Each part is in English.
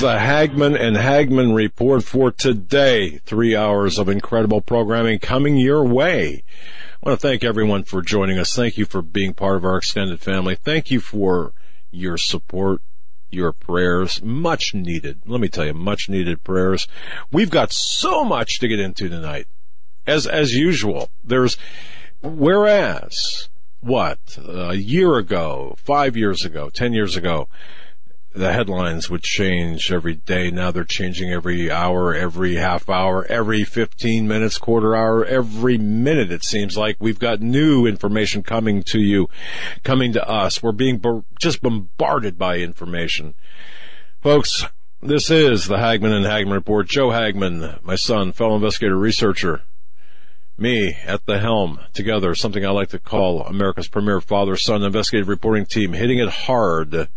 The Hagmann and Hagmann report for today. Three hours of incredible programming coming your way. I want to thank everyone for joining us. Thank you for being part of our extended family. Thank you for your support, your prayers. Much needed. Let me tell you, much needed prayers. We've got so much to get into tonight. As, as usual, there's, whereas, what, a year ago, five years ago, ten years ago, the headlines would change every day. Now they're changing every hour, every half hour, every 15 minutes, quarter hour, every minute. It seems like we've got new information coming to you, coming to us. We're being just bombarded by information. Folks, this is the Hagmann and Hagmann Report. Joe Hagmann, my son, fellow investigator, researcher, me at the helm together, something I like to call America's premier father-son investigative reporting team, hitting it hard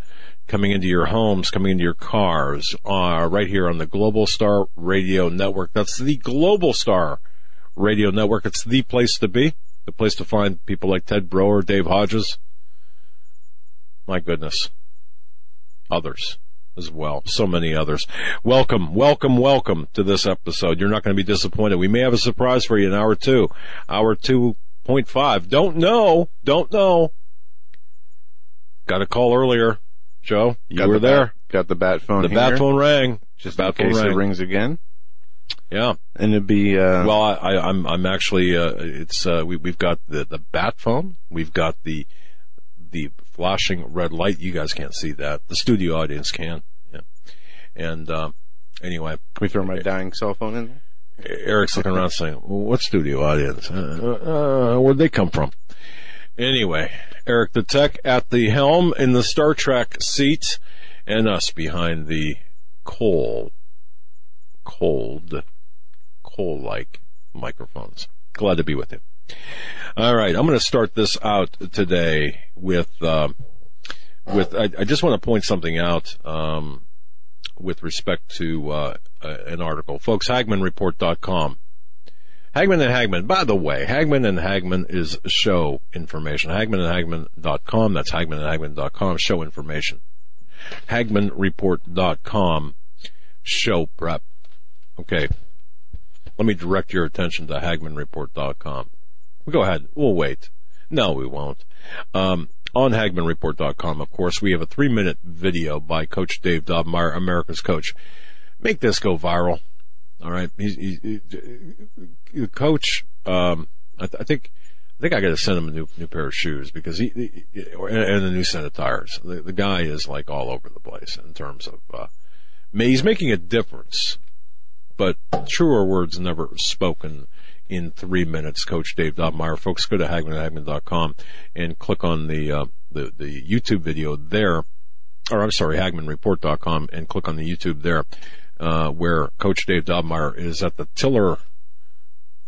coming into your homes, coming into your cars, uh, right here on the Global Star Radio Network. That's the Global Star Radio Network. It's the place to be, the place to find people like Ted Broer, Dave Hodges. My goodness. Others as well. So many others. Welcome, welcome, welcome to this episode. You're not going to be disappointed. We may have a surprise for you in hour two, hour 2.5. Don't know, don't know. Got a call earlier. Joe, you got were the there. Bat, got the bat phone. The here, bat phone rang. just bat in case phone it rings again. Yeah. And it'd be uh, Well, I, I, I'm I'm actually uh, it's uh, we we've got the the bat phone. We've got the the flashing red light. You guys can't see that. The studio audience can. Yeah. And um, anyway, can we throw my dying cell phone in there? Eric's looking around saying, well, "What studio audience? Uh, uh, where'd they come from?" Anyway, Eric the Tech at the helm in the Star Trek seat, and us behind the coal, cold, coal-like microphones. Glad to be with you. All right, I'm going to start this out today with um, with. I, I just want to point something out um, with respect to uh, uh, an article, folks. HagmannReport.com. Hagmann and Hagmann. By the way, Hagmann and Hagmann is show information. Hagmann and Hagmann.com. That's Hagmann and Hagmann.com. Show information. HagmannReport.com. Show prep. Okay. Let me direct your attention to HagmannReport.com. Go ahead. We'll wait. No, we won't. Um, on HagmannReport.com, of course, we have a three minute video by Coach Dave Daubenmire, America's coach. Make this go viral. All right. He's, he, he, coach, um, I, th- I think, I think I got to send him a new new pair of shoes because he, he and, and a new set of tires. The, the guy is like all over the place in terms of, uh, he's making a difference, but truer words never spoken in three minutes. Coach Dave Daubenmire. Folks, go to HagmannHagmann.com and click on the, uh, the, the YouTube video there, or I'm sorry, HagmannReport.com and click on the YouTube there, uh, where Coach Dave Daubenmire is at the Tiller,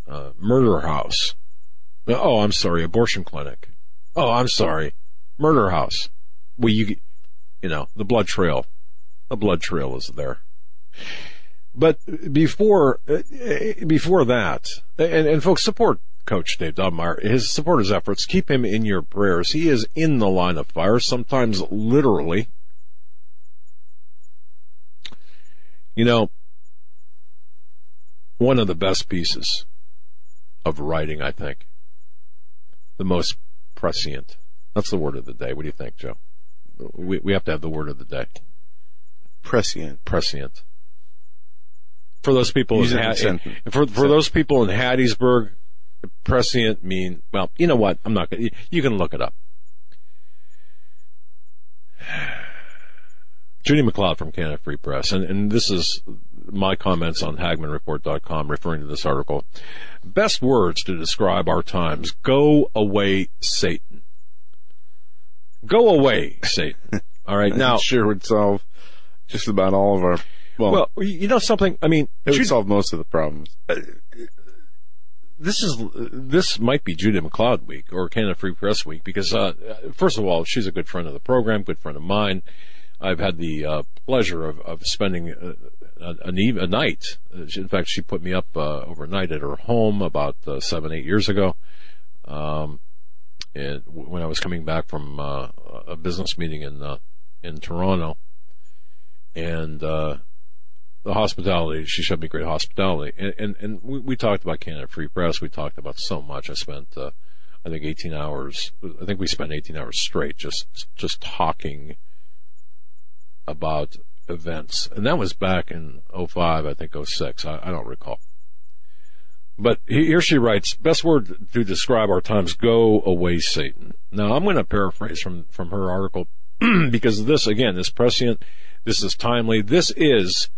uh, murder house. Oh, I'm sorry, abortion clinic. Oh, I'm sorry, murder house. Well, you, you know, the blood trail, the blood trail is there. But before, uh, before that, and, and folks support Coach Dave Daubenmire, his support his efforts. Keep him in your prayers. He is in the line of fire, sometimes literally. You know, one of the best pieces of writing, I think, the most prescient. That's the word of the day. What do you think, Joe? We, we have to have the word of the day. Prescient. Prescient. For those people in, in for for those people in Hattiesburg, prescient mean well. You know what? I'm not going. to You can look it up. Judi McLeod from Canada Free Press, and, and this is my comments on HagmannReport.com referring to this article. Best words to describe our times. Go away, Satan. Go away, Satan. All right. Now, sure would solve just about all of our Well, Well, you know something? I mean, it would Judi- solve most of the problems. this is this might be Judi McLeod week or Canada Free Press week because uh, first of all, she's a good friend of the program, good friend of mine. I've had the uh, pleasure of, of spending uh, a, a night. Uh, In fact, she put me up uh, overnight at her home about uh, seven, eight years ago. Um, and when I was coming back from uh, a business meeting in uh, in Toronto, and uh, the hospitality, she showed me great hospitality. And, and, and we, we talked about Canada Free Press. We talked about so much. I spent, uh, I think 18 hours, I think we spent 18 hours straight just, just talking about events. And that was back in 05, I think 06. I, I don't recall. But here she writes, best word to describe our times, go away Satan. Now I'm going to paraphrase from, from her article because this, again, is prescient. This is timely. This is,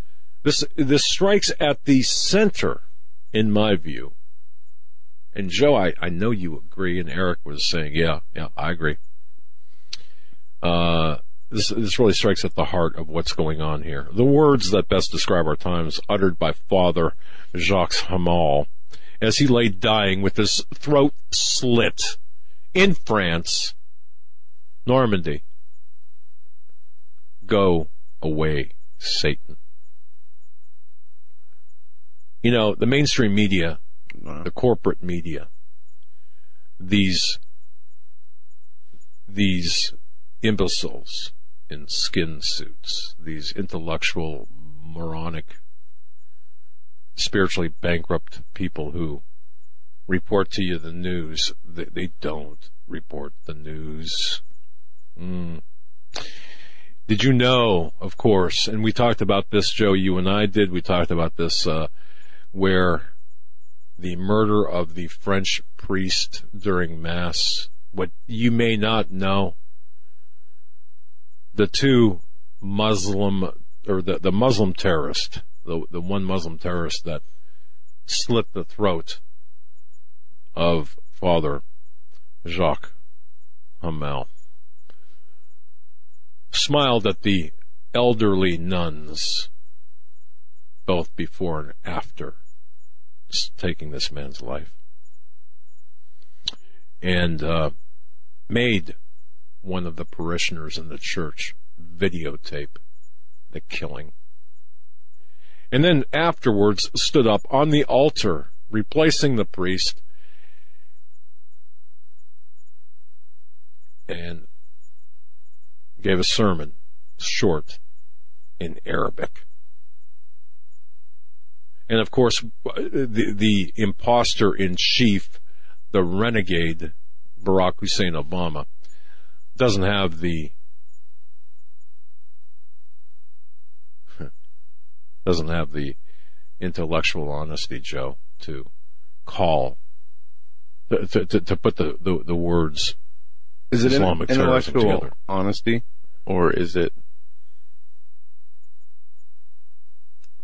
this, this strikes at the center, in my view. And Joe, I, I know you agree, and Eric was saying, yeah, yeah, I agree. Uh, this, this really strikes at the heart of what's going on here. The words that best describe our times uttered by Father Jacques Hamel as he lay dying with his throat slit in France, Normandy. Go away, Satan. You know, the mainstream media, the corporate media, these, these imbeciles in skin suits, these intellectual, moronic, spiritually bankrupt people who report to you the news. They, they don't report the news. Mm. Did you know, of course, and we talked about this, Joe, you and I did, we talked about this, uh, where the murder of the French priest during Mass, what you may not know, the two Muslim, or the, the Muslim terrorist, the, the one Muslim terrorist that slit the throat of Father Jacques Hamel, smiled at the elderly nuns, both before and after taking this man's life, and uh, made one of the parishioners in the church videotape the killing. And then afterwards stood up on the altar, replacing the priest, and gave a sermon, short, in Arabic. And of course, the, the imposter in chief, the renegade, Barack Hussein Obama, doesn't have the doesn't have the intellectual honesty, Joe, to call to to, to put the, the, the words Is it Islamic intellectual together. honesty, or is it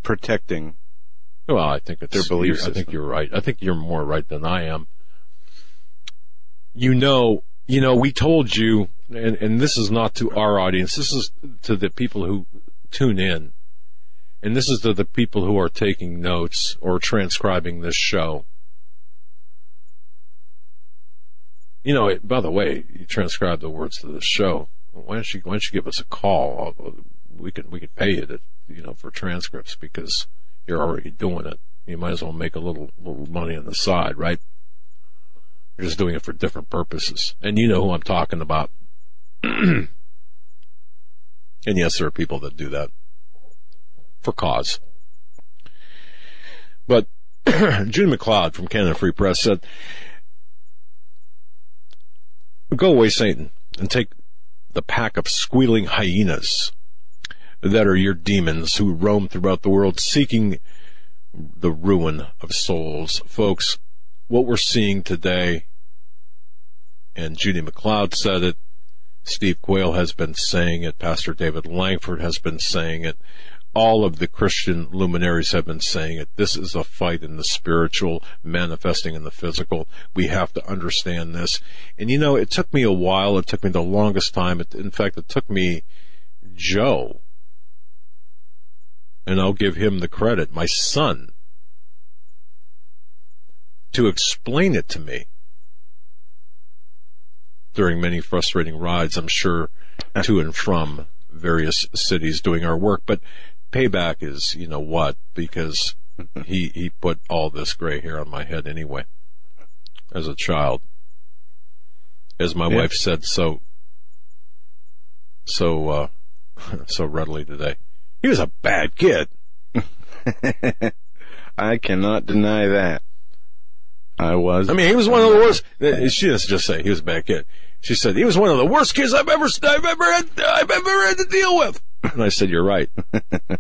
protecting? Well, I think it's Their belief you're- I think you're right. I think you're more right than I am. You know, you know, we told you, and, and this is not to our audience. This is to the people who tune in, and this is to the people who are taking notes or transcribing this show. You know, by the way, you transcribe the words to the show. Why don't you Why don't you give us a call? We can we can pay you to you know for transcripts because you're already doing it. You might as well make a little little money on the side, right? You're just doing it for different purposes, and you know who I'm talking about. and yes, there are people that do that for cause. But June McLeod from Canada Free Press said, "Go away, Satan, and take the pack of squealing hyenas." that are your demons who roam throughout the world seeking the ruin of souls. Folks, what we're seeing today, and Judi McLeod said it, Steve Quayle has been saying it, Pastor David Langford has been saying it, all of the Christian luminaries have been saying it. This is a fight in the spiritual, manifesting in the physical. We have to understand this. And you know, it took me a while. It took me the longest time. It, in fact, it took me Joe and I'll give him the credit, my son, to explain it to me during many frustrating rides, I'm sure, to and from various cities doing our work. But payback is, you know what, because he, he put all this gray hair on my head anyway as a child. As my Yeah. wife said so, so, uh, so readily today. He was a bad kid. I cannot deny that. I was. I mean, he was one of the worst. She doesn't just say he was a bad kid. She said he was one of the worst kids I've ever, I've ever had, I've ever had to deal with. And I said, "You're right.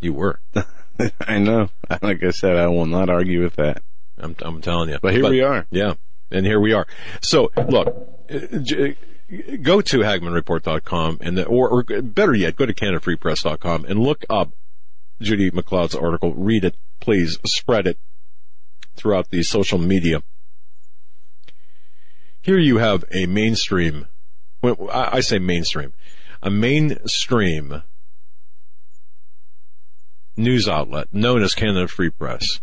you were. I know. Like I said, I will not argue with that. I'm, I'm telling you. But here we are. Yeah, and here we are. So look, go to HagmannReport.com and the, or, or better yet, go to CanadaFreePress.com and look up Judi McLeod's article. Read it, please. Spread it throughout the social media. Here you have a mainstream—I I say mainstream, a mainstream news outlet known as Canada Free Press,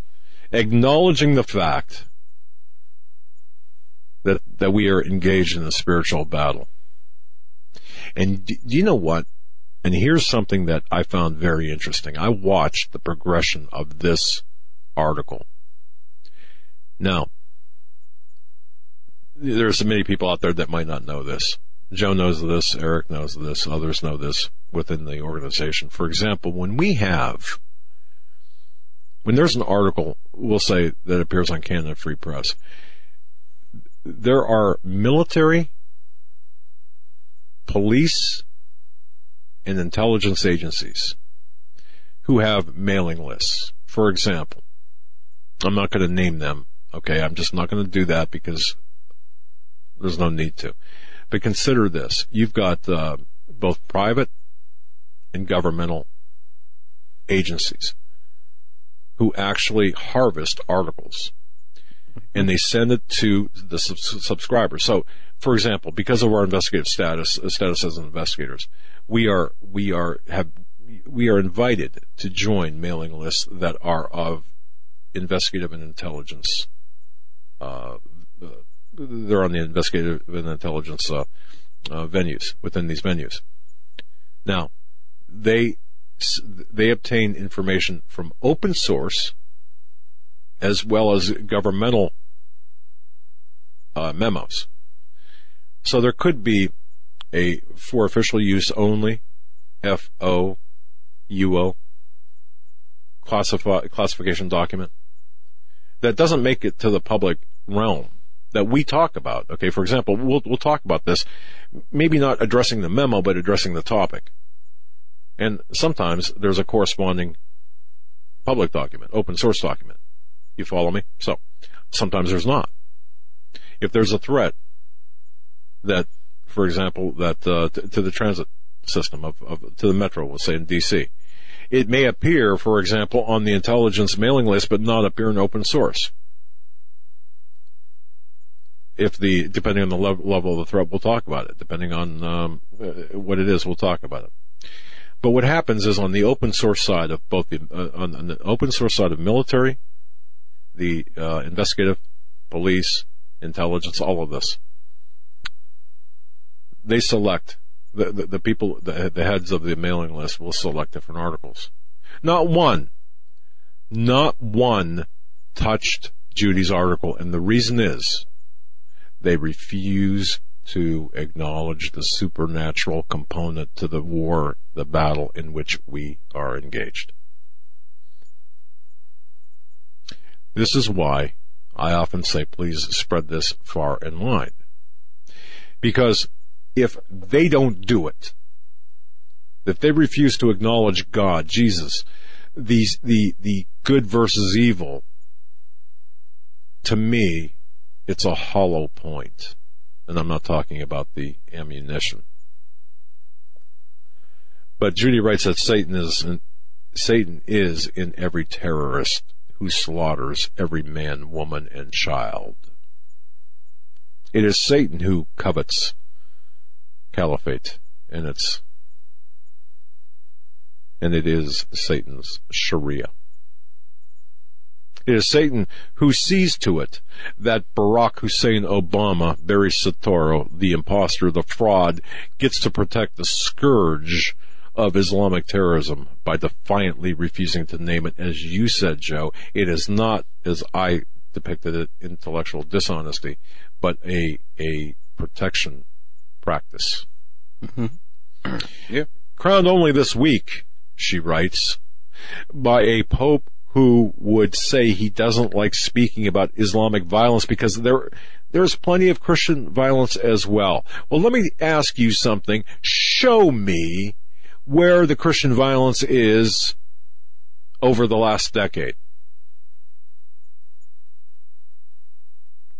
acknowledging the fact that that we are engaged in a spiritual battle. And do you know what? And here's something that I found very interesting. I watched the progression of this article. Now, there's many people out there that might not know this. Joe knows this, Eric knows this, others know this within the organization. For example, when we have, when there's an article, we'll say that appears on Canada Free Press, there are military, police, and intelligence agencies who have mailing lists. For example, I'm not going to name them. Okay, I'm just not going to do that because there's no need to. But consider this: you've got uh, both private and governmental agencies who actually harvest articles and they send it to the sub- subscribers. So, for example, because of our investigative status, uh, status as investigators, we are we are have we are invited to join mailing lists that are of investigative and intelligence. Uh, they're on the investigative and intelligence uh, uh, venues within these venues. Now, they they obtain information from open source as well as governmental uh, memos. So there could be a for official use only F O U O classify, classification document that doesn't make it to the public realm that we talk about. Okay, for example, we'll we'll talk about this, maybe not addressing the memo, but addressing the topic. And sometimes there's a corresponding public document, open source document. You follow me? So sometimes there's not. If there's a threat that, for example, that uh, t- to the transit system of, of to the metro, we'll say in DC, it may appear, for example, on the intelligence mailing list, but not appear in open source. If the depending on the lev- level of the threat, we'll talk about it. Depending on um, uh, what it is, we'll talk about it. But what happens is on the open source side of both the uh, on, on the open source side of military, the uh, investigative, police, intelligence, all of this, they select the the, the people, the, the heads of the mailing list will select different articles. Not one, not one touched Judi's article, and the reason is they refuse to acknowledge the supernatural component to the war, the battle in which we are engaged. This is why I often say, please spread this far and wide. Because if they don't do it, if they refuse to acknowledge God, Jesus, these, the, the good versus evil, to me, it's a hollow point. And I'm not talking about the ammunition. But Judi writes that Satan is, Satan is in every terrorist who slaughters every man, woman, and child. It is Satan who covets caliphate and its and it is Satan's Sharia. It is Satan who sees to it that Barack Hussein Obama, Barry Soetoro, the impostor, the fraud, gets to protect the scourge of Islamic terrorism by defiantly refusing to name it. As you said, Joe, it is not, as I depicted it, intellectual dishonesty, but a, a protection practice. Mm-hmm. yeah. Crowned only this week, she writes, by a pope who would say he doesn't like speaking about Islamic violence because there there's plenty of Christian violence as well. Well, let me ask you something. Show me where the Christian violence is over the last decade.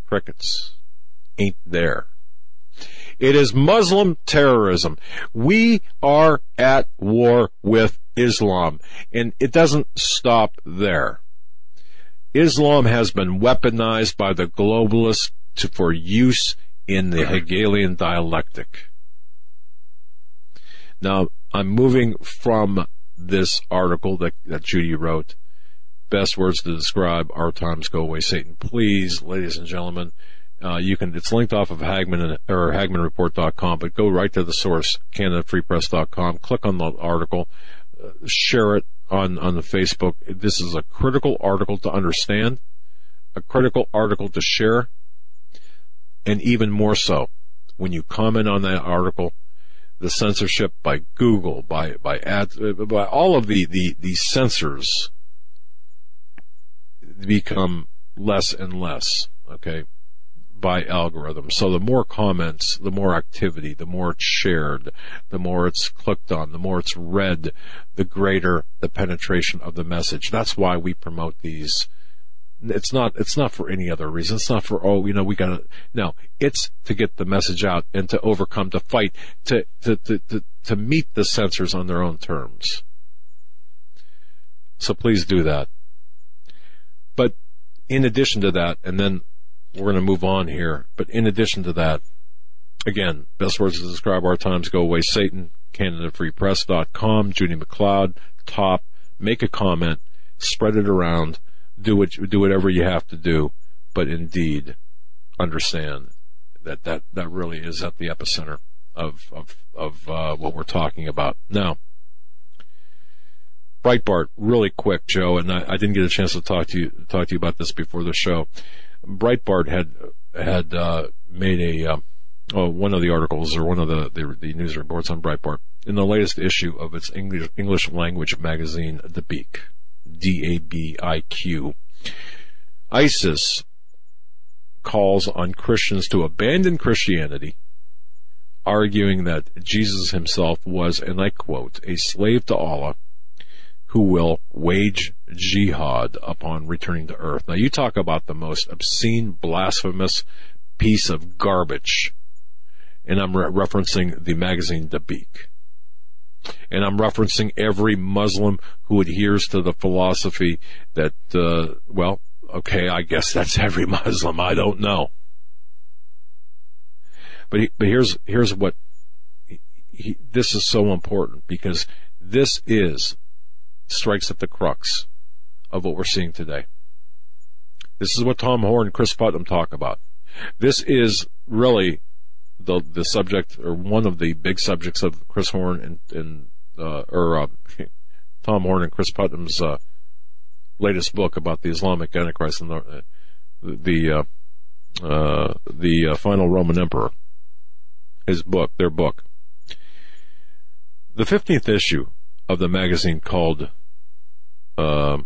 Crickets ain't there. It is Muslim terrorism. We are at war with Islam, and it doesn't stop there. Islam has been weaponized by the globalists to, for use in the Hegelian dialectic. Now, I'm moving from this article that, that Judi wrote. Best words to describe our times go away, Satan. Please, ladies and gentlemen, uh, you can, it's linked off of Hagmann or HagmannReport.com, but go right to the source, CanadaFreePress.com, click on the article, uh, share it on, on the Facebook. This is a critical article to understand, a critical article to share, and even more so, when you comment on that article, the censorship by Google, by, by ads, by all of the, the, the censors become less and less. Okay by algorithms. So the more comments, the more activity, the more it's shared, the more it's clicked on, the more it's read, the greater the penetration of the message. That's why we promote these. It's not, it's not for any other reason. It's not for, oh, you know, we gotta, no, it's to get the message out and to overcome, to fight, to, to, to, to, to meet the censors on their own terms. So please do that. But in addition to that, and then we're going to move on here. But in addition to that, again, best words to describe our times go away. Satan, CanadaFreePress.com, Judi McLeod, top, make a comment, spread it around, do what, do whatever you have to do. But indeed, understand that that, that really is at the epicenter of, of, of, uh, what we're talking about. Now, Breitbart, really quick, Joe, and I, I, didn't get a chance to talk to you, talk to you about this before the show. Breitbart had had uh, made a uh, oh, one of the articles or one of the, the, the news reports on Breitbart in the latest issue of its English English language magazine, Dabiq, D A B I Q. ISIS calls on Christians to abandon Christianity, arguing that Jesus himself was, and I quote, a slave to Allah who will wage jihad upon returning to earth. Now you talk about the most obscene, blasphemous piece of garbage. And I'm re- referencing the magazine Dabiq. And I'm referencing every Muslim who adheres to the philosophy that, uh, well, okay, I guess that's every Muslim. I don't know. But, he, but here's, here's what, he, this is so important because this is strikes at the crux of what we're seeing today. This is what Tom Horn and Cris Putnam talk about. This is really the the subject or one of the big subjects of Chris Horn and, and uh, or uh, Tom Horn and Cris Putnam's uh, latest book about the Islamic Antichrist and the the uh, uh, the uh, final Roman Emperor. His book, their book. The fifteenth issue of the magazine called uh,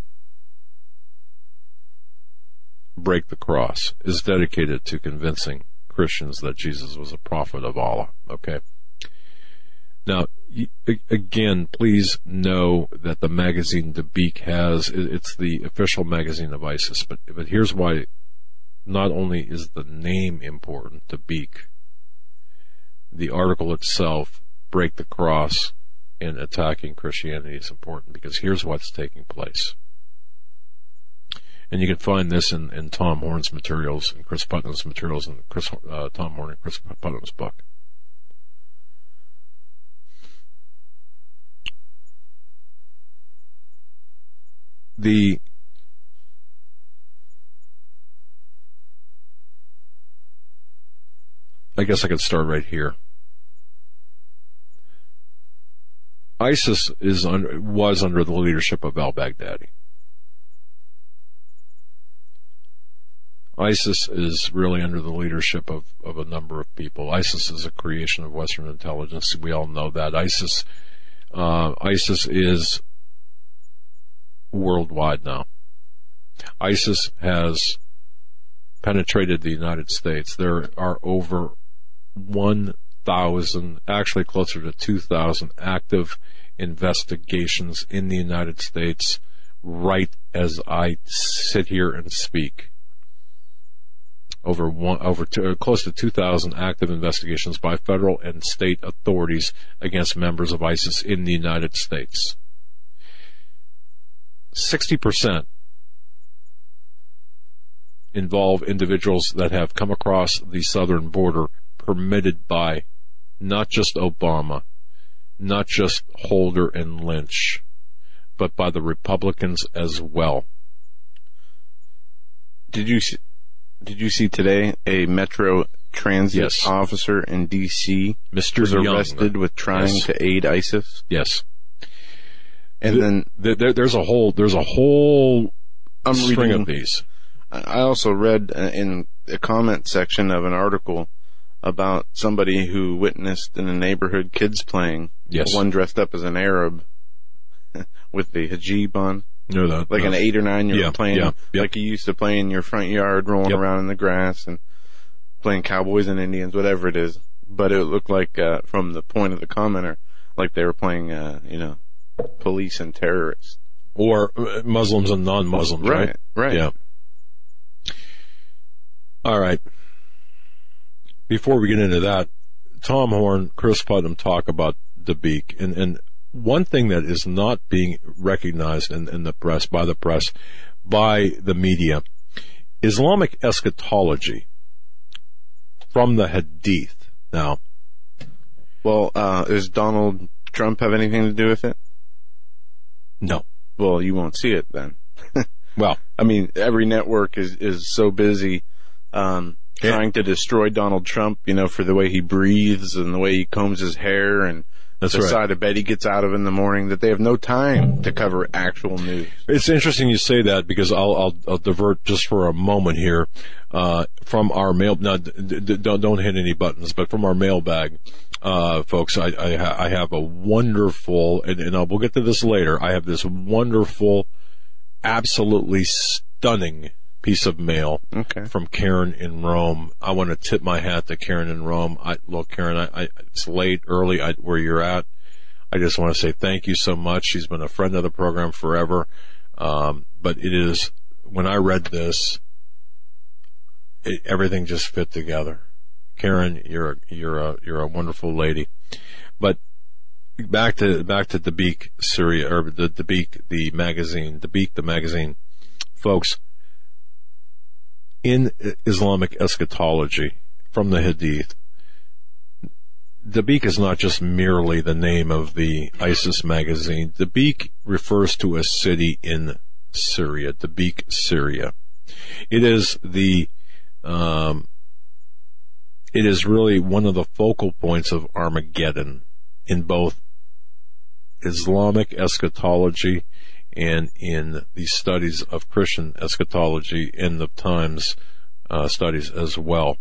Break the Cross is dedicated to convincing Christians that Jesus was a prophet of Allah. Okay. Now, again, please know that the magazine Dabiq has, it's the official magazine of ISIS, but, but here's why not only is the name important, Dabiq, the article itself, Break the Cross, in attacking Christianity is important because here's what's taking place. And you can find this in, in Tom Horn's materials and Cris Putnam's materials in Chris, uh, Tom Horn and Cris Putnam's book. the I guess I could start right here. ISIS is under, was under the leadership of al-Baghdadi. ISIS is really under the leadership of, of a number of people. ISIS is a creation of Western intelligence. We all know that. ISIS, uh, ISIS is worldwide now. ISIS has penetrated the United States. There are over 1,000, actually closer to 2,000 active investigations in the United States right as I sit here and speak. Over one, over two, close to 2,000 active investigations by federal and state authorities against members of ISIS in the United States. 60% involve individuals that have come across the southern border permitted by not just Obama, not just Holder and Lynch, but by the Republicans as well. Did you see, did you see today a Metro Transit Yes. officer in D.C. Mr. was Young. arrested with trying Yes. to aid ISIS? Yes. And Th- then There, there- there's a whole there's a whole I'm string reading, of these. I also read uh, in the comment section of an article about somebody who witnessed in a neighborhood kids playing. Yes. One dressed up as an Arab with the hijab on, No, no, like no. an eight or nine year Yeah, old playing, yeah, yep. like you used to play in your front yard, rolling Yep. around in the grass and playing cowboys and Indians, whatever it is. But it looked like, uh, from the point of the commenter, like they were playing, uh, you know, police and terrorists. or uh, Muslims and non-Muslims, right? Right, right. Yeah. All right. Before we get into that, Tom Horn, Cris Putnam talk about Dabiq, and and one thing that is not being recognized in, in the press by the press, by the media, Islamic eschatology from the Hadith. Now, Well, uh, does Donald Trump have anything to do with it? no. Well, you won't see it then. Well, I mean, every network is, is so busy, um. Trying to destroy Donald Trump, you know, for the way he breathes and the way he combs his hair and That's the right. side of bed he gets out of in the morning that they have no time to cover actual news. It's interesting you say that because I'll I'll, I'll divert just for a moment here uh, from our mail. Now, d- d- don't don't hit any buttons, but from our mailbag, uh, folks, I I, ha- I have a wonderful, and, and I'll, we'll get to this later. I have this wonderful, absolutely stunning piece of mail Okay. from Karen in Rome. I want to tip my hat to Karen in Rome. I, look, Karen, I, I, it's late, early, I, where you're at. I just want to say thank you so much. She's been a friend of the program forever. Um, but it is, when I read this, it, everything just fit together. Karen, you're a, you're a, you're a wonderful lady. But back to, back to Dabiq Syria, or the, Dabiq, the magazine, Dabiq, the magazine. Folks, in Islamic eschatology from the Hadith, Dabiq is not just merely the name of the ISIS magazine. Dabiq refers to a city in Syria, Dabiq, Syria. It is the, um, it is really one of the focal points of Armageddon in both Islamic eschatology and in the studies of Christian eschatology in the Times uh, studies as well.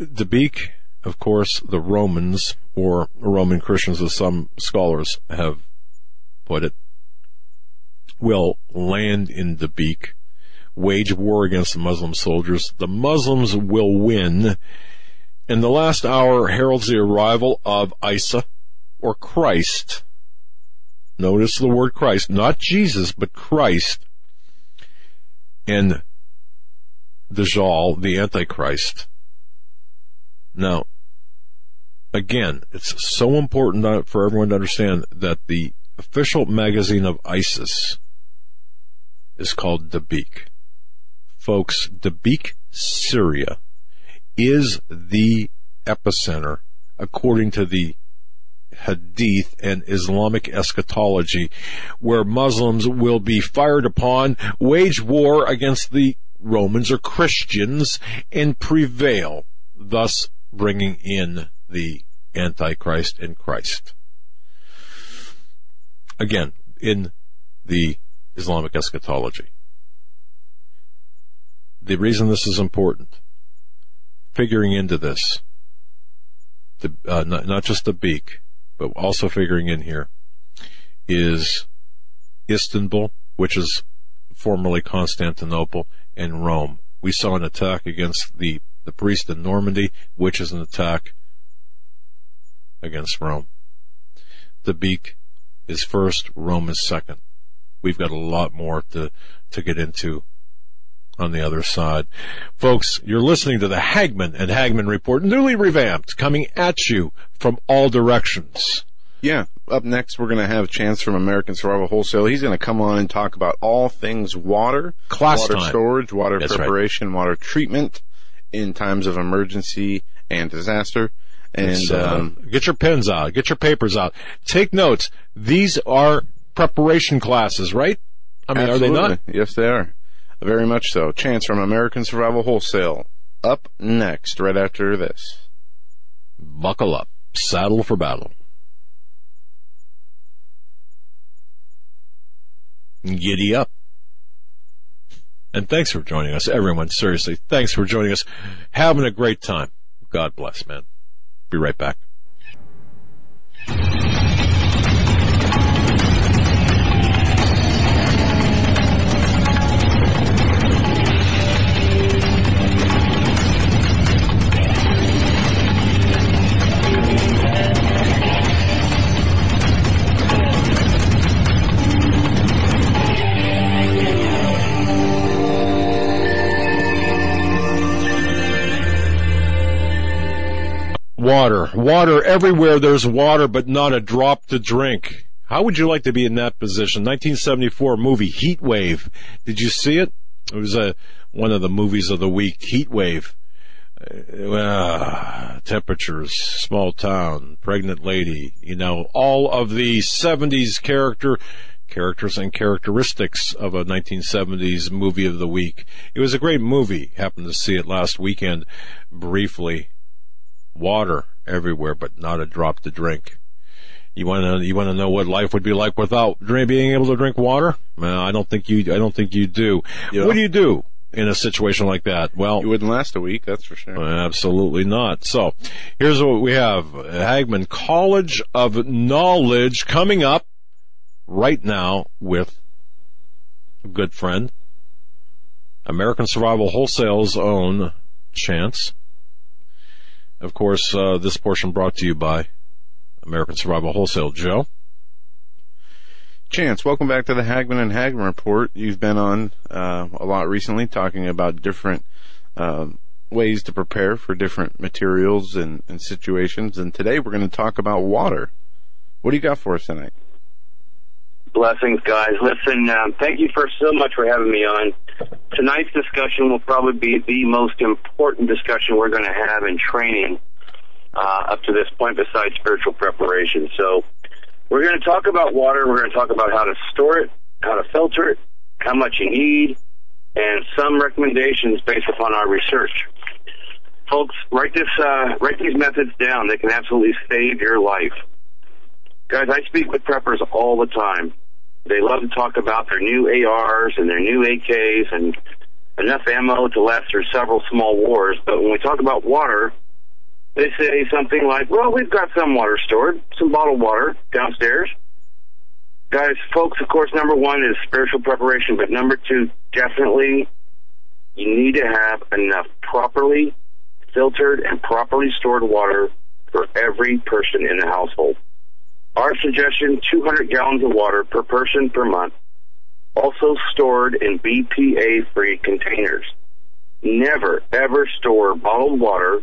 Dabiq, of course, the Romans, or Roman Christians as some scholars have put it, will land in Dabiq, wage war against the Muslim soldiers. The Muslims will win. And the last hour heralds the arrival of Isa, or Christ. Notice the word Christ, not Jesus, but Christ. And Dajjal, the Antichrist. Now, again, it's so important for everyone to understand that the official magazine of ISIS is called Dabiq. Folks, Dabiq, Syria is the epicenter, according to the hadith and Islamic eschatology, where Muslims will be fired upon, wage war against the Romans or Christians, and prevail, thus bringing in the Antichrist and Christ. Again, in the Islamic eschatology. The reason this is important, figuring into this, uh, not, not just Dabiq, but also figuring in here, is Istanbul, which is formerly Constantinople, and Rome. We saw an attack against the, the priest in Normandy, which is an attack against Rome. Dabiq is first, Rome is second. We've got a lot more to, to get into on the other side. Folks, you're listening to the Hagmann and Hagmann Report, newly revamped, coming at you from all directions. Yeah. Up next, we're going to have Chance from American Survival Wholesale. He's going to come on and talk about all things water, Class water time. storage, water That's right. preparation, water treatment in times of emergency and disaster. And uh, um, get your pens out, get your papers out, take notes. These are preparation classes, right? I mean, are they not? absolutely. Yes, they are. Very much so. Chance from American Survival Wholesale. Up next, right after this. Buckle up, saddle for battle. Giddy up. And thanks for joining us, everyone. Seriously, thanks for joining us. Having a great time. God bless, man. Be right back. Water. Water. Everywhere there's water, but not a drop to drink. How would you like to be in that position? 1974 movie, Heat Wave. Did you see it? It was a, one of the movies of the week, Heat Wave. Uh, temperatures, small town, pregnant lady, you know, all of the 70s character, characters and characteristics of a 1970s movie of the week. It was a great movie. Happened to see it last weekend briefly water everywhere, but not a drop to drink. You want to you want to know what life would be like without drink, being able to drink water? Well, I don't think you I don't think you do. Yeah. What do you do in a situation like that? Well, You wouldn't last a week, that's for sure. Uh, absolutely not. So here's what we have. Hagmann College of Knowledge coming up right now with a good friend, American Survival Wholesale's own Chance. Of course, uh, this portion brought to you by American Survival Wholesale. Joe? Chance, welcome back to the Hagmann and Hagmann Report. You've been on uh, a lot recently talking about different um, ways to prepare for different materials and, and situations, and today we're going to talk about water. What do you got for us tonight? Blessings, guys. Listen, um, thank you for so much for having me on. Tonight's discussion will probably be the most important discussion we're going to have in training uh, up to this point, besides spiritual preparation. So, we're going to talk about water. We're going to talk about how to store it, how to filter it, how much you need, and some recommendations based upon our research. Folks, write this, uh, write these methods down. They can absolutely save your life. Guys, I speak with preppers all the time. They love to talk about their new ARs and their new AKs and enough ammo to last through several small wars. But when we talk about water, they say something like, well, we've got some water stored, some bottled water downstairs. Guys, folks, of course, number one is spiritual preparation, but number two, definitely you need to have enough properly filtered and properly stored water for every person in the household. Our suggestion, 200 gallons of water per person per month, also stored in BPA-free containers. Never, ever store bottled water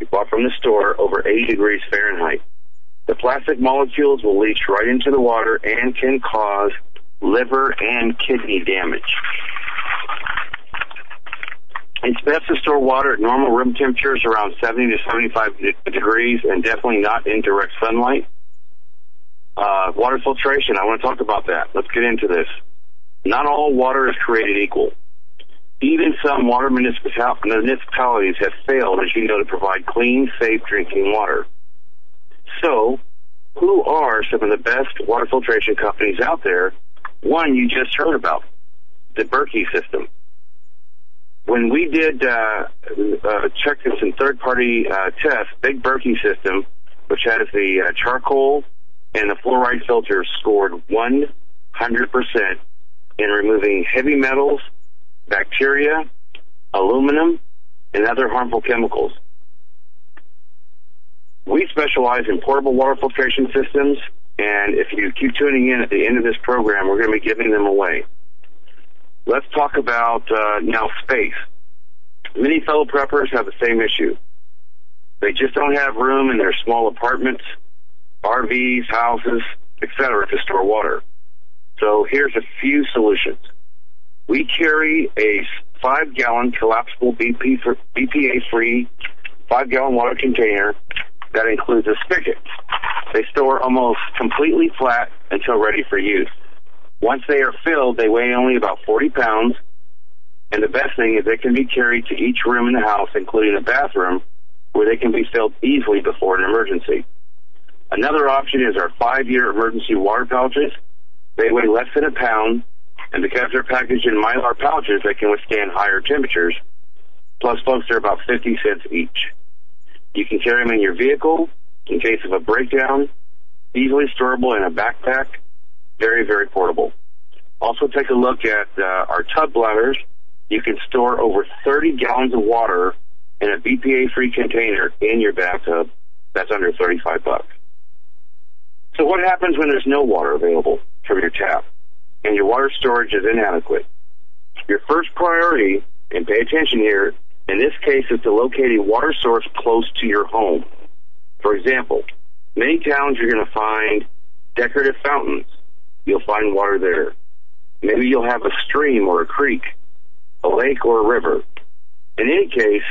you bought from the store over 80 degrees Fahrenheit. The plastic molecules will leach right into the water and can cause liver and kidney damage. It's best to store water at normal room temperatures around 70 to 75 degrees and definitely not in direct sunlight. Uh, water filtration, I want to talk about that. Let's get into this. Not all water is created equal. Even some water municipalities have failed, as you know, to provide clean, safe drinking water. So, who are some of the best water filtration companies out there? One you just heard about, the Berkey system. When we did uh, uh, check this in third-party uh, tests, Big Berkey system, which has the uh, charcoal and the fluoride filter, scored 100% in removing heavy metals, bacteria, aluminum, and other harmful chemicals. We specialize in portable water filtration systems, and if you keep tuning in at the end of this program, we're going to be giving them away. Let's talk about uh, now space. Many fellow preppers have the same issue. They just don't have room in their small apartments, RVs, houses, etc. to store water. So here's a few solutions. We carry a five gallon collapsible BP BPA free five gallon water container that includes a spigot. They store almost completely flat until ready for use. Once they are filled, they weigh only about 40 pounds. And the best thing is they can be carried to each room in the house, including a bathroom, where they can be filled easily before an emergency. Another option is our five-year emergency water pouches. They weigh less than a pound, and because they're packaged in mylar pouches, they can withstand higher temperatures. Plus, folks, they're about 50 cents each. You can carry them in your vehicle in case of a breakdown, easily storable in a backpack, very, very portable. Also take a look at uh, our tub bladders. You can store over 30 gallons of water in a BPA-free container in your bathtub. That's under 35 bucks. So what happens when there's no water available from your tap and your water storage is inadequate? Your first priority, and pay attention here, in this case is to locate a water source close to your home. For example, many towns you're going to find decorative fountains. You'll find water there. Maybe you'll have a stream or a creek, a lake or a river. In any case,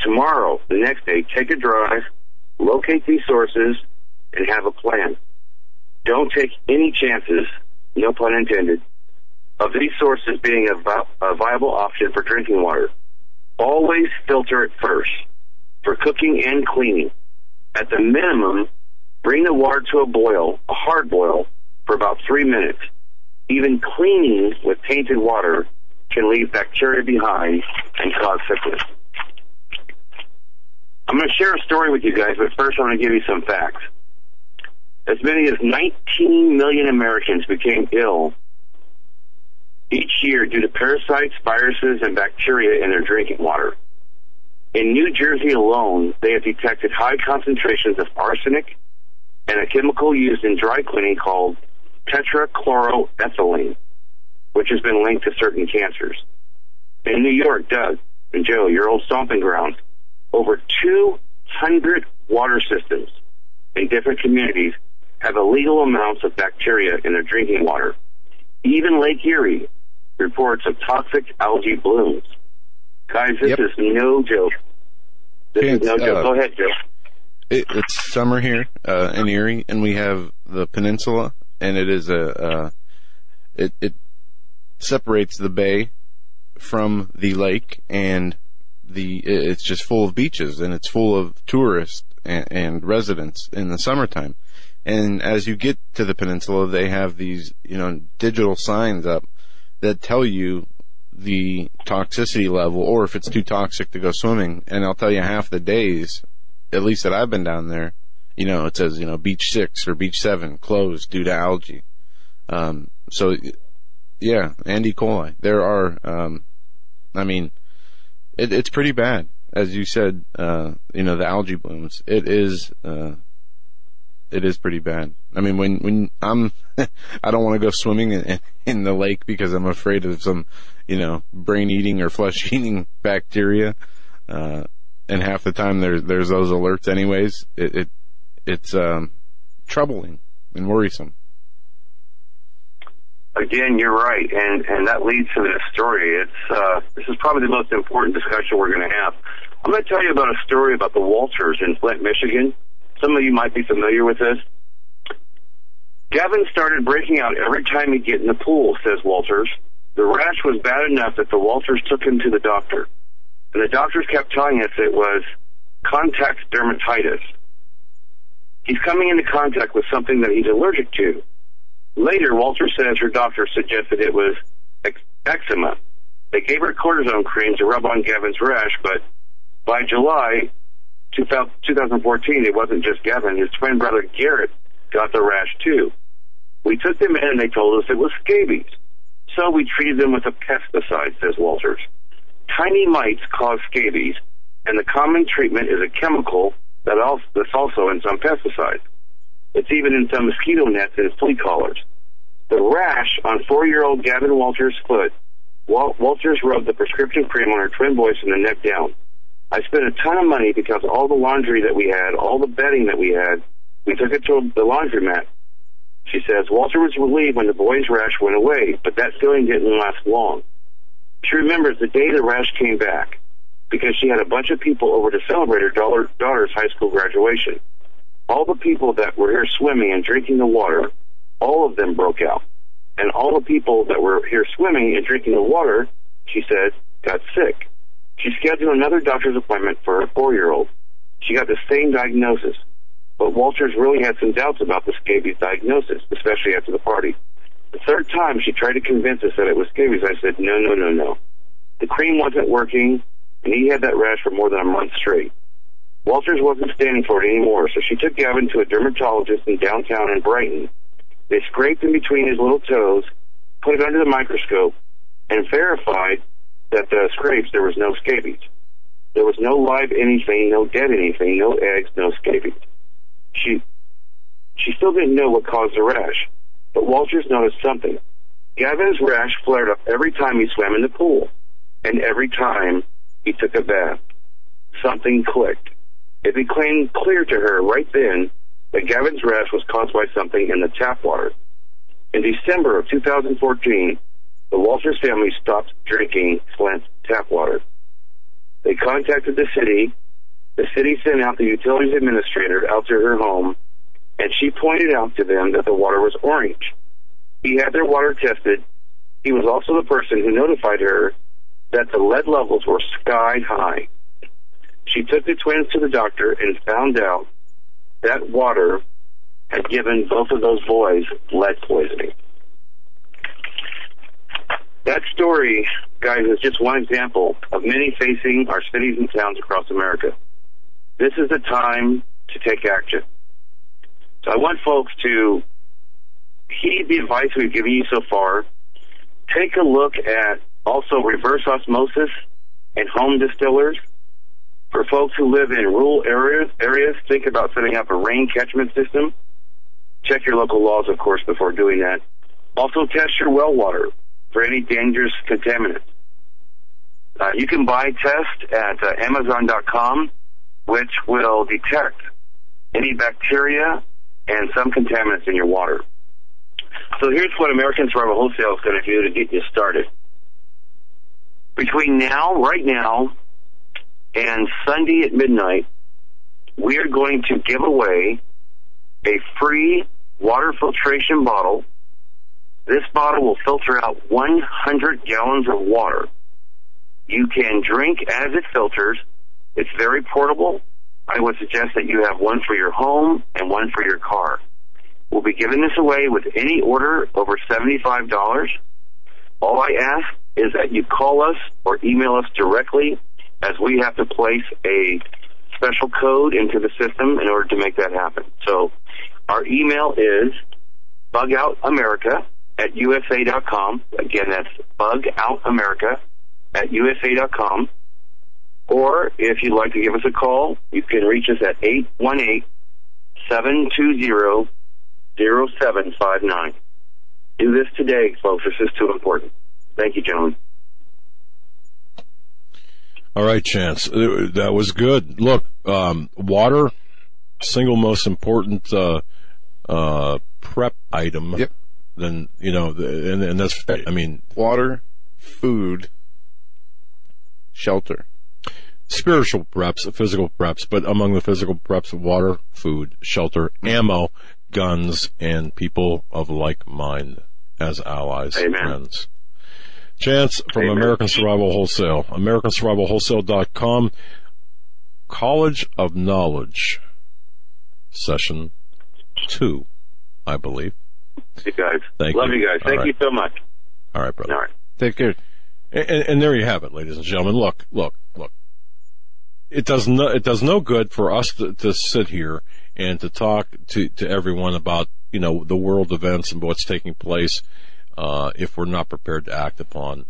tomorrow, the next day, take a drive, locate these sources, and have a plan. Don't take any chances, no pun intended, of these sources being a, vi- a viable option for drinking water. Always filter it first for cooking and cleaning. At the minimum, bring the water to a boil, a hard boil, for about three minutes. Even cleaning with tainted water can leave bacteria behind and cause sickness. I'm going to share a story with you guys, but first I'm going to give you some facts. As many as 19 million Americans became ill each year due to parasites, viruses, and bacteria in their drinking water. In New Jersey alone, they have detected high concentrations of arsenic and a chemical used in dry cleaning called tetrachloroethylene, which has been linked to certain cancers. In New York, Doug and Joe, your old stomping grounds, over 200 water systems in different communities have illegal amounts of bacteria in their drinking water. Even Lake Erie reports of toxic algae blooms. Guys, this Yep. is no joke. This is no joke. uh, Go ahead, Joe. It, it's summer here uh, in Erie, and we have the peninsula, and it is a uh, it it separates the bay from the lake, and the it's just full of beaches, and it's full of tourists and, and residents in the summertime. And as you get to the peninsula, they have these you know digital signs up that tell you the toxicity level or if it's too toxic to go swimming. And I'll tell you half the days, at least that I've been down there, you know, it says, you know, beach six or beach seven closed due to algae. Um, so yeah, and E. coli. There are, um, I mean, it, it's pretty bad. As you said, uh, you know, the algae blooms. It is, uh, it is pretty bad. I mean, when, when I'm, I don't want to go swimming in, in the lake because I'm afraid of some, you know, brain eating or flesh eating bacteria. Uh, and half the time there's, there's those alerts anyways. It, it it's, um, troubling and worrisome. again, you're right, and and that leads to this story. It's uh, this is probably the most important discussion we're going to have. I'm going to tell you about a story about the Walters in Flint, Michigan. Some of you might be familiar with this. Gavin started breaking out every time he'd get in the pool, says Walters. The rash was bad enough that the Walters took him to the doctor. And the doctors kept telling us it was contact dermatitis. He's coming into contact with something that he's allergic to. Later, Walter says her doctor suggested it was eczema. They gave her cortisone cream to rub on Gavin's rash, but by July 2014, it wasn't just Gavin. His twin brother Garrett got the rash too. We took them in and they told us it was scabies. So we treated them with a pesticide, says Walters. Tiny mites cause scabies, and the common treatment is a chemical that also, that's also in some pesticides. It's even in some mosquito nets and flea collars. The rash on four-year-old Gavin Walters' foot, Wal- Walters rubbed the prescription cream on her twin boys from the neck down. I spent a ton of money because all the laundry that we had, all the bedding that we had, we took it to the laundromat she says, Walter was relieved when the boy's rash went away, but that feeling didn't last long. She remembers the day the rash came back because she had a bunch of people over to celebrate her daughter's high school graduation. All the people that were here swimming and drinking the water, all of them broke out. And all the people that were here swimming and drinking the water, she said, got sick. She scheduled another doctor's appointment for her four-year-old. She got the same diagnosis. But Walters really had some doubts about the scabies diagnosis, especially after the party. The third time she tried to convince us that it was scabies, I said, no, no, no, no. The cream wasn't working, and he had that rash for more than a month straight. Walters wasn't standing for it anymore, so she took Gavin to a dermatologist in downtown in Brighton. They scraped in between his little toes, put it under the microscope, and verified that the scrapes there was no scabies. There was no live anything, no dead anything, no eggs, no scabies. She she still didn't know what caused the rash, but Walters noticed something. Gavin's rash flared up every time he swam in the pool, and every time he took a bath. Something clicked. It became clear to her right then that Gavin's rash was caused by something in the tap water. In December of 2014, the Walters family stopped drinking Flint tap water. They contacted the city the city sent out the utilities administrator out to her home, and she pointed out to them that the water was orange. He had their water tested. He was also the person who notified her that the lead levels were sky high. She took the twins to the doctor and found out that water had given both of those boys lead poisoning. That story, guys, is just one example of many facing our cities and towns across America. This is the time to take action. So I want folks to heed the advice we've given you so far. Take a look at also reverse osmosis and home distillers. For folks who live in rural areas, areas, think about setting up a rain catchment system. Check your local laws, of course, before doing that. Also, test your well water for any dangerous contaminant. Uh, you can buy tests at uh, Amazon.com which will detect any bacteria and some contaminants in your water. So here's what American Survival Wholesale is going to do to get you started. Between now, right now, and Sunday at midnight, we are going to give away a free water filtration bottle. This bottle will filter out 100 gallons of water. You can drink as it filters it's very portable. I would suggest that you have one for your home and one for your car. We'll be giving this away with any order over $75. All I ask is that you call us or email us directly as we have to place a special code into the system in order to make that happen. So our email is bugoutamerica at usa.com. Again, that's bugoutamerica at usa.com. Or if you'd like to give us a call, you can reach us at 818-720-0759. Do this today, folks. This is too important. Thank you, gentlemen. All right, Chance. Uh, that was good. Look, um, water, single most important uh, uh, prep item yep. Then you know, the, and, and that's I mean, Water, food, shelter. spiritual perhaps, physical perhaps, but among the physical perhaps, water, food, shelter, ammo, guns, and people of like mind as allies, Amen. friends. Chance from Amen. American Survival Wholesale, AmericanSurvivalWholesale.com, College of Knowledge, session two, I believe. You guys. Thank Love you. you, guys. All Thank right. you so much. All right, brother. All right. Take care. And, and there you have it, ladies and gentlemen. Look, look, look. It does no, it does no good for us to, to sit here and to talk to, to everyone about, you know, the world events and what's taking place, uh, if we're not prepared to act upon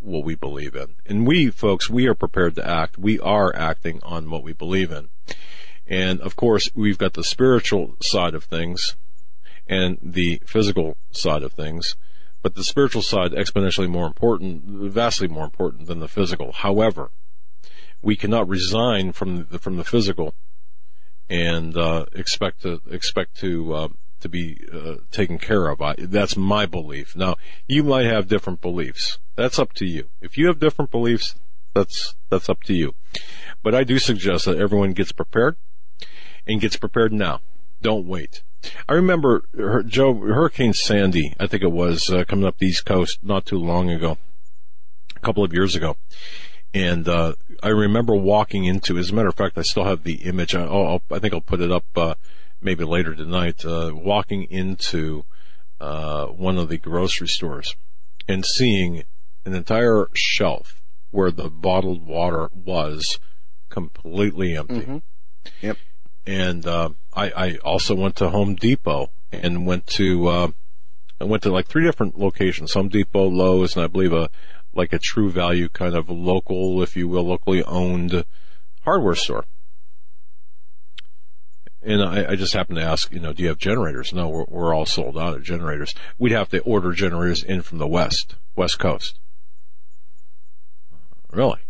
what we believe in. And we, folks, we are prepared to act. We are acting on what we believe in. And of course, we've got the spiritual side of things and the physical side of things but the spiritual side exponentially more important, vastly more important than the physical. However, we cannot resign from the, from the physical and uh, expect to expect to uh, to be uh, taken care of. I, that's my belief. Now, you might have different beliefs. That's up to you. If you have different beliefs, that's that's up to you. But I do suggest that everyone gets prepared and gets prepared now. Don't wait. I remember her, Joe Hurricane Sandy. I think it was uh, coming up the East Coast not too long ago, a couple of years ago, and uh, I remember walking into. As a matter of fact, I still have the image. I, I'll, I think I'll put it up uh, maybe later tonight. Uh, walking into uh, one of the grocery stores and seeing an entire shelf where the bottled water was completely empty. Mhm. Yep. And uh, I, I also went to Home Depot and went to uh, I went to like three different locations: Home Depot, Lowe's, and I believe a like a True Value kind of local, if you will, locally owned hardware store. And I, I just happened to ask, you know, do you have generators? No, we're, we're all sold out of generators. We'd have to order generators in from the west, west coast. Really?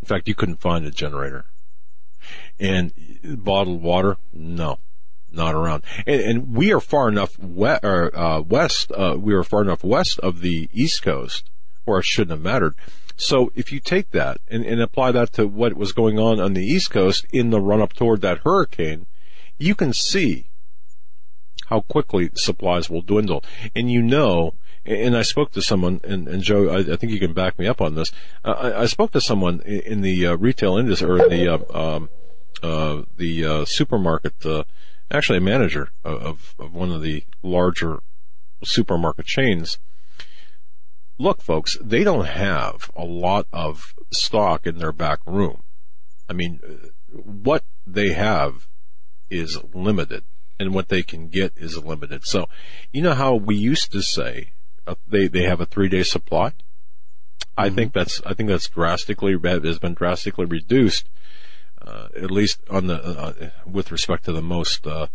In fact, you couldn't find a generator. And bottled water, no, not around. And, and we are far enough or, uh, west. Uh, we are far enough west of the East Coast, where it shouldn't have mattered. So if you take that and, and apply that to what was going on on the East Coast in the run up toward that hurricane, you can see how quickly supplies will dwindle. And you know, and I spoke to someone, and, and Joe, I, I think you can back me up on this. I, I spoke to someone in, the uh, retail industry, or in the uh, um, uh, the uh, supermarket, actually a manager of, of one of the larger supermarket chains. Look, folks, they don't have a lot of stock in their back room. I mean, what they have is limited and what they can get is limited. So, you know how we used to say they they have a three day supply. I think that's I think that's drastically has been drastically reduced, uh, at least on the uh, with respect to the most uh,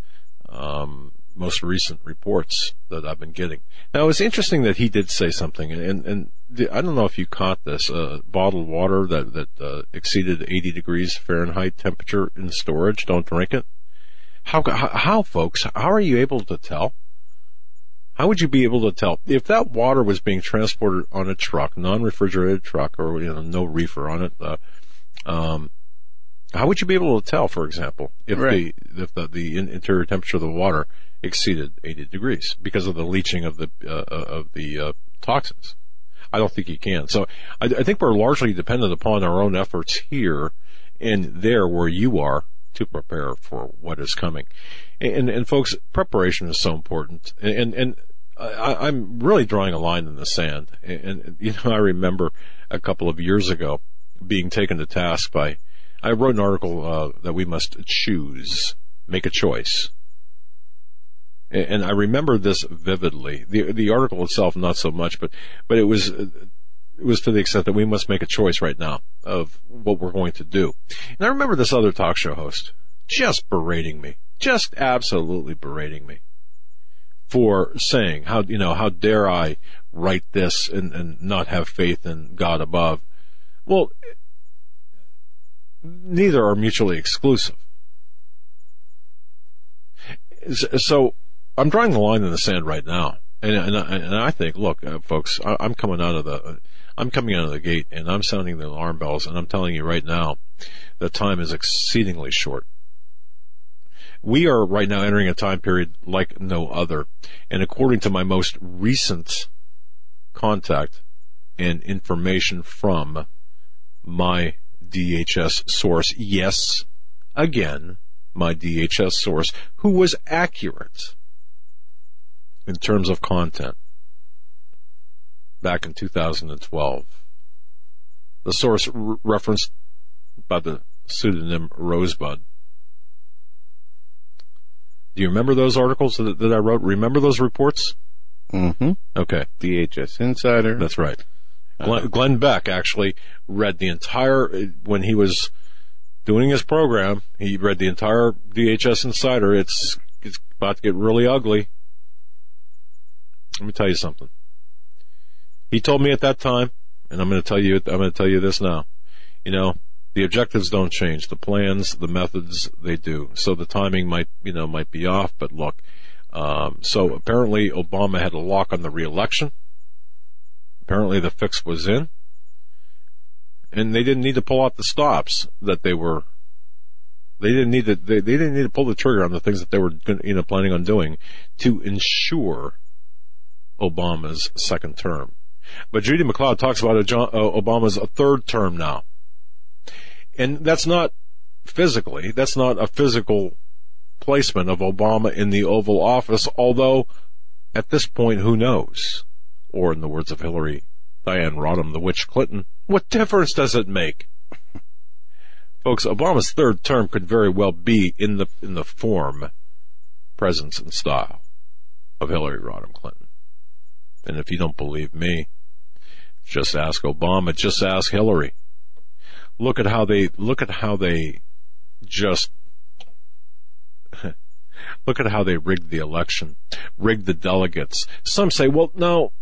um, most recent reports that I've been getting. Now it's interesting that he did say something, and and the, I don't know if you caught this uh, bottled water that that uh, exceeded 80 degrees Fahrenheit temperature in storage. Don't drink it. How, how, folks, how are you able to tell? How would you be able to tell if that water was being transported on a truck, non-refrigerated truck, or you know, no reefer on it? Uh, um, how would you be able to tell, for example, if Right. the if the, the interior temperature of the water exceeded 80 degrees because of the leaching of the uh, of the uh, toxins? I don't think you can. So I, I think we're largely dependent upon our own efforts here and there where you are to prepare for what is coming. And, and folks, preparation is so important. And, and I, I'm really drawing a line in the sand. And, and, you know, I remember a couple of years ago being taken to task by, I wrote an article, uh, that we must choose, make a choice. And, and I remember this vividly. The, the article itself, not so much, but, but it was, it was to the extent that we must make a choice right now of what we're going to do. And I remember this other talk show host just berating me, just absolutely berating me for saying how, you know, how dare I write this and, and not have faith in God above. Well, neither are mutually exclusive. So I'm drawing the line in the sand right now, and and, I- and I think, look, uh, folks, I, I'm coming out of the, I'm coming out of the gate, and I'm sounding the alarm bells, and I'm telling you right now, the time is exceedingly short. We are right now entering a time period like no other, and according to my most recent contact and information from my DHS source, yes, again, my DHS source, who was accurate in terms of content back in 2012. The source r- referenced by the pseudonym Rosebud. Do you remember those articles that, that I wrote? Remember those reports? Mm-hmm. Okay, DHS Insider. that's right. Glenn, Glenn Beck actually read the entire, when he was doing his program, he read the entire DHS Insider. It's, it's about to get really ugly. Let me tell you something. He told me at that time, and I'm going to tell you, I'm going to tell you this now. You know, the objectives don't change. The plans, the methods, they do. So the timing might, you know, might be off, but look, um, so apparently Obama had a lock on the reelection. Apparently the fix was in. And they didn't need to pull out the stops that they were, they didn't need to, they, they didn't need to pull the trigger on the things that they were, you know, planning on doing to ensure Obama's second term. But Judi McLeod talks about uh, Obama's third term now. And that's not physically, that's not a physical placement of Obama in the Oval Office, although at this point, who knows? Or in the words of Hillary Diane Rodham, the witch Clinton, what difference does it make? Folks, Obama's third term could very well be in the, in the form, presence, and style of Hillary Rodham Clinton. And if you don't believe me, just ask Obama, just ask Hillary. Look at how they, look at how they just, look at how they rigged the election, rigged the delegates. Some say, well, no,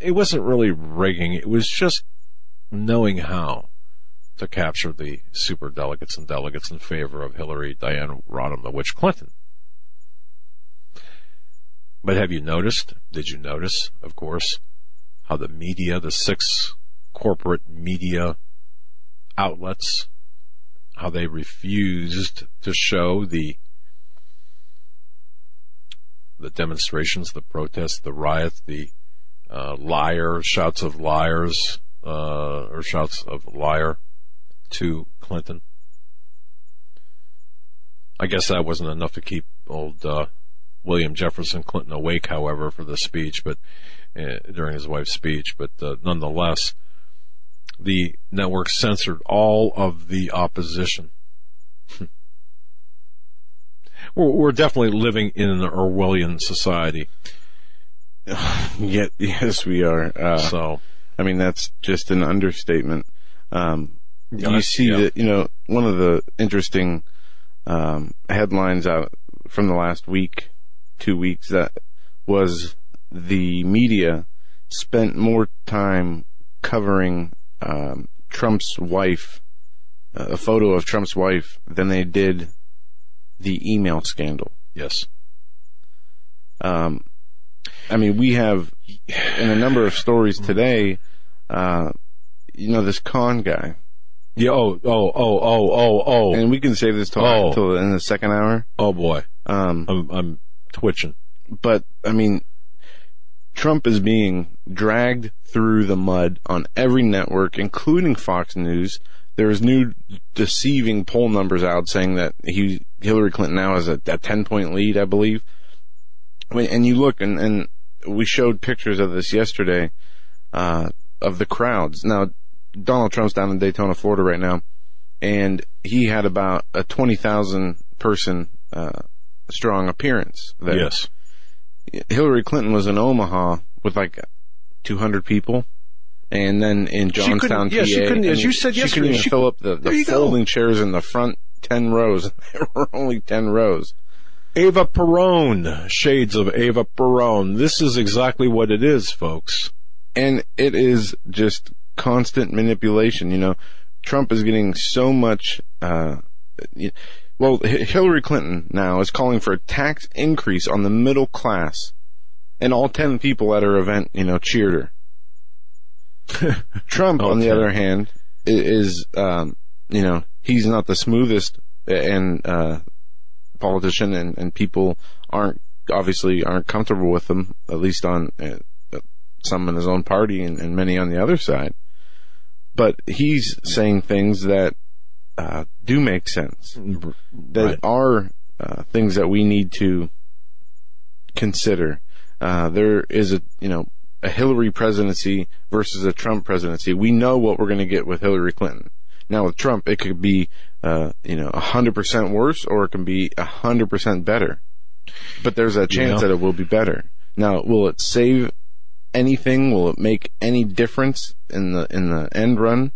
it wasn't really rigging. It was just knowing how to capture the super delegates and delegates in favor of Hillary, Diane Rodham, the witch Clinton. But have you noticed? Did you notice, of course, how the media, the six corporate media outlets, how they refused to show the the demonstrations, the protests, the riots, the uh, liar shouts of liars uh, or shouts of liar to Clinton. I guess that wasn't enough to keep old uh, William Jefferson Clinton awake, however, for the speech, but uh, during his wife's speech. But uh, nonetheless, the network censored all of the opposition. we're, we're definitely living in an Orwellian society. Yet, yes, we are. Uh, so, I mean, that's just an understatement. Um, you see yeah. that, you know, one of the interesting, um, headlines out from the last week, two weeks, that was the media spent more time covering, um, Trump's wife, uh, a photo of Trump's wife than they did the email scandal. yes. Um, I mean, we have in a number of stories today, uh, you know, this con guy, Yeah. Oh. Oh. Oh. Oh. Oh. Oh. and we can save this talk Oh. until in the second hour. oh boy. Um, I'm I'm twitching. but I mean, Trump is being dragged through the mud on every network, including Fox News. There's new deceiving poll numbers out saying that he Hillary Clinton now has a, a 10 point lead, I believe. And you look and, and we showed pictures of this yesterday, uh, of the crowds. Now, Donald Trump's down in Daytona, Florida right now, and he had about a 20,000 person, uh, strong appearance there. Yes. Hillary Clinton was in Omaha with like 200 people. And then in She Johnstown, yeah, she PA, couldn't- as you said she yesterday, couldn't even she- fill up the, the you go. folding chairs in the front 10 rows. There were only 10 rows. Ava Peron, shades of Ava Peron. This is exactly what it is, folks. And it is just constant manipulation. You know, Trump is getting so much, uh, Well, Hillary Clinton now is calling for a tax increase on the middle class, and all ten people at her event, you know, cheered her. Trump, on the other hand, is, um, you know, he's not the smoothest and uh, politician, and, and people aren't obviously aren't comfortable with him, at least on uh, some in his own party and, and many on the other side. But he's saying things that uh, do make sense that Right. are uh, things that we need to consider. Uh, there is a you know a Hillary presidency versus a Trump presidency. We know what we're going to get with Hillary Clinton. Now with Trump, it could be uh, you know hundred percent worse, or it can be hundred percent better. But there's a chance Yeah. that it will be better. Now, will it save anything? Will it make any difference in the in the end run?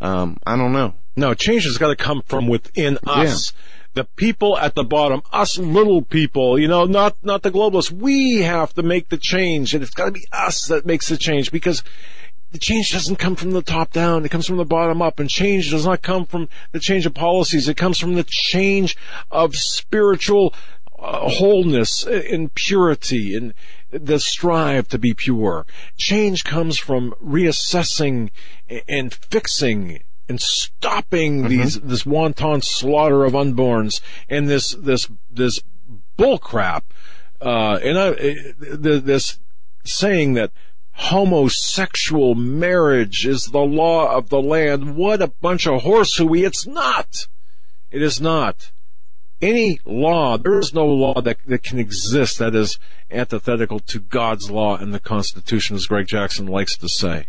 Um, I don't know. No, change has got to come from within us. The people at the bottom, us little people, you know, not, not the globalists. We have to make the change and it's got to be us that makes the change because the change doesn't come from the top down. It comes from the bottom up and change does not come from the change of policies. It comes from the change of spiritual uh, wholeness and purity and the strive to be pure. Change comes from reassessing and fixing and stopping these this wanton slaughter of unborns and this this this bullcrap. Uh, and I, eh, this saying that homosexual marriage is the law of the land. What a bunch of horsehooey! It's not. It is not any law, there is no law that, that can exist that is antithetical to God's law and the Constitution, as Greg Jackson likes to say.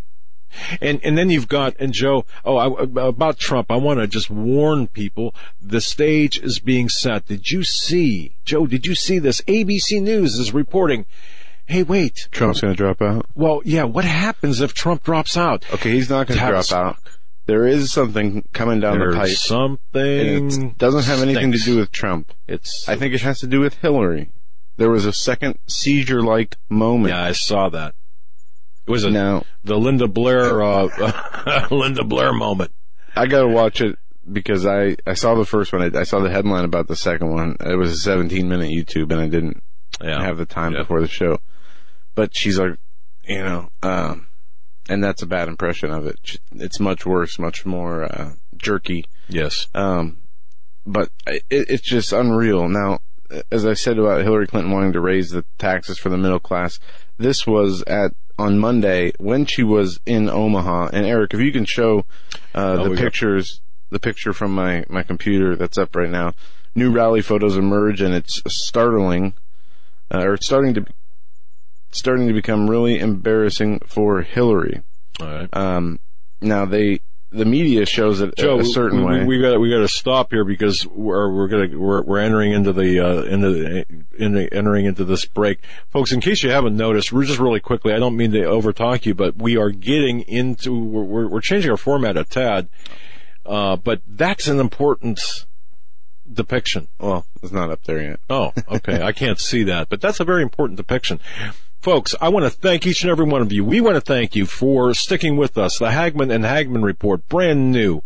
And and then you've got and Joe. Oh, I, about Trump, I want to just warn people: the stage is being set. Did you see, Joe? Did you see this? ABC News is reporting. Hey, wait. Trump's going to drop out. Well, yeah. What happens if Trump drops out? Okay, he's not going to drop out. There is something coming down the pipe. Something. it doesn't have anything to do with Trump. It's. I think it has to do with Hillary. There was a second seizure-like moment. Yeah, I saw that. It was a Now the Linda Blair uh, Linda Blair moment. I got to watch it because I I saw the first one. I, I saw the headline about the second one. It was a 17 minute YouTube, and I didn't Yeah. have the time Yeah. before the show. But she's like, you know, um, and that's a bad impression of it. It's much worse, much more uh, jerky. Yes. Um, but it, it's just unreal. Now, as I said about Hillary Clinton wanting to raise the taxes for the middle class, this was at on Monday when she was in Omaha. And Eric, if you can show uh, Oh, the pictures, the picture from my my computer that's up right now. New rally photos emerge, and it's startling, uh, or it's starting to be, starting to become really embarrassing for Hillary. All right. Um, now they the media shows it Joe, a certain we, way. we got we got to stop here because we're we're gonna we're, we're entering into the uh, into the, into entering into this break, folks. In case you haven't noticed, we're just really quickly. I don't mean to overtalk you, but we are getting into we're we're, we're changing our format a tad. Uh, but that's an important depiction. well, it's not up there yet. Oh, okay. I can't see that, but that's a very important depiction. Folks, I want to thank each and every one of you. We want to thank you for sticking with us. The Hagmann and Hagmann report, brand new,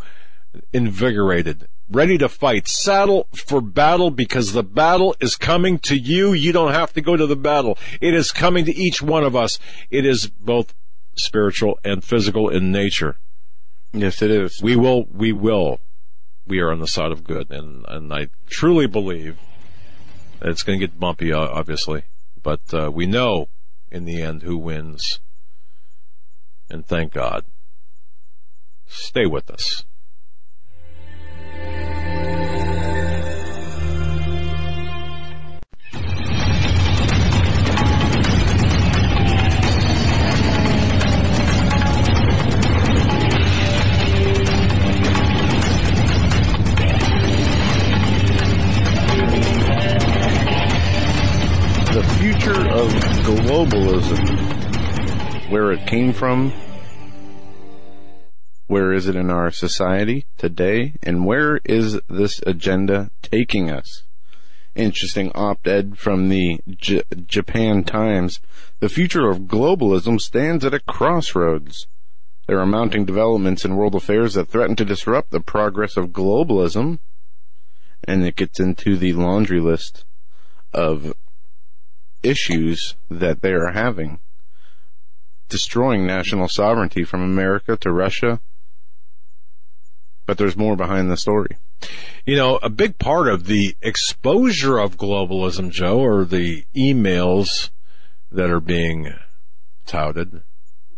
invigorated, ready to fight. Saddle for battle because the battle is coming to you. You don't have to go to the battle. It is coming to each one of us. It is both spiritual and physical in nature. Yes, it is. We will, we will, we are on the side of good. And, and I truly believe it's going to get bumpy, obviously, but, uh, we know in the end who wins. And thank God. Stay with us. Future of globalism, where it came from, where is it in our society today, and where is this agenda taking us? Interesting op-ed from the J- Japan Times. The future of globalism stands at a crossroads. There are mounting developments in world affairs that threaten to disrupt the progress of globalism. and it gets into the laundry list of issues that they are having, destroying national sovereignty from America to Russia. But there's more behind the story. You know, a big part of the exposure of globalism, Joe, are the emails that are being touted.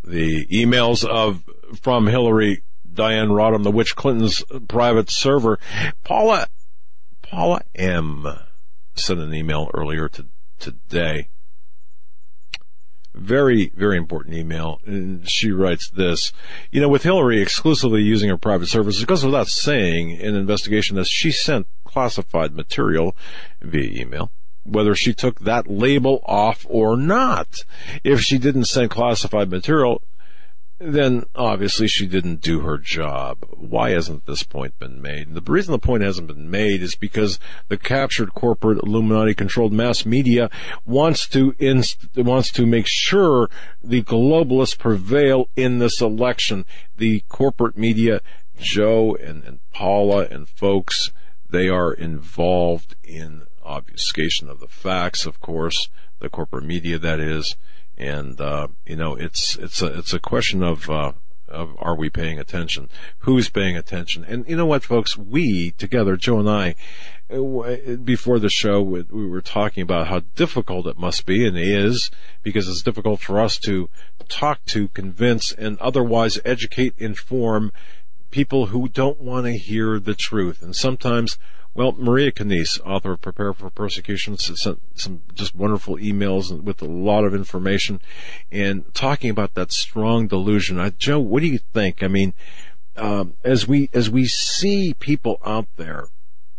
The emails of from Hillary Diane Rodham, the witch Clinton's private server. Paula Paula M sent an email earlier to, today. Very, very important email. She writes this, you know, with Hillary exclusively using her private servers, it goes without saying in investigation that she sent classified material via email whether she took that label off or not. If she didn't send classified material, then obviously she didn't do her job. Why hasn't this point been made? The reason the point hasn't been made is because the captured corporate Illuminati controlled mass media wants to inst- wants to make sure the globalists prevail in this election. The corporate media, Joe and, and Paula and folks, they are involved in obfuscation of the facts, of course, the corporate media that is and uh, you know it's it's a it's a question of uh, of are we paying attention? Who's paying attention? And you know what, folks, we together, Joe and I, before the show, we were talking about how difficult it must be and is because it's difficult for us to talk to, convince, and otherwise educate, inform people who don't want to hear the truth. And sometimes well, Maria Kneas, author of Prepare for Persecution, sent some just wonderful emails with a lot of information and talking about that strong delusion. Uh, Joe, what do you think? I mean, um, as we as we see people out there,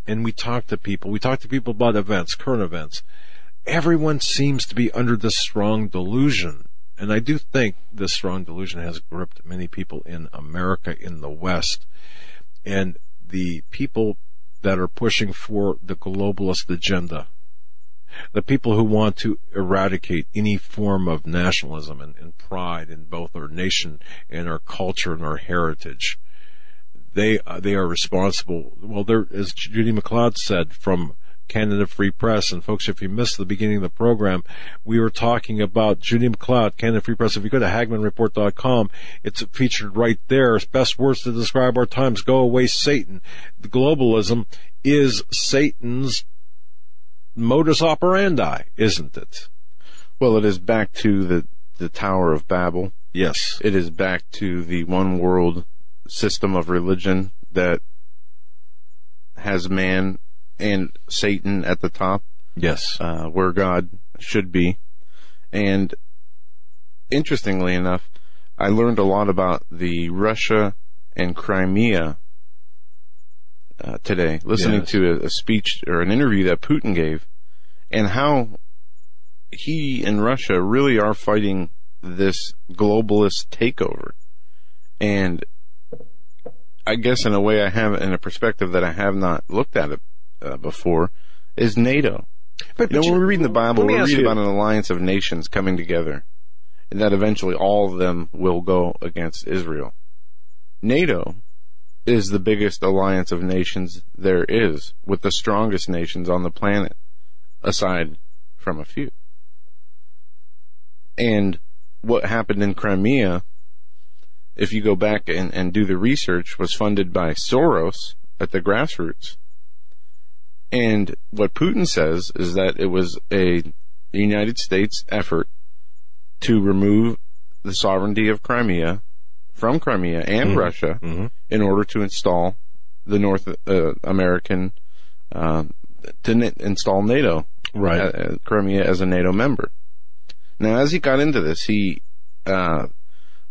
and we talk to people, we talk to people about events, current events. Everyone seems to be under this strong delusion. And I do think this strong delusion has gripped many people in America, in the West. And the people that are pushing for the globalist agenda. The people who want to eradicate any form of nationalism and, and pride in both our nation and our culture and our heritage. They, uh, they are responsible. Well, there, as Judi McLeod said from Canada Free Press. And folks, if you missed the beginning of the program, we were talking about Judi McLeod, Canada Free Press. If you go to HagmannReport.com, it's featured right there. Best words to describe our times. Go away, Satan. The globalism is Satan's modus operandi, isn't it? Well, it is back to the, the Tower of Babel. Yes. It is back to the one world system of religion that has man and Satan at the top. Yes. Uh, where God should be. And interestingly enough, I learned a lot about the Russia and Crimea uh, today, listening yes. to a, a speech or an interview that Putin gave, and how he and Russia really are fighting this globalist takeover. And I guess in a way I have, in a perspective that I have not looked at it uh, before is NATO. But, you know, when we read in the Bible, we read about an alliance of nations coming together, and that eventually all of them will go against Israel. NATO is the biggest alliance of nations there is, with the strongest nations on the planet, aside from a few. And what happened in Crimea, if you go back and, and do the research, was funded by Soros at the grassroots. And what Putin says is that it was a United States effort to remove the sovereignty of Crimea from Crimea and mm-hmm. Russia mm-hmm. in order to install the North uh, American uh, to n- install NATO, right? Uh, Crimea as a NATO member. Now, as he got into this, he uh,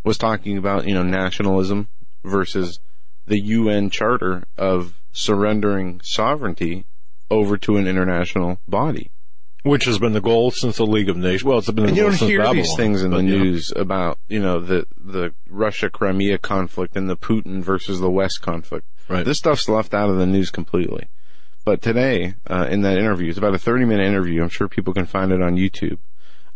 was talking about you know nationalism versus the UN Charter of surrendering sovereignty over to an international body. Which has been the goal since the League of Nations. Well, it's been the and goal since hear Babylon, these things in the yeah. news about you know the the Russia Crimea conflict and the Putin versus the West conflict. Right. This stuff's left out of the news completely. But today, uh, in that interview, it's about a 30 minute interview. I'm sure people can find it on YouTube.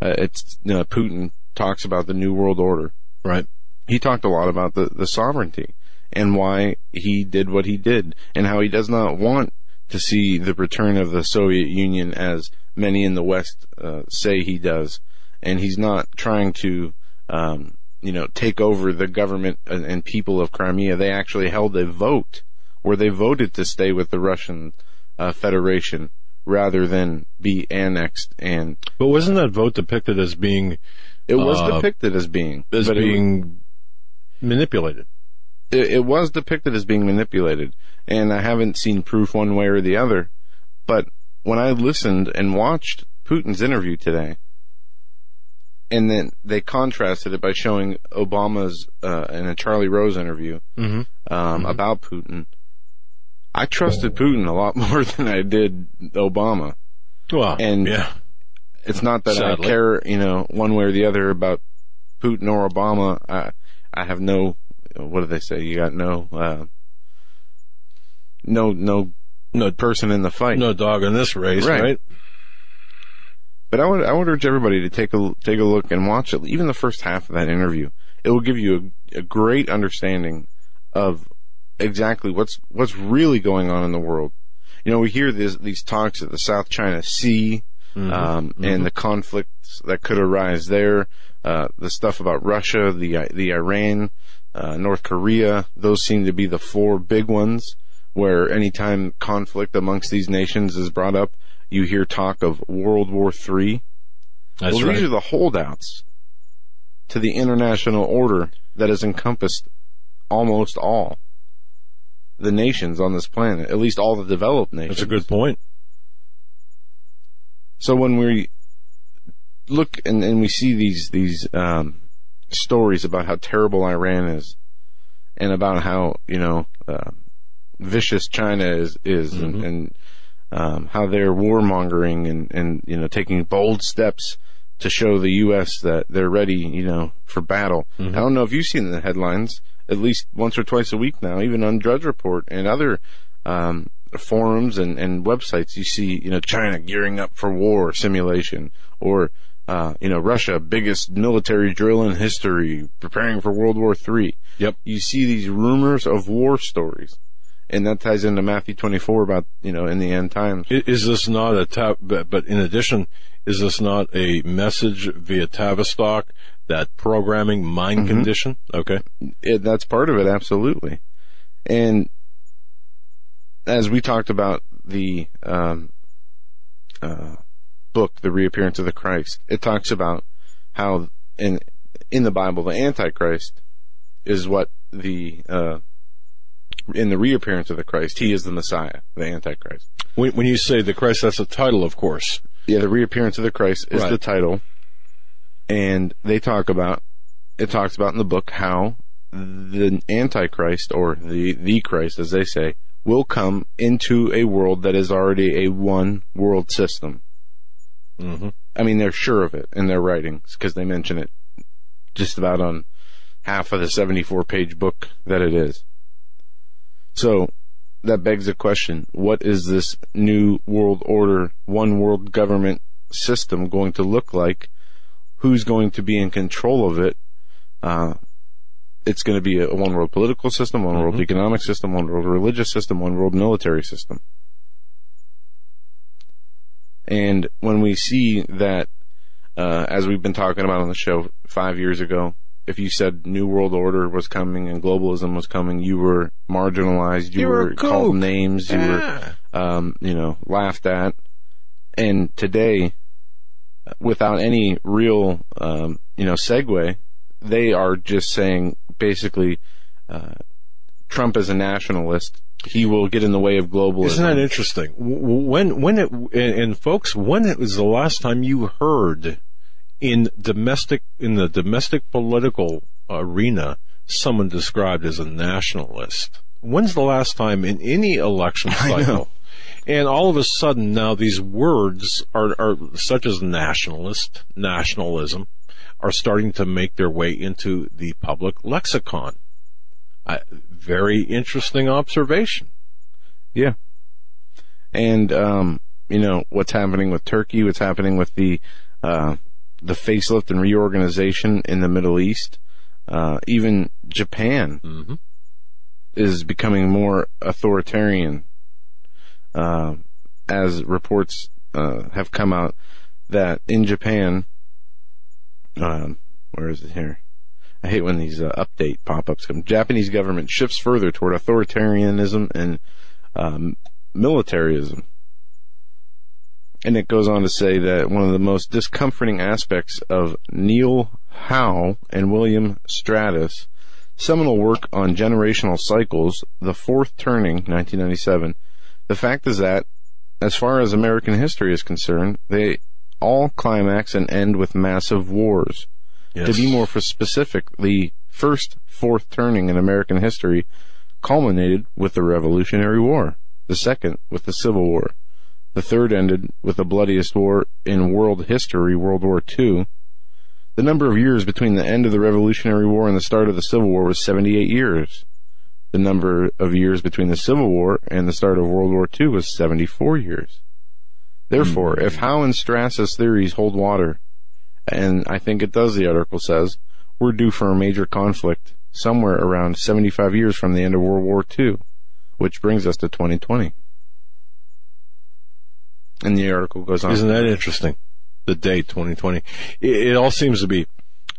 Uh, it's you know, Putin talks about the New World Order. Right. He talked a lot about the, the sovereignty and why he did what he did and how he does not want to see the return of the Soviet Union as many in the West uh, say he does, and he's not trying to, um, you know, take over the government and, and people of Crimea. They actually held a vote where they voted to stay with the Russian uh, Federation rather than be annexed. And But wasn't that vote depicted as being it was Uh, depicted as being as being manipulated? It, it was depicted as being manipulated, and I haven't seen proof one way or the other. But when I listened and watched Putin's interview today, and then they contrasted it by showing Obama's uh, in a Charlie Rose interview Mm-hmm. um, about Putin, I trusted Putin a lot more than I did Obama. Well, And- yeah, It's not that Sadly. I care, you know, one way or the other about Putin or Obama. I I have no, what do they say? You got no, uh, no, no, no person in the fight. no dog in this race, Right. right? But I would I would urge everybody to take a take a look and watch it, even the first half of that interview. It will give you a, a great understanding of exactly what's what's really going on in the world. You know, we hear this, these talks at the South China Sea, um, and the conflicts that could arise there. Uh, the stuff about Russia, the the Iran, uh, North Korea. Those seem to be the four big ones. Where anytime conflict amongst these nations is brought up, you hear talk of World War III. That's well, right. these are the holdouts to the international order that has encompassed almost all the nations on this planet, at least all the developed nations. That's a good point. So when we look and, and we see these these um, stories about how terrible Iran is, and about how you know uh, vicious China is is, and, and um, how they're warmongering and and you know taking bold steps to show the U.S. that they're ready, you know, for battle. I don't know if you've seen the headlines at least once or twice a week now, even on Drudge Report and other um, forums and, and websites. You see, you know, China gearing up for war simulation, or uh, you know, Russia biggest military drill in history, preparing for World War III. Yep. You see these rumors of war stories. And that ties into Matthew 24 about, you know, in the end times. Is this not a tap? But, but in addition, is this not a message via Tavistock that programming mind Mm-hmm. condition? Okay. it, that's part of it, absolutely. And as we talked about the um, uh, book, The Reappearance of the Christ, it talks about how in in the Bible the Antichrist is what the uh, in the reappearance of the Christ, he is the Messiah, the Antichrist. When, when you say the Christ, that's a title, of course. Yeah, the reappearance of the Christ is Right. the title, and they talk about it talks about in the book how the Antichrist or the the Christ, as they say, will come into a world that is already a one world system. Hmm I mean, they're sure of it in their writings because they mention it just about on half of the 74 page book that it is. So that begs the question, what is this new world order, one world government system going to look like? Who's going to be in control of it? Uh, it's going to be a one world political system, one world economic system, one world religious system, one world military system. And when we see that, uh, as we've been talking about on the show five years ago, if you said New World Order was coming and globalism was coming, you were marginalized, you, You were were called names, you were, um, you know, laughed at. And today, without any real, um, you know, segue, they are just saying basically, uh, Trump is a nationalist. He will get in the way of globalism. Isn't that interesting? When, when it, and, and folks, when it was the last time you heard in domestic, in the domestic political arena, someone described as a nationalist? When's the last time in any election cycle? And all of a sudden now these words are, are such as nationalist, nationalism, are starting to make their way into the public lexicon. I, very interesting observation. Yeah. And, um, you know, what's happening with Turkey, what's happening with the, uh, the facelift and reorganization in the Middle East, uh, even Japan Mhm. is becoming more authoritarian. uh, as reports uh, have come out that in Japan, um, where is it here? I hate when these uh, update pop-ups come. Japanese government shifts further toward authoritarianism and um, militarism. And it goes on to say that one of the most discomforting aspects of Neil Howe and William Strauss' seminal work on generational cycles, The Fourth Turning, 1997, the fact is that, as far as American history is concerned, they all climax and end with massive wars. Yes. To be more specific, the first fourth turning in American history culminated with the Revolutionary War, the second with the Civil War, the third ended with the bloodiest war in world history, World War II. The number of years between the end of the Revolutionary War and the start of the Civil War was 78 years. The number of years between the Civil War and the start of World War II was 74 years. Therefore, hmm. if Howe and Strauss' theories hold water, and I think it does, the article says, we're due for a major conflict somewhere around 75 years from the end of World War II, which brings us to 2020. And the article goes on. Isn't that interesting? The date 2020. It, it all seems to be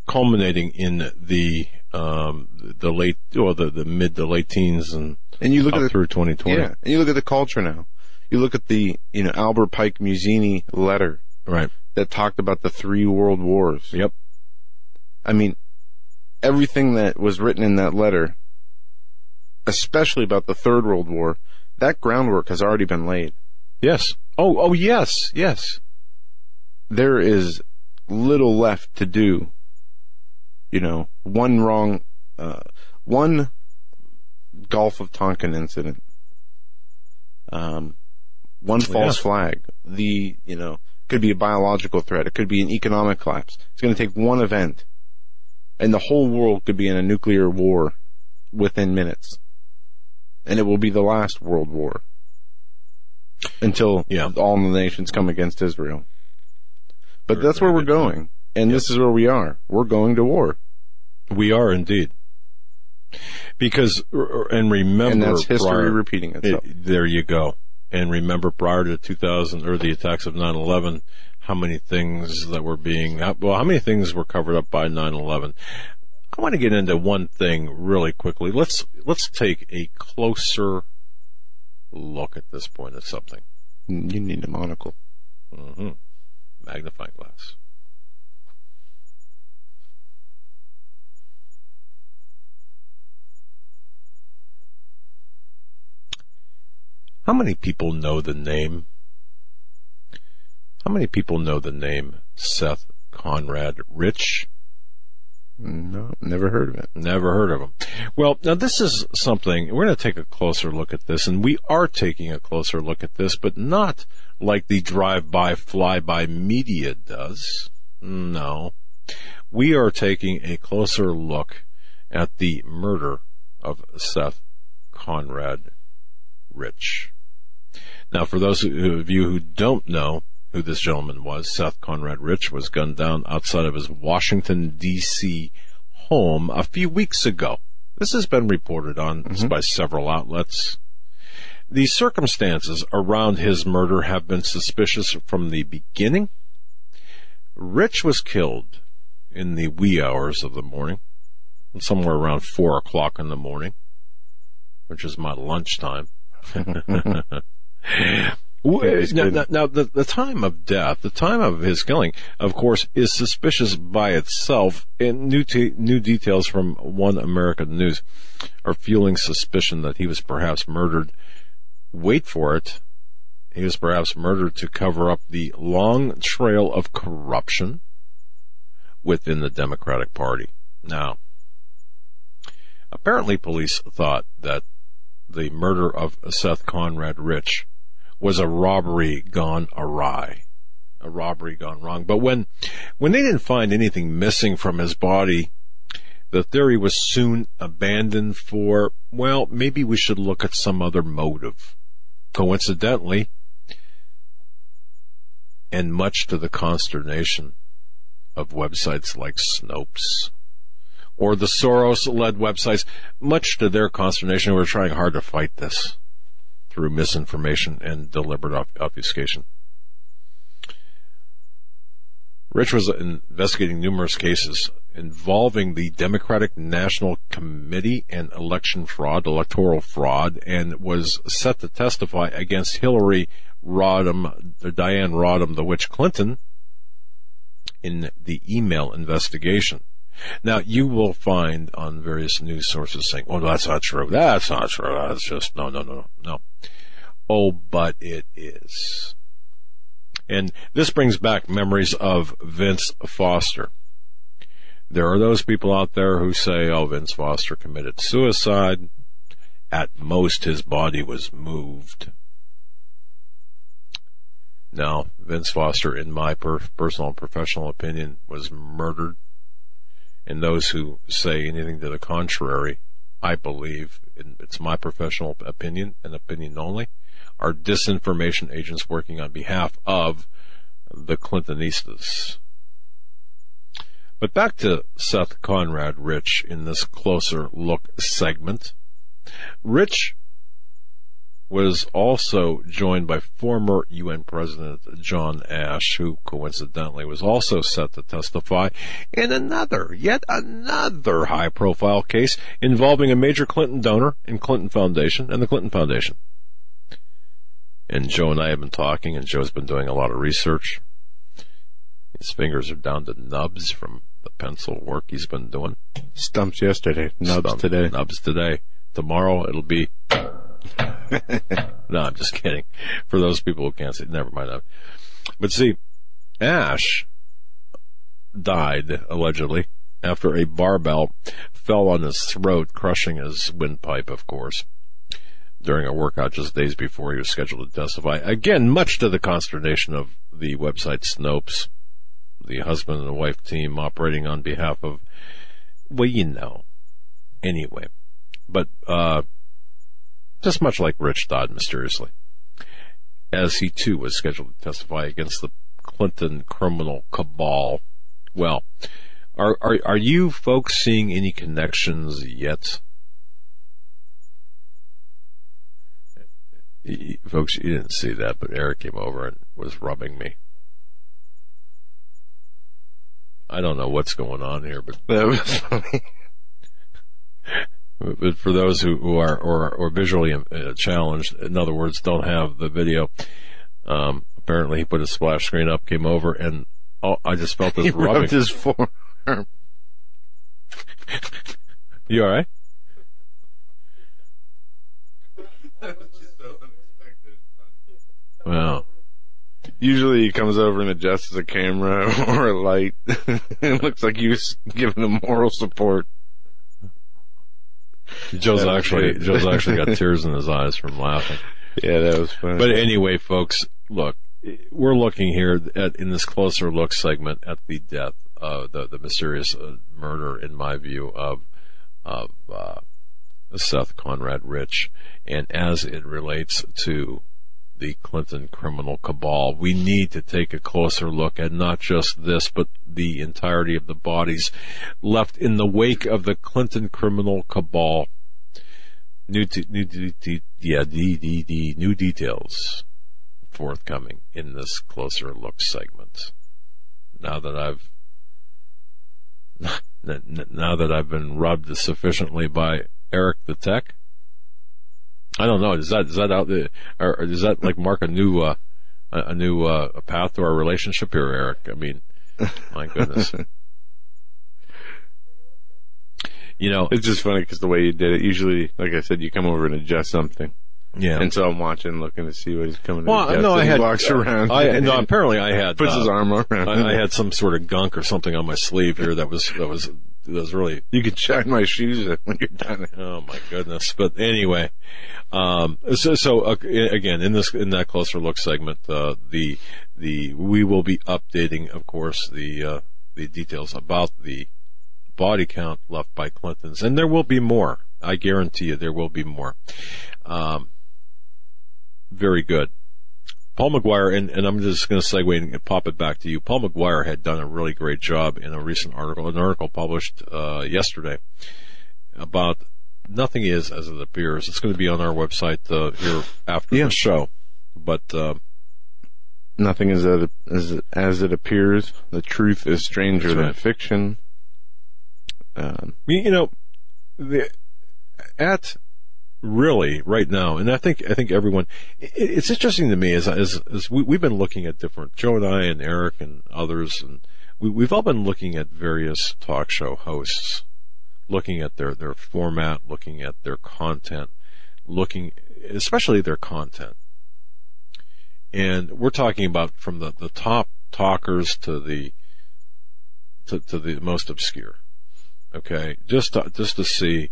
culminating in the um, the late or the, the mid to late teens and and you look up at the, through 2020. yeah, and you look at the culture now. You look at the you know Albert Pike Mazzini letter Right. That talked about the three world wars. Yep. I mean, everything that was written in that letter, especially about the Third World War, that groundwork has already been laid. Yes. Oh, oh, yes, yes. There is little left to do. You know, one wrong, uh, one Gulf of Tonkin incident, um, one false Yeah. flag, the, you know, could be a biological threat, it could be an economic collapse. It's going to take one event, and the whole world could be in a nuclear war within minutes. And it will be the last world war. Until Yeah. all the nations come against Israel. But that's where we're very good point. going. And this is where we are. We're going to war. We are indeed. Because, er, er, and remember, And that's history prior- repeating itself. It, there you go. And remember, prior to 2000 or the attacks of 9/11, how many things that were being well, how many things were covered up by 9/11? I want to get into one thing really quickly. Let's let's take a closer look at this point of something. you need a monocle. Mm-hmm. Magnifying glass. How many people know the name? How many people know the name Seth Conrad Rich? No, never heard of it. Never heard of him. Well, now this is something, we're going to take a closer look at this, and we are taking a closer look at this, but not like the drive-by, fly-by media does. No. We are taking a closer look at the murder of Seth Conrad Rich. Now, for those of you who don't know who this gentleman was, Seth Conrad Rich was gunned down outside of his Washington, D.C. home a few weeks ago. This has been reported on mm-hmm. by several outlets. The circumstances around his murder have been suspicious from the beginning. Rich was killed in the wee hours of the morning, somewhere around four o'clock in the morning, which is my lunchtime. Now, now, now the, the time of death, the time of his killing, of course, is suspicious by itself. And new t- new details from One American News are fueling suspicion that he was perhaps murdered. Wait for it. He was perhaps murdered to cover up the long trail of corruption within the Democratic Party. Now, apparently police thought that the murder of Seth Conrad Rich was a robbery gone awry. A robbery gone wrong. But when, when they didn't find anything missing from his body, the theory was soon abandoned for, well, maybe we should look at some other motive. Coincidentally, and much to the consternation of websites like Snopes or the Soros led websites, much to their consternation, who are trying hard to fight this. Through misinformation and deliberate obfuscation. Rich was investigating numerous cases involving the Democratic National Committee and election fraud, electoral fraud, and was set to testify against Hillary Rodham, uh, Diane Rodham, the witch Clinton, in the email investigation. Now, you will find on various news sources saying, oh, that's not true. That's not true. That's just, no, no, no, no. Oh, but it is. And this brings back memories of Vince Foster. There are those people out there who say, oh, Vince Foster committed suicide. At most, his body was moved. No, Vince Foster, in my per- personal and professional opinion, was murdered. And those who say anything to the contrary, I believe, and it's my professional opinion and opinion only, are disinformation agents working on behalf of the Clintonistas. But back to Seth Conrad Rich in this closer look segment. Rich was also joined by former UN President John Ashe, who coincidentally was also set to testify in another, yet another high profile case involving a major Clinton donor and Clinton Foundation and the Clinton Foundation. And Joe and I have been talking, and Joe's been doing a lot of research. His fingers are down to nubs from the pencil work he's been doing. Stumps yesterday, nubs Stump- today. Nubs today. Tomorrow it'll be. no, I'm just kidding. For those people who can't see, never mind. That. But see, Ashe died allegedly after a barbell fell on his throat, crushing his windpipe, of course during a workout just days before he was scheduled to testify. Again, much to the consternation of the website Snopes, the husband and wife team operating on behalf of, well, you know. Anyway, but, uh, just much like Rich Dodd mysteriously, as he too was scheduled to testify against the Clinton criminal cabal. Well, are, are, are you folks seeing any connections yet? Folks, you didn't see that, but Eric came over and was rubbing me. I don't know what's going on here, but that was funny. But for those who, who are or, or visually uh, challenged, in other words, don't have the video, um, apparently he put his splash screen up, came over, and oh, I just felt this he rubbing. rubbed his forearm. you all right? Wow. Usually he comes over and adjusts a camera or a light. it looks like he was giving him moral support. Joe's actually. Joe's actually got tears in his eyes from laughing. Yeah, that was funny. But anyway, folks, look, we're looking here at in this closer look segment at the death of the the mysterious uh, murder, in my view, of of uh, Seth Conrad Rich, and as it relates to the Clinton criminal cabal, we need to take a closer look at not just this, but the entirety of the bodies left in the wake of the Clinton criminal cabal. New, de- new, yeah, the, the, the new details forthcoming in this closer look segment. Now that I've now that I've been rubbed sufficiently by Eric the Tech, I don't know. Is that is that out there, or or does that like mark a new uh, a a new uh, a path to our relationship here, Eric? I mean, my goodness. You know, it's just funny because the way you did it. Usually, like I said, you come over and adjust something. Yeah. And so I'm watching, looking to see what he's coming to well, adjust. no, I he had walks around. I no, apparently I had puts his uh, arm around. I, I had some sort of gunk or something on my sleeve here that was that was that was really You can shine my shoes when you're done. Oh my goodness! But anyway, um, so so uh, again in this in that closer look segment, uh, the the we will be updating, of course, the uh, the details about the body count left by Clintons, and there will be more. I guarantee you, there will be more. Um, very good. Paul McGuire, and, and I'm just going to segue and pop it back to you. Paul McGuire had done a really great job in a recent article, an article published uh, yesterday about nothing is as it appears. It's going to be on our website uh, here after Yeah. the show. But uh, Nothing is as, as, as it appears. The truth is stranger That's than fiction. Um, you you know, the, at really right now, and I think I think everyone. It, it's interesting to me as as, as we, we've been looking at different Joe and I and Eric and others, and we, we've all been looking at various talk show hosts, looking at their their format, looking at their content, looking especially their content. And we're talking about from the, the top talkers to the to, to the most obscure. Okay, just to, just to see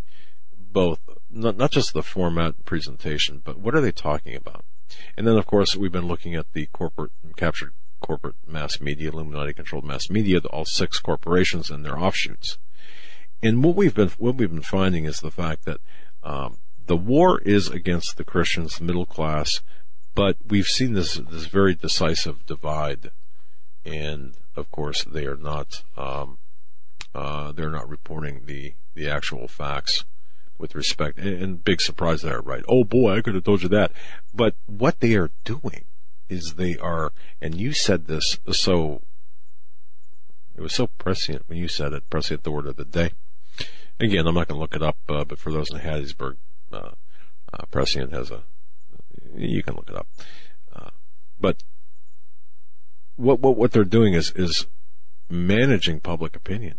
both not not just the format presentation, but what are they talking about? And then of course we've been looking at the corporate captured corporate mass media, Illuminati controlled mass media, all six corporations and their offshoots. And what we've been what we've been finding is the fact that um, the war is against the Christians, the middle class, but we've seen this this very decisive divide, and of course they are not um, uh, they're not reporting the the actual facts with respect. And, big surprise there, right? Oh boy, I could have told you that. But what they are doing is they are, and you said this so. It was so prescient when you said it. Prescient, the word of the day. Again, I'm not going to look it up, uh, but for those in Hattiesburg, uh, uh, prescient has a. You can look it up, uh, but what what what they're doing is is managing public opinion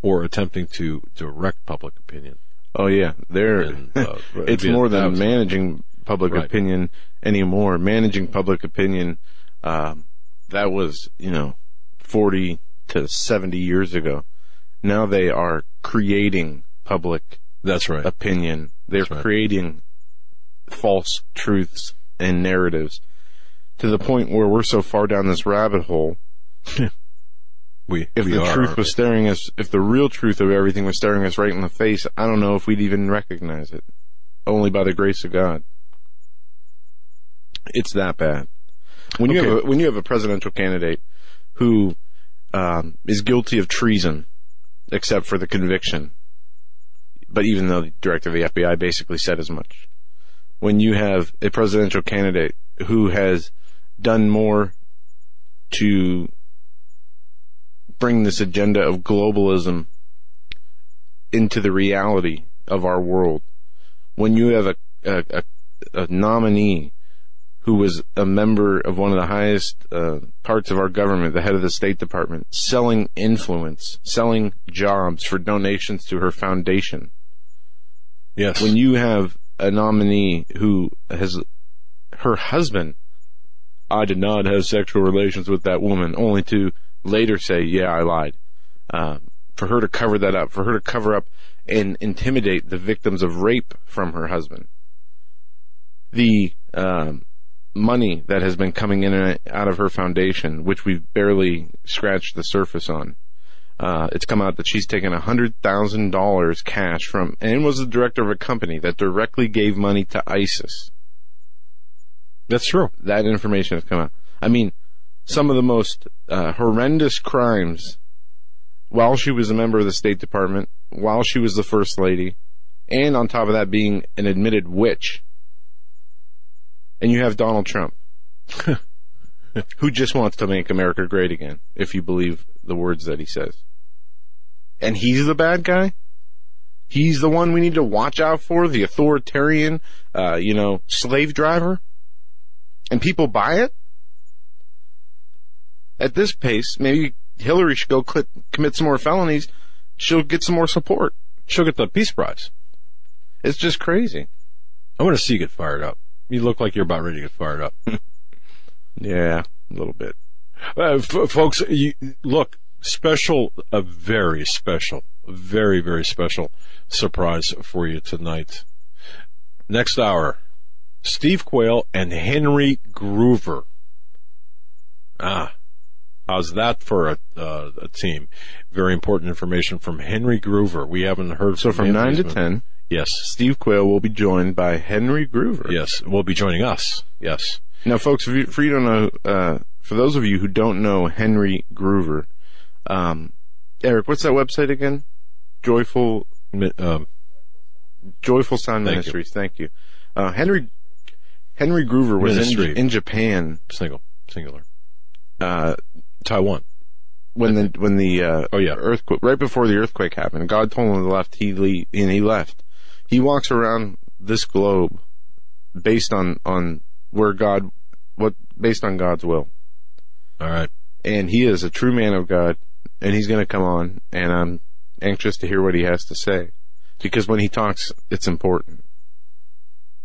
or attempting to direct public opinion. Oh yeah, they're, And, uh, it's more than was- managing public Right. opinion anymore. Managing public opinion, um, that was, you know, 40 to 70 years ago. Now they are creating public That's right. opinion. They're right. creating false truths and narratives to the point where we're so far down this rabbit hole. We If we the are, truth was staring us, if the real truth of everything was staring us right in the face, I don't know if we'd even recognize it. Only by the grace of God. It's that bad. When you Okay. have a, when you have a presidential candidate who um, is guilty of treason, except for the conviction, but even though the director of the FBI basically said as much, when you have a presidential candidate who has done more to bring this agenda of globalism into the reality of our world, when you have a, a, a, nominee who was a member of one of the highest uh, parts of our government, the head of the State Department, selling influence, selling jobs for donations to her foundation. Yes. When you have a nominee who has her husband, I did not have sexual relations with that woman, only to later say, yeah, I lied. Uh, for her to cover that up, for her to cover up and intimidate the victims of rape from her husband. The um, money that has been coming in and out of her foundation, which we've barely scratched the surface on. Uh, it's come out that she's taken a hundred thousand dollars cash from, and was the director of a company that directly gave money to ISIS. That's true. That information has come out. I mean, some of the most uh, horrendous crimes while she was a member of the State Department, while she was the First Lady, and on top of that being an admitted witch. And you have Donald Trump, who just wants to make America great again, if you believe the words that he says. And he's the bad guy? He's the one we need to watch out for, the authoritarian, uh, you know, slave driver? And people buy it? At this pace, maybe Hillary should go cl- commit some more felonies. She'll get some more support. She'll get the Peace Prize. It's just crazy. I want to see you get fired up. You look like you're about ready to get fired up. Yeah, a little bit. Uh, f- folks, you, look, special, a very special, very, very special surprise for you tonight. Next hour, Steve Quayle and Henry Gruver. Ah, how's that for a, uh, a team? Very important information from Henry Gruver. We haven't heard So from him. 9 to been- 10, Yes, Steve Quayle will be joined by Henry Gruver. yes, will be joining us. Yes. Now, folks, if you, for you don't know, uh, for those of you who don't know Henry Gruver, um, Eric, what's that website again? Joyful, Um, Joyful Sound Thank you. Ministries. Thank you. Uh, Henry Henry Gruver was in, in Japan Single, singular. uh, Taiwan. when the when the uh, Oh, yeah. earthquake right before the earthquake happened. God told him to left. He le- and he left. He walks around this globe based on on where God what based on God's will. All right. and he is a true man of God, and he's going to come on, and I'm anxious to hear what he has to say, because when he talks, it's important.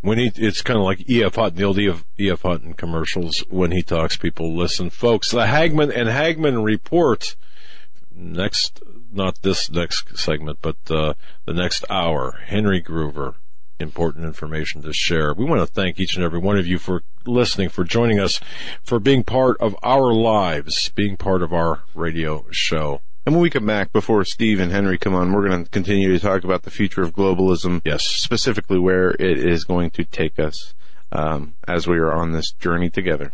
When he, it's kind of like E.F. Hutton, the old E.F. E.F. Hutton commercials. When he talks, people listen. Folks, the Hagmann and Hagmann report next, not this next segment, but, uh, the next hour. Henry Gruver, important information to share. We want to thank each and every one of you for listening, for joining us, for being part of our lives, being part of our radio show. And when we come back, before Steve and Henry come on, we're going to continue to talk about the future of globalism, Yes. specifically where it is going to take us um, as we are on this journey together.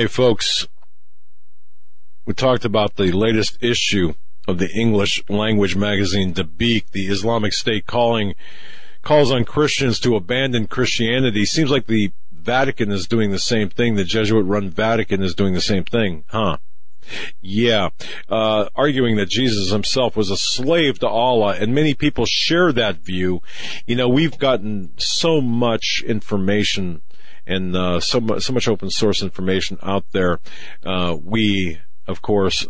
Hey folks, we talked about the latest issue of the English language magazine Dabiq, the Islamic State calling calls on Christians to abandon Christianity. Seems like the Vatican is doing the same thing. The Jesuit run Vatican is doing the same thing, huh? Yeah, uh, arguing that Jesus himself was a slave to Allah, and many people share that view. You know, we've gotten so much information and uh, so much so much open source information out there. Uh, we, of course,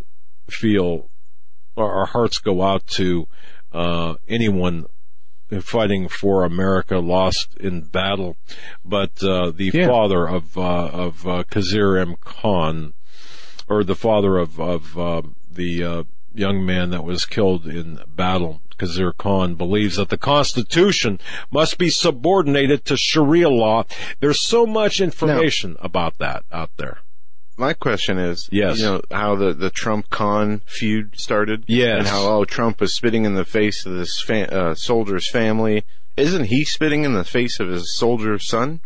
feel our, hearts go out to uh, anyone fighting for America lost in battle, but uh, the Yeah. father of uh, of uh, Khizr M. Khan, or the father of of uh, the uh, young man that was killed in battle, Khizr Khan, believes that the Constitution must be subordinated to Sharia law. There's so much information about that out there. My question is, Yes. you know how the the Trump Khan feud started, Yes. and how oh Trump was spitting in the face of this fa- uh, soldier's family. Isn't he spitting in the face of his soldier's son?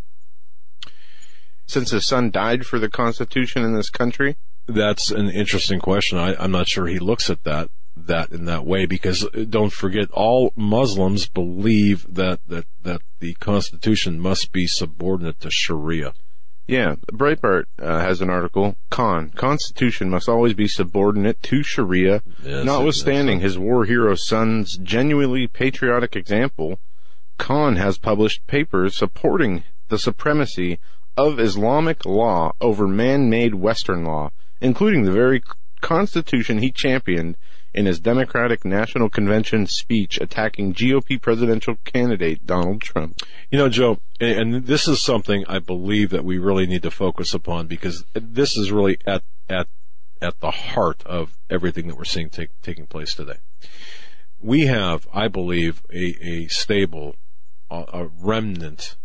Since his son died for the Constitution in this country, That's an interesting question. I, I'm not sure he looks at that that in that way because don't forget all Muslims believe that that that the Constitution must be subordinate to Sharia. yeah. Breitbart uh, has an article. Con Constitution must always be subordinate to Sharia, Yes, notwithstanding his war hero son's genuinely patriotic example. Khan has published papers supporting the supremacy of Islamic law over man-made Western law, including the very constitution he championed in his Democratic National Convention speech attacking GOP presidential candidate Donald Trump. You know, Joe, and this is something I believe that we really need to focus upon because this is really at at at the heart of everything that we're seeing take, taking place today. We have, I believe, a, a stable, a, a remnant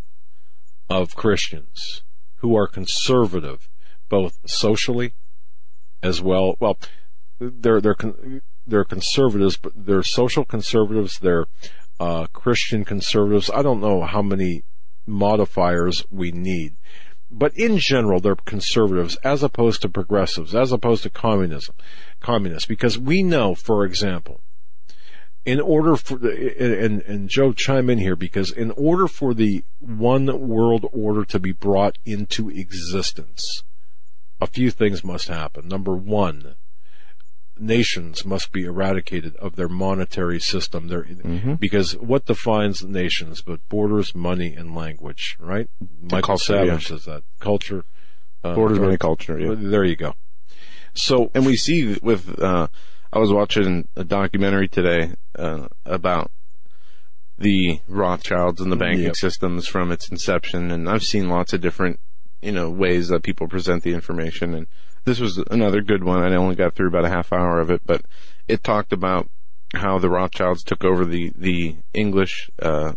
of Christians who are conservative, both socially as well. Well, they're they're they're conservatives, but they're social conservatives. They're uh, Christian conservatives. I don't know how many modifiers we need, but in general, they're conservatives as opposed to progressives, as opposed to communism, communists. Because we know, for example, in order for the, and and Joe chime in here because in order for the one world order to be brought into existence, a few things must happen. Number one, nations must be eradicated of their monetary system. Their, Because what defines nations but borders, money, and language, right? Michael culture, Savage yeah. says that. Culture. Uh, Borders, money, culture. Yeah. There you go. So, and we see with uh I was watching a documentary today uh, about the Rothschilds and the banking Yep. systems from its inception and I've seen lots of different you know ways that people present the information and this was another good one I only got through about a half hour of it but it talked about how the Rothschilds took over the the English uh,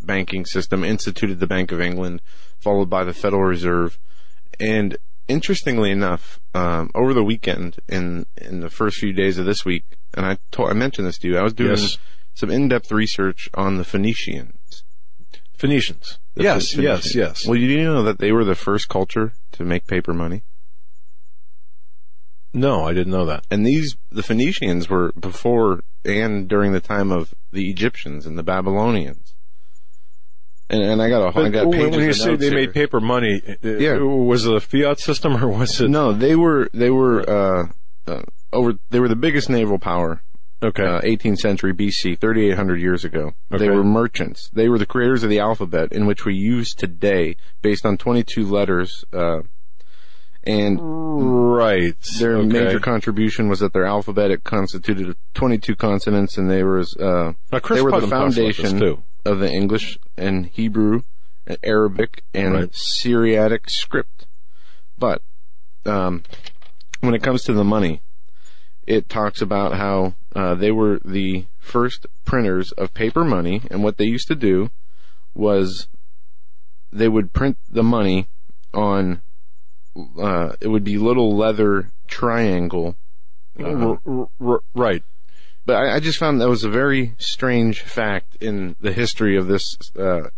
banking system, instituted the Bank of England, followed by the Federal Reserve, and interestingly enough, um, over the weekend, in in the first few days of this week, and I told, I mentioned this to you, I was doing Yes. some in depth research on the Phoenicians. Phoenicians. The yes, Phoenicians. yes, yes. Well, you do know that they were the first culture to make paper money, no, I didn't know that. and these the Phoenicians were before and during the time of the Egyptians and the Babylonians. And, and I got a, I But got when, pages when you of say they here. made paper money, uh, Yeah. was it a fiat system or was it? No, they were they were uh, uh, over. They were the biggest naval power, Okay. uh, 18th century BC, 3,800 years ago. Okay. They were merchants. They were the creators of the alphabet, in which we use today, based on 22 letters. Uh, and right. their okay. major contribution was that their alphabet it constituted 22 consonants, and they were uh, they were the Putnam talks about this, foundation of the English and Hebrew, and Arabic, and Right. Syriac script. But um, when it comes to the money, it talks about how uh, they were the first printers of paper money, and what they used to do was they would print the money on. Uh, it would be little leather triangle. uh, R- r- right. but I, I just found that was a very strange fact in the history of this uh,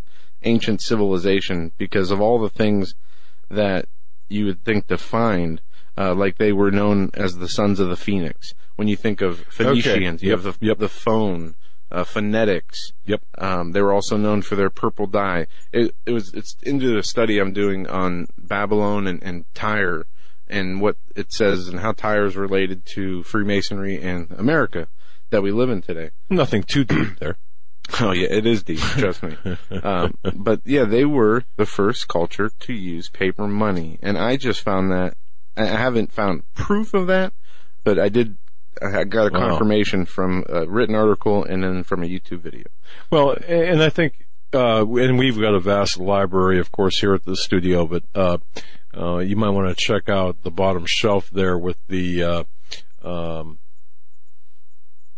ancient civilization because of all the things that you would think to find. Uh, like they were known as the sons of the phoenix. When you think of Phoenicians, you Yep. have the, Yep. the phone, uh, phonetics. Yep. Um, they were also known for their purple dye. It, it was it's into the study I'm doing on Babylon and, and Tyre and what it says and how Tyre is related to Freemasonry and America that we live in today. Nothing too deep there. Oh yeah, it is deep. Trust me. Um, but yeah, they were the first culture to use paper money, and I just found that I I haven't found proof of that, but I did. I got a Wow. confirmation from a written article and then from a YouTube video. Well, and I think, uh, and we've got a vast library, of course, here at the studio, but, uh, uh, you might want to check out the bottom shelf there with the, uh, um,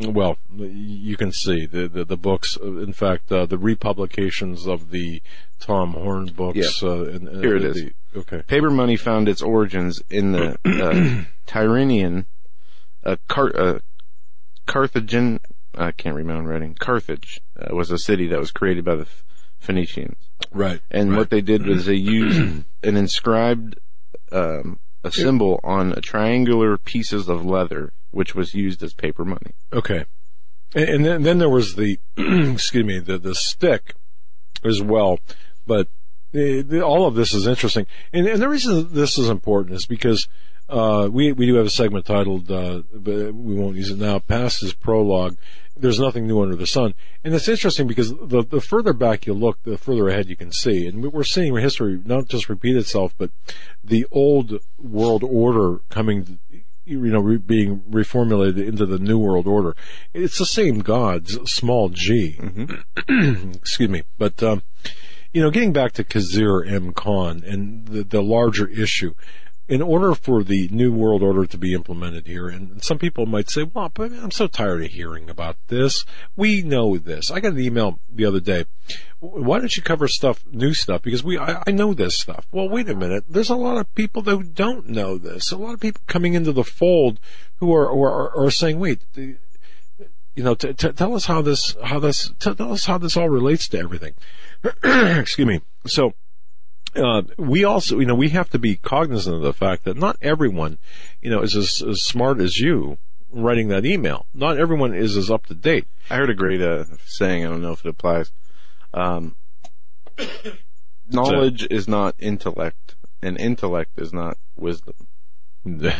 well, you can see the, the, the books. In fact, uh, the republications of the Tom Horn books. Uh, and, and Here it is. the- okay. Paper money found its origins in the uh, Tyrrhenian, uh, Car- Carthagin. I can't read my own writing. Carthage uh, was a city that was created by the Phoenicians. Right. And what they did was they used an inscribed um, a symbol on a triangular pieces of leather, which was used as paper money. Okay. And, and then, then there was the, excuse me, the, the stick as well. But the, the, all of this is interesting. And, and the reason this is important is because, uh, we, we do have a segment titled, uh, but we won't use it now, past is prologue. There's nothing new under the sun. And it's interesting because the, the further back you look, the further ahead you can see. And we're seeing history not just repeat itself, but the old world order coming you know, re- being reformulated into the New World Order. It's the same gods, small g. Excuse me. But, um, you know, getting back to Khizr M. Khan and the, the larger issue, in order for the New World Order to be implemented here, and some people might say, well, but I'm so tired of hearing about this. We know this. I got an email the other day. Why don't you cover stuff, new stuff? Because we, I, I know this stuff. Well, wait a minute. There's a lot of people that don't know this. A lot of people coming into the fold who are, who are, are saying, wait, the- you know, t- t- tell us how this, how this, t- tell us how this all relates to everything. Excuse me. So, uh, we also, you know, we have to be cognizant of the fact that not everyone, you know, is as, as smart as you writing that email. Not everyone is as up to date. I heard a great uh, saying. I don't know if it applies. Um, knowledge is not intellect, and intellect is not wisdom.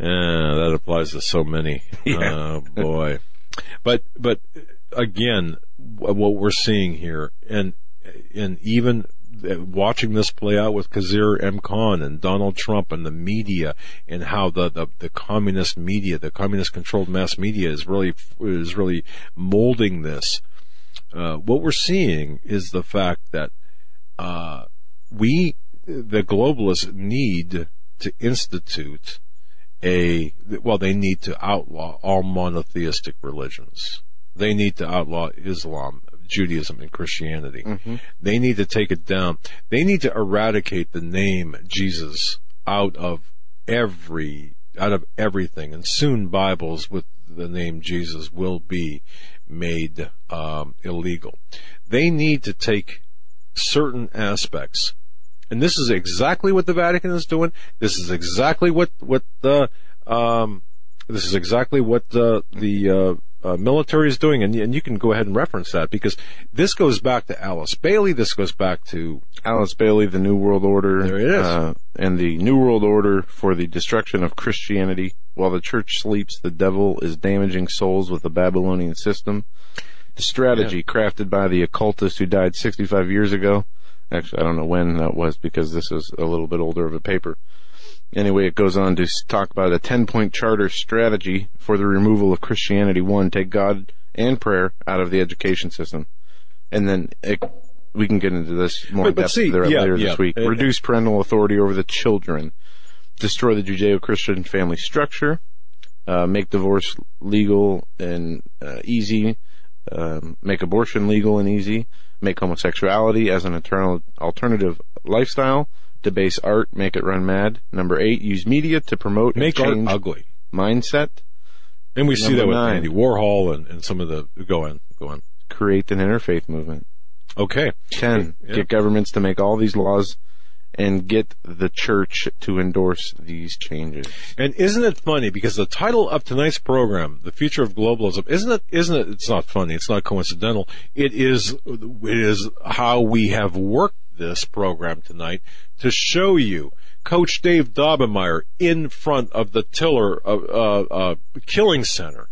Yeah, that applies to so many. Yeah. Oh boy. But, but again, what we're seeing here and, and even uh, watching this play out with Khizr M. Khan and Donald Trump and the media and how the, the, the communist media, the communist controlled mass media is really, is really molding this. Uh, what we're seeing is the fact that, uh, we, the globalists need to institute a, well, they need to outlaw all monotheistic religions. They need to outlaw Islam, Judaism, and Christianity. They need to take it down. They need to eradicate the name Jesus out of every, out of everything. And soon Bibles with the name Jesus will be made um, illegal. They need to take certain aspects and this is exactly what the Vatican is doing. This is exactly what what the um, this is exactly what the the uh, uh, military is doing, and and you can go ahead and reference that because this goes back to Alice Bailey. This goes back to Alice Bailey, the New World Order. There it is. Uh, and the New World Order for the destruction of Christianity. While the church sleeps, the devil is damaging souls with the Babylonian system. The strategy crafted by the occultist who died 65 years ago. Actually, I don't know when that was because this is a little bit older of a paper. Anyway, it goes on to talk about a 10 point charter strategy for the removal of Christianity. One, take God and prayer out of the education system. And then it, we can get into this more But- depth see, yeah, later yeah. this week. Uh, Reduce parental authority over the children. Destroy the Judeo-Christian family structure. Uh, make divorce legal and uh, easy. Um, make abortion legal and easy. Make homosexuality as an eternal alternative lifestyle. Debase art, make it run mad. Number eight, use media to promote make art ugly, mindset. and we see that with nine. Andy Warhol and, and some of the go on go on. Create an interfaith movement. Okay, 10. Yeah. Get governments to make all these laws and get the church to endorse these changes. And isn't it funny because the title of tonight's program, "The Future of Globalism," isn't it? Isn't it? It's not funny. It's not coincidental. It is. It is how we have worked this program tonight to show you Coach Dave Daubenmire in front of the Tiller uh, uh, uh, Killing Center.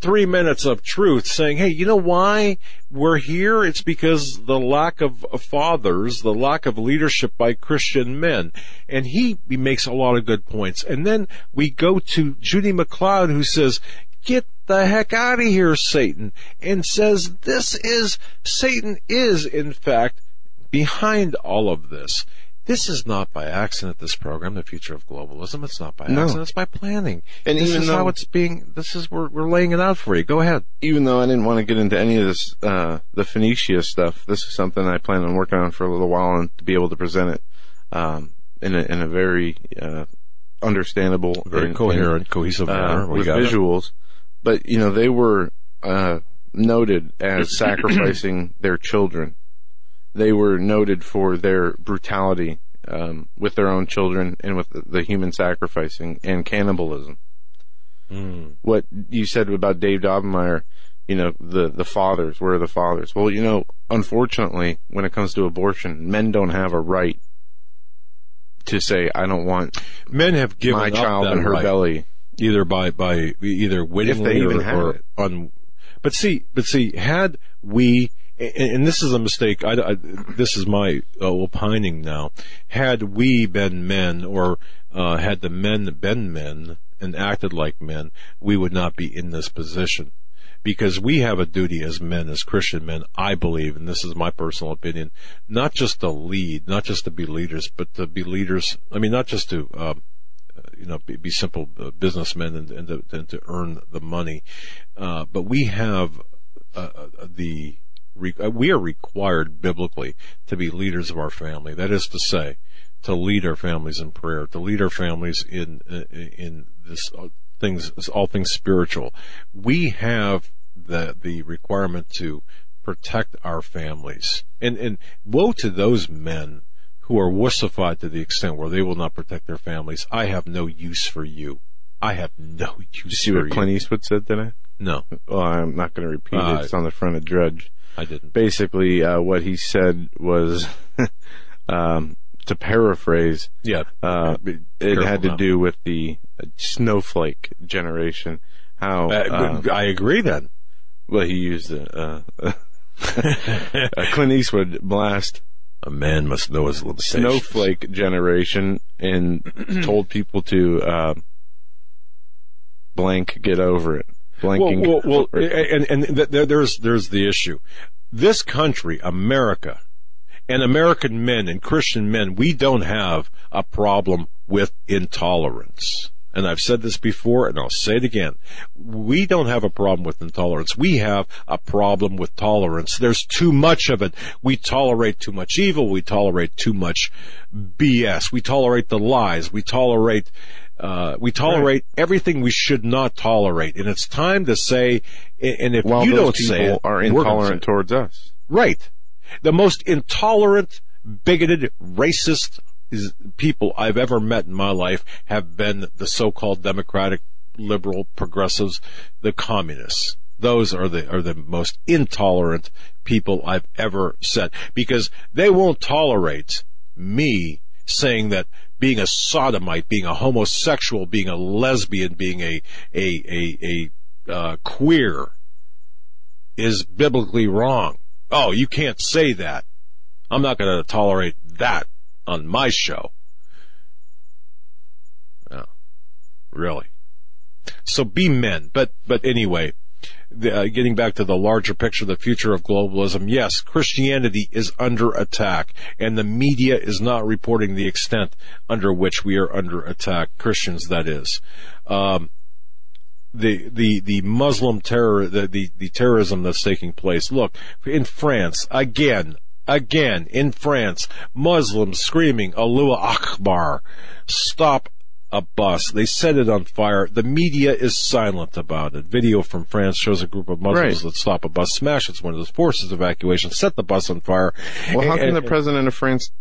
Three minutes of truth saying, hey, you know why we're here? It's because the lack of fathers, the lack of leadership by Christian men. And he, he makes a lot of good points. And then we go to Judi McLeod who says, get the heck out of here, Satan. And says this is, Satan is in fact behind all of this. This is not by accident, this program, the future of globalism. It's not by No. accident, it's by planning. And this even is though- how it's being, this is, we're, we're laying it out for you. Go ahead. Even though I didn't want to get into any of this, uh, the Phoenicia stuff, this is something I plan on working on for a little while and to be able to present it, um, in a, in a very, uh, understandable, Very and- coherent, cohesive uh, manner. We with got it. visuals. But you know, they were uh, noted as sacrificing their children. They were noted for their brutality um, with their own children and with the, human sacrificing and cannibalism. Mm. What you said about Dave Daubenmire, you know, the the fathers, where are the fathers? Well, you know, unfortunately, when it comes to abortion, men don't have a right to say, "I don't want Men have given my up child in her right, belly." either by by either wittingly or, or it. un. But see, but see, had we, and, this is a mistake. I, I- this is my uh, opining now. Had we been men, or uh, had the men been men and acted like men, we would not be in this position. Because we have a duty as men, as Christian men, I believe, and this is my personal opinion, not just to lead, not just to be leaders, but to be leaders. I mean, not just to um, you know, be, be simple uh, businessmen and, and, to, and to earn the money. Uh, but we have uh, uh, the re- uh, we are required biblically to be leaders of our family. That is to say, to lead our families in prayer, to lead our families in uh, in this uh, things, all things spiritual. We have the the requirement to protect our families, and and woe to those men who are wussified to the extent where they will not protect their families. I have no use for you. I have no use. Did you see for what Clint. Eastwood said today? No, Well, I'm not going to repeat it. It's on the front of Drudge. I didn't. Basically, uh, what he said was, um, to paraphrase, Yeah, uh, it had to now. do with the snowflake generation. How, Uh, uh, I agree. Then well, he used it. Uh, uh, Clint Eastwood blast a man must know his limitations. snowflake generation and told people to uh, blank get over it. Well, Blanking. well, well it. and and th- there- there's there's the issue. This country, America, and American men and Christian men, we don't have a problem with intolerance. and I've said this before and I'll say it again. We don't have a problem with intolerance. We have a problem with tolerance. There's too much of it. We tolerate too much evil. We tolerate too much BS. We tolerate the lies. We tolerate uh, we tolerate right. everything we should not tolerate, and it's time to say. And if While you don't people say it, are intolerant towards us, right? The most intolerant, bigoted, racist people I've ever met in my life have been the so-called democratic, liberal, progressives, the communists. Those are the are the most intolerant people I've ever set because they won't tolerate me saying that being a sodomite, being a homosexual, being a lesbian, being a a a, a uh, queer is biblically wrong. Oh, you can't say that. I'm not going to tolerate that on my show. Oh, really. So be men. But but anyway, the, uh, getting back to the larger picture, the future of globalism, yes, Christianity is under attack, and the media is not reporting the extent under which we are under attack. Christians, that is. Um, the the the Muslim terror, the, the the terrorism that's taking place. Look, in France, again, again in France, Muslims screaming "Allahu Akbar," stop a bus. They set it on fire. The media is silent about it. Video from France shows a group of Muslims right. that stop a bus, smash its windows, forces evacuation, set the bus on fire. Well, how can the president of France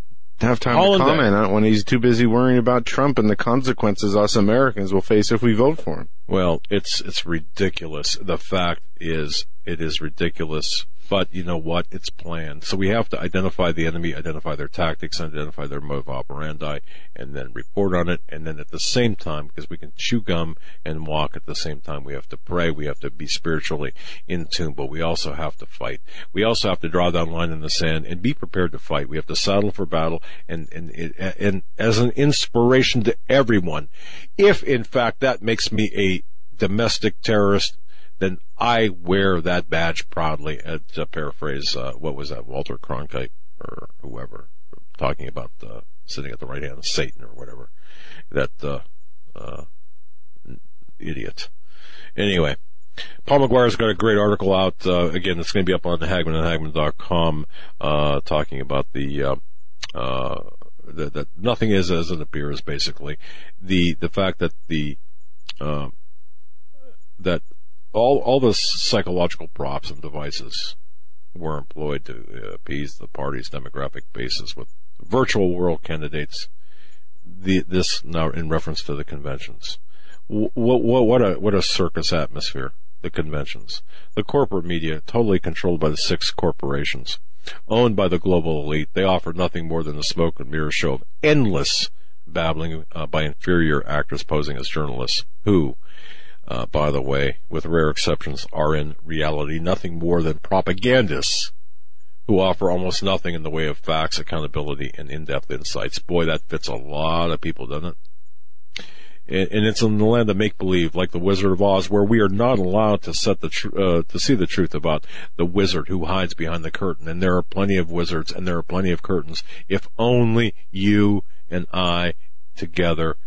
have time Hollande to comment on it when he's too busy worrying about Trump and the consequences us Americans will face if we vote for him? Well, it's it's ridiculous. The fact is, it is ridiculous but you know what? It's planned. So we have to identify the enemy, identify their tactics, identify their mode of operandi, and then report on it. And then at the same time, because we can chew gum and walk at the same time, we have to pray. We have to be spiritually in tune, but we also have to fight. We also have to draw that line in the sand and be prepared to fight. We have to saddle for battle and, and, and as an inspiration to everyone, if in fact that makes me a domestic terrorist, then I wear that badge proudly. Uh, to paraphrase, uh, what was that, Walter Cronkite or whoever, talking about uh, sitting at the right hand of Satan or whatever. That uh, uh, idiot. Anyway, Paul McGuire's got a great article out. Uh, again, it's going to be up on Hagmann and Hagmann.com, uh, talking about the, that, nothing is as it appears, basically. The, the fact that the, that all all the psychological props and devices were employed to appease the party's demographic basis with virtual world candidates. The, this now in reference to the conventions. What, what, what a what a circus atmosphere! The conventions, the corporate media, totally controlled by the six corporations, owned by the global elite. They offer nothing more than a smoke and mirror show of endless babbling uh, by inferior actors posing as journalists who uh, by the way, with rare exceptions, are in reality nothing more than propagandists who offer almost nothing in the way of facts, accountability, and in-depth insights. Boy, that fits a lot of people, doesn't it? And, it's in the land of make-believe, like the Wizard of Oz, where we are not allowed to set the tr- uh, to see the truth about the wizard who hides behind the curtain. And there are plenty of wizards, and there are plenty of curtains. If only you and I together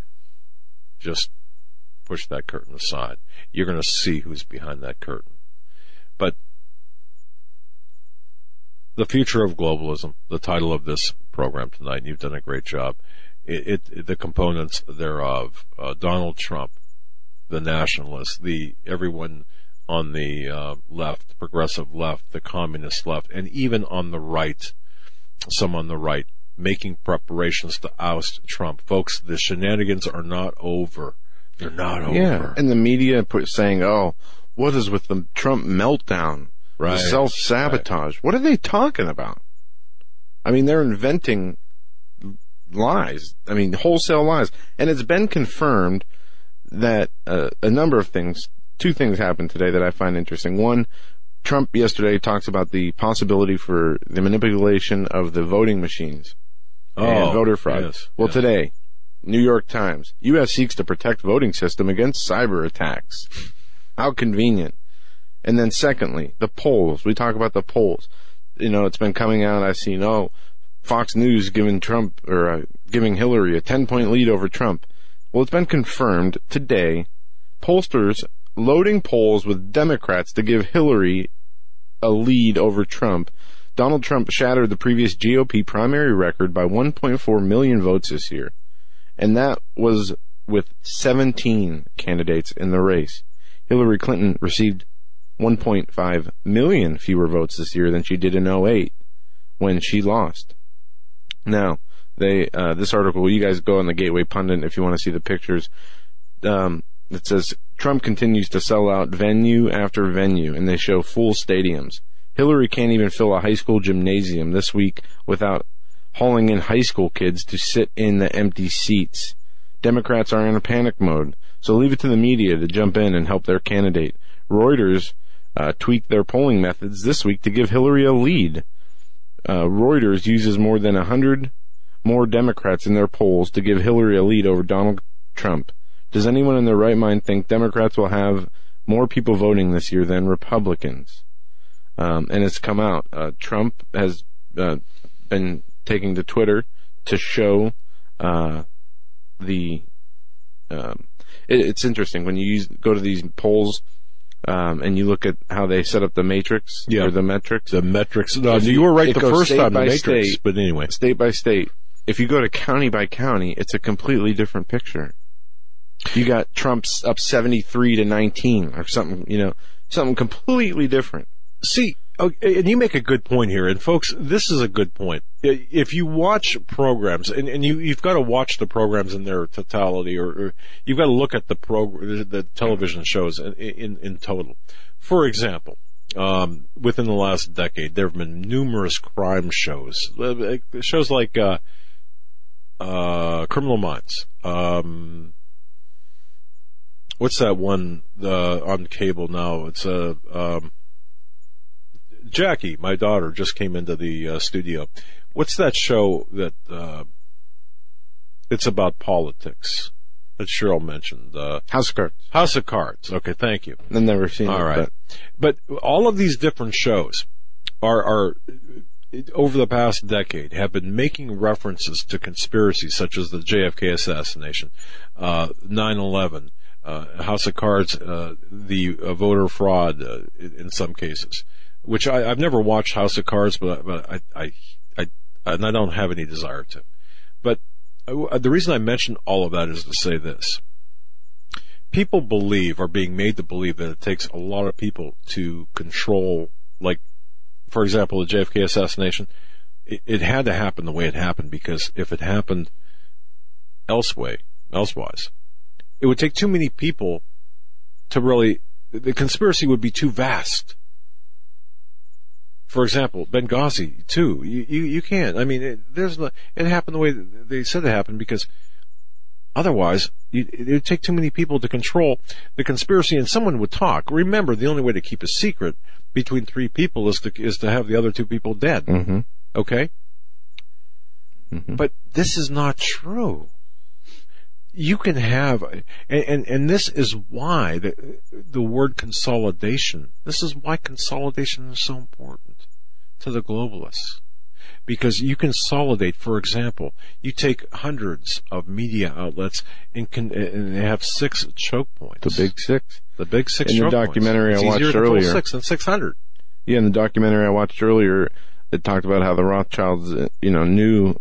just push that curtain aside. You're going to see who's behind that curtain. But the future of globalism, the title of this program tonight, and you've done a great job. It, it the components thereof, uh, Donald Trump, the nationalists, the everyone on the uh, left, progressive left, the communist left, and even on the right, some on the right, making preparations to oust Trump. Folks, the shenanigans are not over. They're not over. Yeah, and the media put saying, "Oh, what is with the Trump meltdown? Right. Self sabotage. Right. What are they talking about? I mean, they're inventing lies. I mean, wholesale lies, and it's been confirmed that uh, a number of things. Two things happened today that I find interesting. One, Trump yesterday talks about the possibility for the manipulation of the voting machines oh, and voter fraud. Yes, well, yes. today New York Times. U.S. seeks to protect voting system against cyber attacks. How convenient. And then secondly, the polls. We talk about the polls. You know, it's been coming out. I've seen, oh, Fox News giving Trump or uh, giving Hillary a 10 point lead over Trump. Well, it's been confirmed today. Pollsters loading polls with Democrats to give Hillary a lead over Trump. Donald Trump shattered the previous GOP primary record by 1.4 million votes this year. And that was with 17 candidates in the race. Hillary Clinton received 1.5 million fewer votes this year than she did in 08 when she lost. Now, they, uh, this article, you guys go on the Gateway Pundit if you want to see the pictures. Um, it says Trump continues to sell out venue after venue and they show full stadiums. Hillary can't even fill a high school gymnasium this week without hauling in high school kids to sit in the empty seats. Democrats are in a panic mode, so leave it to the media to jump in and help their candidate. Reuters uh, tweaked their polling methods this week to give Hillary a lead. Uh, Reuters uses more than a hundred more Democrats in their polls to give Hillary a lead over Donald Trump. Does anyone in their right mind think Democrats will have more people voting this year than Republicans? Um, and it's come out. Uh, Trump has uh, been taking to Twitter to show uh, the. Um, it, it's interesting when you use, go to these polls um, and you look at how they set up the matrix Yeah. or the metrics. The metrics. No, If you were right the first time. The matrix. state. But anyway, state by state. If you go to county by county, it's a completely different picture. You got Trump's up 73 to 19 or something, you know, something completely different. See, okay, and you make a good point here. And folks, this is a good point. If you watch programs, and, and you, you've got to watch the programs in their totality, or, or you've got to look at the prog- the television shows in, in, in total. For example, um, within the last decade, there have been numerous crime shows, Uh, shows like, uh, uh, Criminal Minds, um, what's that one, uh, on cable now? It's a, um, Jackie, my daughter, just came into the uh, studio. What's that show that uh, it's about politics that Cheryl mentioned? Uh, House of Cards. House of Cards. Okay, thank you. I've never seen All it. right, but all of these different shows are are over the past decade have been making references to conspiracies such as the JFK assassination, uh, 9/11, uh, House of Cards, uh, the uh, voter fraud uh, in some cases, which I, I've never watched House of Cards, but, but I, I, I, and I don't have any desire to. But uh, the reason I mention all of that is to say this people believe are being made to believe that it takes a lot of people to control, like, for example, the JFK assassination. It, it had to happen the way it happened because if it happened elsewhere, elsewise, it would take too many people to really, the conspiracy would be too vast. For example, Benghazi too. You you, you can't. I mean, it, there's it happened the way they said it happened because Otherwise, you, it would take too many people to control the conspiracy, and someone would talk. Remember, the only way to keep a secret between three people is to is to have the other two people dead. Mm-hmm. Okay, Mhm. but this is not true. You can have, and, and and this is why the the word consolidation. This is why consolidation is so important to the globalists because you consolidate. For example, you take hundreds of media outlets and can and they have six choke points. The Big Six. the big six. In the choke points. documentary I watched easier to control earlier. six than six hundred. Yeah, in the documentary I watched earlier, it talked about how the Rothschilds, uh, you know, knew,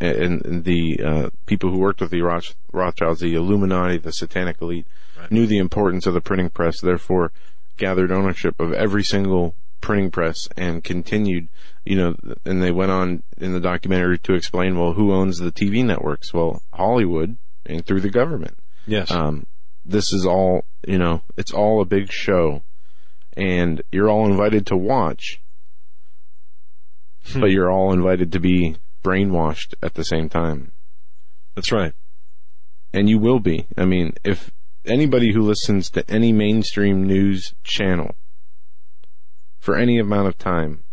and, the uh, people who worked with the Roth- Rothschilds, the Illuminati, the Satanic elite, Right. knew the importance of the printing press. Therefore, gathered ownership of every single printing press and continued, you know, and they went on in the documentary to explain, well, who owns the TV networks? Well, Hollywood and through the government. Yes. Um, this is all, you know, it's all a big show and you're all invited to watch, Hmm. but you're all invited to be brainwashed at the same time. That's right. And you will be. I mean, if anybody who listens to any mainstream news channel for any amount of time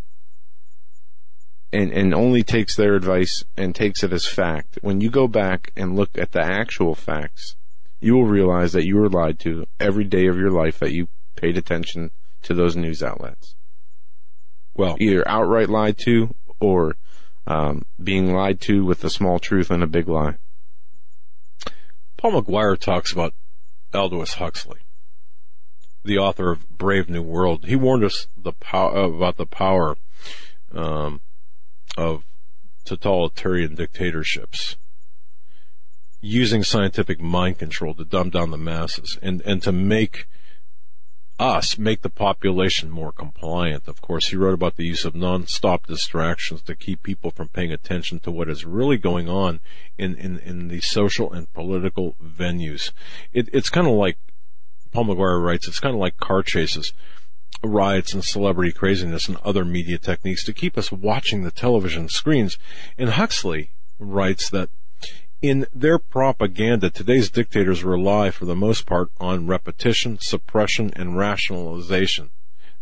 and, and only takes their advice and takes it as fact, when you go back and look at the actual facts, you will realize that you were lied to every day of your life that you paid attention to those news outlets. Well, Either outright lied to or um, being lied to with a small truth and a big lie. Paul McGuire talks about Aldous Huxley, the author of Brave New World. He warned us the power about the power um, of totalitarian dictatorships using scientific mind control to dumb down the masses and, and to make us make the population more compliant. Of course, he wrote about the use of non-stop distractions to keep people from paying attention to what is really going on in, in, in the social and political venues. It, it's kind of like Paul McGuire writes, it's kind of like car chases, riots and celebrity craziness and other media techniques to keep us watching the television screens. And Huxley writes that in their propaganda, today's dictators rely for the most part on repetition, suppression, and rationalization.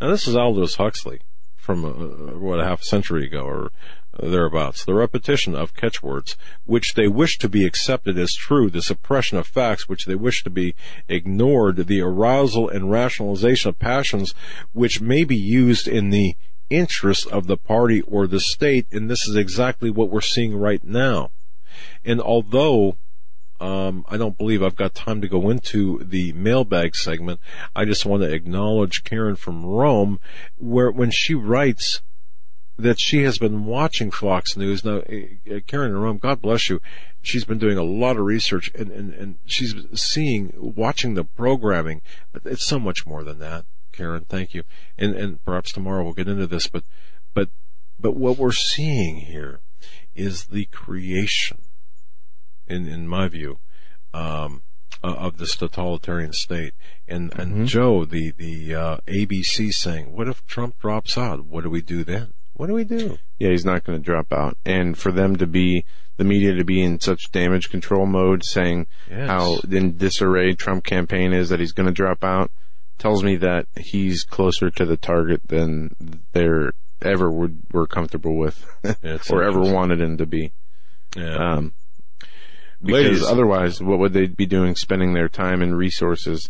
Now this is Aldous Huxley from uh, what a half century ago or thereabouts. The repetition of catchwords which they wish to be accepted as true, the suppression of facts which they wish to be ignored, the arousal and rationalization of passions which may be used in the interest of the party or the state, and this is exactly what we're seeing right now. And although um, I don't believe I've got time to go into the mailbag segment. I just want to acknowledge Karen from Rome, where when she writes that she has been watching Fox News now, uh, Karen in Rome, God bless you. She's been doing a lot of research and, and, and she's seeing, watching the programming, but it's so much more than that. Karen, thank you. And and perhaps tomorrow we'll get into this, but but but what we're seeing here is the creation in in my view, um, of this totalitarian state. And and mm-hmm. Joe, the the uh, ABC saying, what if Trump drops out? What do we do then? What do we do? Yeah, he's not going to drop out. And for them to be the media to be in such damage control mode, saying yes. how in disarray Trump campaign is that he's going to drop out, tells me that he's closer to the target than they're ever would were comfortable with or ever wanted him to be. Yeah. Um, because Ladies. otherwise, what would they be doing spending their time and resources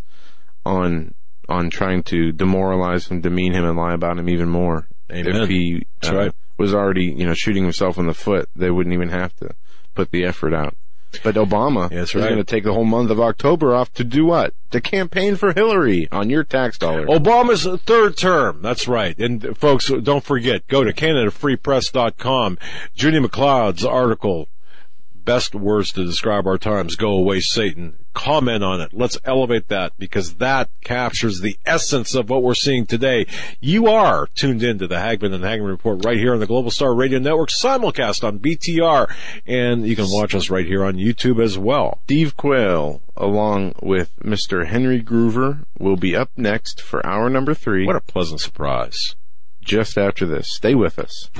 on on trying to demoralize him, demean him, and lie about him even more? Amen. If he uh, right. was already, you know, shooting himself in the foot, they wouldn't even have to put the effort out. But Obama yeah, is going to take the whole month of October off to do what? To campaign for Hillary on your tax dollars. Obama's third term. That's right. And folks, don't forget, go to CanadaFreePress.com. Judi McLeod's article best words to describe our times. Go away, Satan. Comment on it. Let's elevate that because that captures the essence of what we're seeing today. You are tuned in to the Hagmann and Hagmann Report right here on the Global Star Radio Network simulcast on BTR and you can watch us right here on YouTube as well. Steve Quayle along with Mr. Henry Gruver will be up next for hour number three. What a pleasant surprise. Just after this. Stay with us.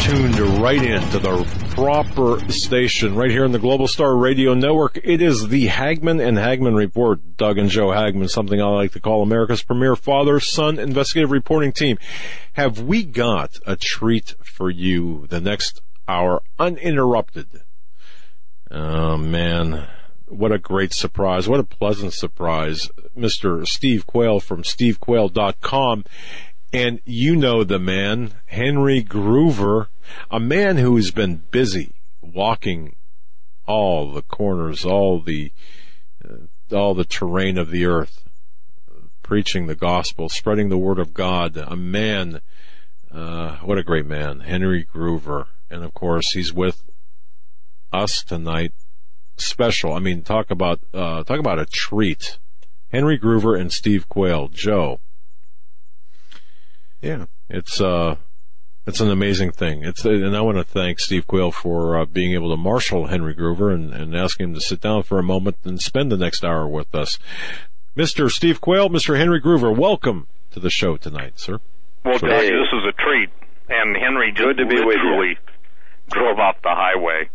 Tuned right in to the proper station right here in the Global Star Radio Network. It is the Hagmann and Hagmann Report. Doug and Joe Hagmann, something I like to call America's premier father-son investigative reporting team. Have we got a treat for you the next hour uninterrupted? Oh man. What a great surprise. What a pleasant surprise. Mr. Steve Quayle from stevequayle.com and you know the man, Henry Gruver, a man who has been busy walking all the corners, all the, uh, all the terrain of the earth, preaching the gospel, spreading the word of God. A man, uh, what a great man, Henry Gruver. And of course, he's with us tonight. Special. I mean, talk about, uh, talk about a treat. Henry Gruver and Steve Quayle. Joe. Yeah. It's, uh, It's an amazing thing. It's and I want to thank Steve Quayle for uh, being able to marshal Henry Gruver and, and ask him to sit down for a moment and spend the next hour with us. Mr. Steve Quayle, Mr. Henry Gruver, welcome to the show tonight, sir. Well, sure. this is a treat. And Henry just literally drove off the highway.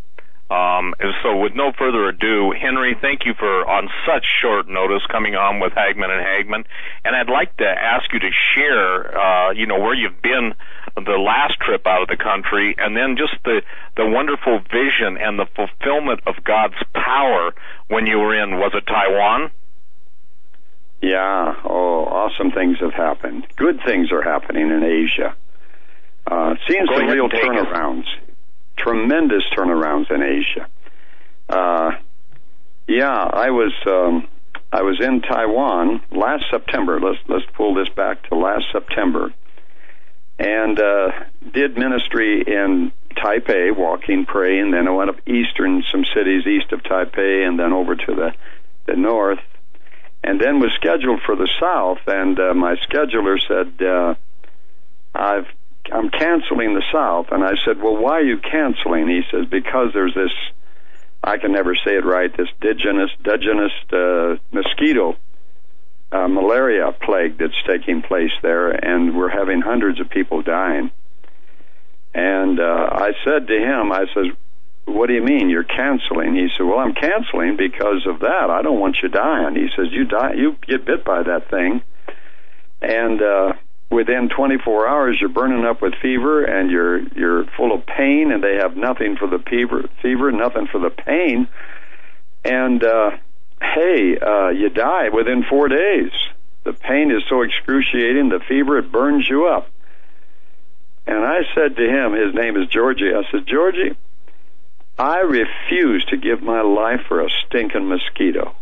Um, and so, with no further ado, Henry, thank you for on such short notice coming on with Hagmann and Hagmann. And I'd like to ask you to share, uh, you know, where you've been the last trip out of the country, and then just the the wonderful vision and the fulfillment of God's power when you were in. Was it Taiwan? Yeah. Oh, awesome things have happened. Good things are happening in Asia. Uh, seems some real turnarounds. It tremendous turnarounds in Asia. Uh, yeah, I was um, I was in Taiwan last September. Let's let's pull this back to last September, and uh, did ministry in Taipei, walking, praying. Then I went up eastern, some cities east of Taipei, and then over to the the north, and then was scheduled for the south. And uh, my scheduler said, uh, "I've I'm canceling the South. And I said, well, why are you canceling? He says, because there's this, I can never say it right, this digenous, digenous uh, mosquito uh, malaria plague that's taking place there, and we're having hundreds of people dying. And uh, I said to him, I says, what do you mean you're canceling? He said, well, I'm canceling because of that. I don't want you dying. He says, you die, you get bit by that thing. And, uh, within 24 hours you're burning up with fever and you're you're full of pain and they have nothing for the fever fever nothing for the pain. And uh hey uh you die within 4 days. The pain is so excruciating the fever it burns you up. And I said to him his name is Georgie I said Georgie I refuse to give my life for a stinking mosquito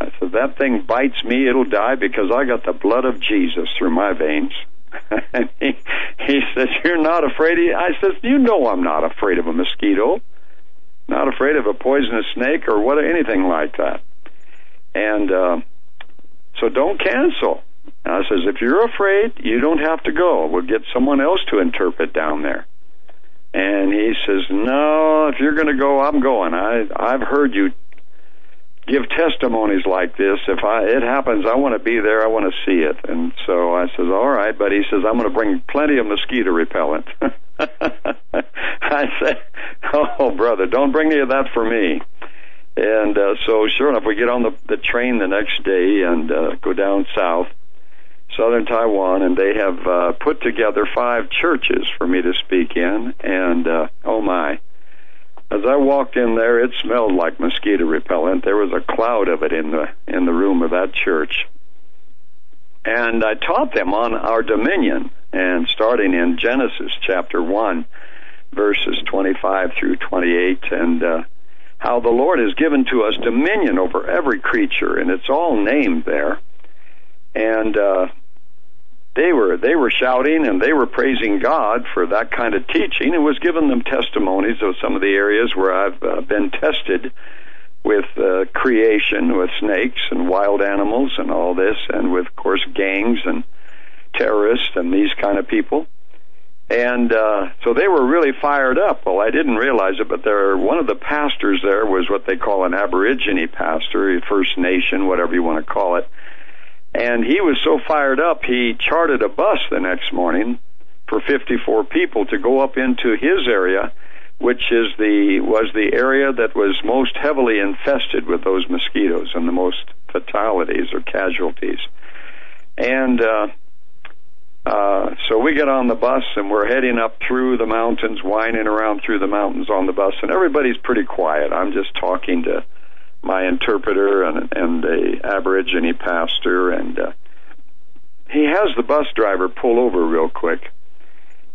I said, that thing bites me, it'll die because I got the blood of Jesus through my veins. and he, he says, you're not afraid of, I says, you know I'm not afraid of a mosquito. Not afraid of a poisonous snake or what, anything like that. And, uh, so don't cancel. And I says, if you're afraid, you don't have to go. We'll get someone else to interpret down there. And he says, no, if you're going to go, I'm going. I, I've heard you give testimonies like this. If I it happens, I want to be there. I want to see it. And so I says, all right. But he says, I'm going to bring plenty of mosquito repellent. I said, oh brother, don't bring any of that for me. And uh, so sure enough, we get on the the train the next day and uh, go down south. Southern Taiwan, and they have uh, put together five churches for me to speak in. And uh, oh my, as I walked in there, it smelled like mosquito repellent. There was a cloud of it in the in the room of that church. And I taught them on our dominion, and starting in Genesis chapter one, verses twenty-five through twenty-eight, and uh, how the Lord has given to us dominion over every creature, and it's all named there. And uh, they were they were shouting and they were praising God for that kind of teaching. It was giving them testimonies of some of the areas where I've uh, been tested with uh, creation, with snakes and wild animals and all this, and with of course gangs and terrorists and these kind of people. And uh, so they were really fired up. Well, I didn't realize it, but there one of the pastors there was what they call an Aborigine pastor, First Nation, whatever you want to call it and he was so fired up, he chartered a bus the next morning for 54 people to go up into his area, which is the was the area that was most heavily infested with those mosquitoes and the most fatalities or casualties. And uh, uh, so we get on the bus and we're heading up through the mountains, winding around through the mountains on the bus, and everybody's pretty quiet. I'm just talking to my interpreter and and a Aborigine pastor, and uh, he has the bus driver pull over real quick,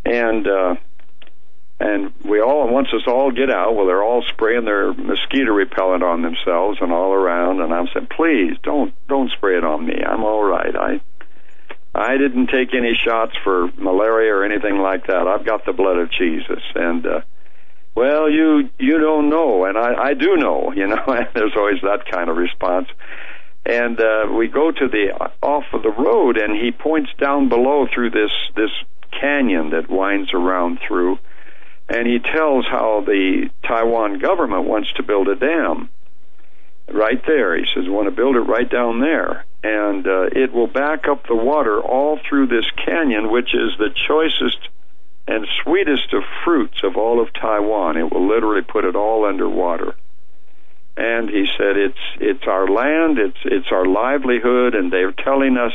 and uh, and we all once us all get out. Well, they're all spraying their mosquito repellent on themselves and all around, and I'm saying, please don't don't spray it on me. I'm all right. I I didn't take any shots for malaria or anything like that. I've got the blood of Jesus, and uh, well, you you don't know, and I I do know. You know, And there's always that kind of response. And uh, we go to the off of the road, and he points down below through this this canyon that winds around through. And he tells how the Taiwan government wants to build a dam right there. He says, want to build it right down there. And uh, it will back up the water all through this canyon, which is the choicest and sweetest of fruits of all of Taiwan. It will literally put it all underwater. And he said, it's, it's our land, it's, it's our livelihood, and they're telling us,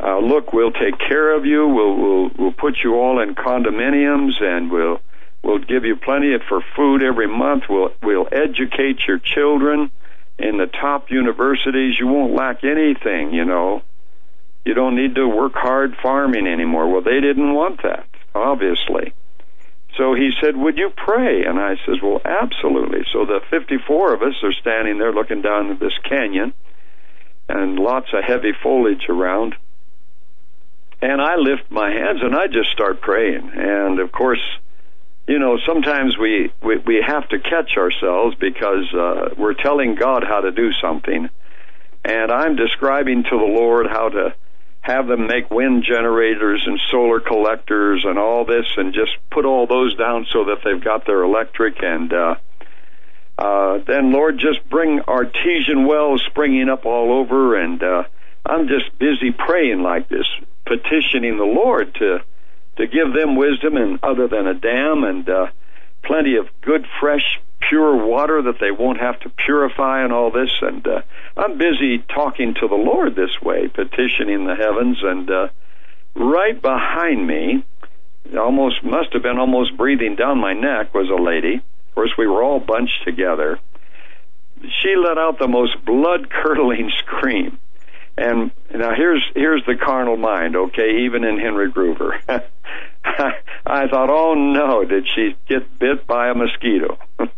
uh, look, we'll take care of you, we'll, we'll, we'll put you all in condominiums, and we'll, we'll give you plenty of, for food every month, we'll, we'll educate your children, in the top universities, you won't lack anything, you know. You don't need to work hard farming anymore. Well, they didn't want that, obviously. So he said, Would you pray? And I says, Well, absolutely. So the 54 of us are standing there looking down at this canyon and lots of heavy foliage around. And I lift my hands and I just start praying. And of course, you know, sometimes we, we, we have to catch ourselves because uh, we're telling God how to do something. And I'm describing to the Lord how to have them make wind generators and solar collectors and all this and just put all those down so that they've got their electric and uh, uh, then Lord just bring artesian wells springing up all over and uh, I'm just busy praying like this, petitioning the Lord to to give them wisdom and other than a dam and uh, plenty of good fresh pure water that they won't have to purify and all this. And uh, I'm busy talking to the Lord this way petitioning the heavens. And uh, right behind me almost must have been almost breathing down my neck was a lady. Of course we were all bunched together. She let out the most blood curdling scream. And now here's here's the carnal mind, okay, even in Henry Gruver. I thought, oh no, did she get bit by a mosquito?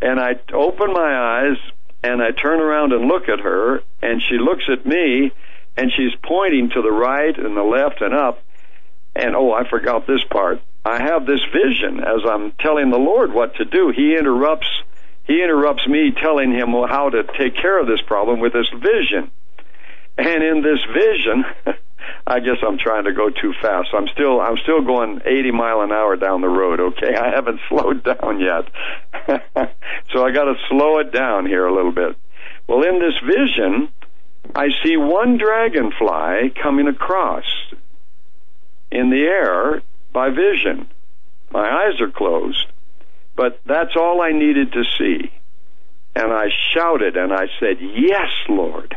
and I open my eyes and I turn around and look at her, and she looks at me, and she's pointing to the right and the left and up. And oh, I forgot this part. I have this vision as I'm telling the Lord what to do. He interrupts. He interrupts me telling him how to take care of this problem with this vision. And in this vision, I guess I'm trying to go too fast. I'm still I'm still going 80 mile an hour down the road. Okay, I haven't slowed down yet, so I got to slow it down here a little bit. Well, in this vision, I see one dragonfly coming across in the air by vision. My eyes are closed, but that's all I needed to see. And I shouted and I said, Yes, Lord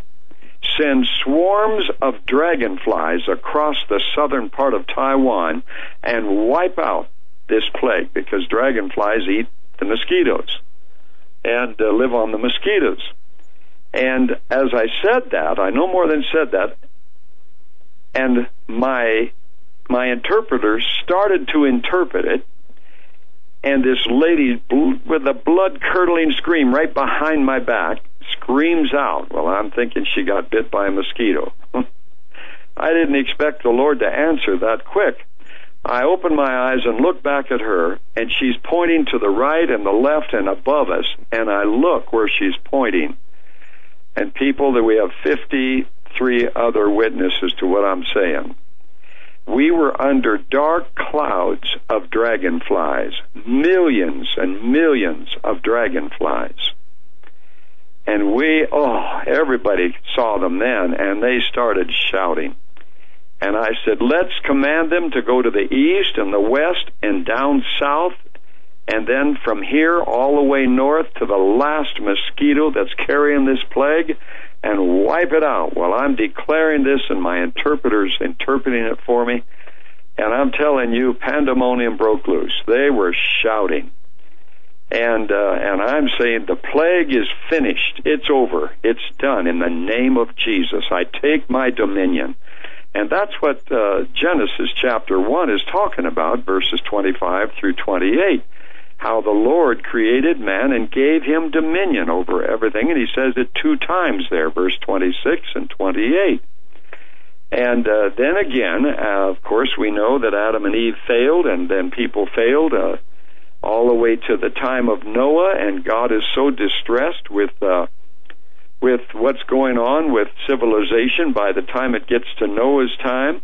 send swarms of dragonflies across the southern part of Taiwan and wipe out this plague because dragonflies eat the mosquitoes and uh, live on the mosquitoes. And as I said that, I no more than said that, and my my interpreter started to interpret it, and this lady with a blood curdling scream right behind my back screams out. Well, I'm thinking she got bit by a mosquito. I didn't expect the Lord to answer that quick. I open my eyes and look back at her, and she's pointing to the right and the left and above us, and I look where she's pointing. And people, that we have 53 other witnesses to what I'm saying. We were under dark clouds of dragonflies, millions and millions of dragonflies. And we, oh, everybody saw them then, and they started shouting. And I said, let's command them to go to the east and the west and down south, and then from here all the way north to the last mosquito that's carrying this plague, and wipe it out. Well, I'm declaring this, and my interpreter's interpreting it for me. And I'm telling you, pandemonium broke loose. They were shouting and uh, and I'm saying the plague is finished. It's over. It's done in the name of Jesus. I take my dominion. And that's what uh, Genesis chapter 1 is talking about, verses 25 through 28. How the Lord created man and gave him dominion over everything. And he says it two times there, verse 26 and 28. And uh, then again, uh, of course, we know that Adam and Eve failed, and then people failed. Uh, all the way to the time of Noah, and God is so distressed with uh, with what's going on with civilization. By the time it gets to Noah's time,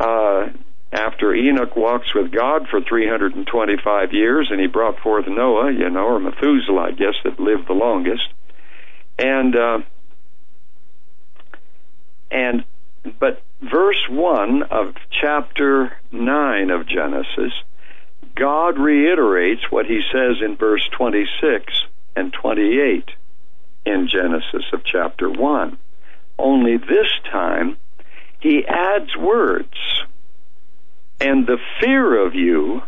uh, after Enoch walks with God for 325 years and he brought forth Noah, you know, or Methuselah, I guess, that lived the longest. And, uh, and, but verse 1 of chapter 9 of Genesis, God reiterates what he says in verse 26 and 28 in Genesis of chapter 1. Only this time, he adds words and the fear of you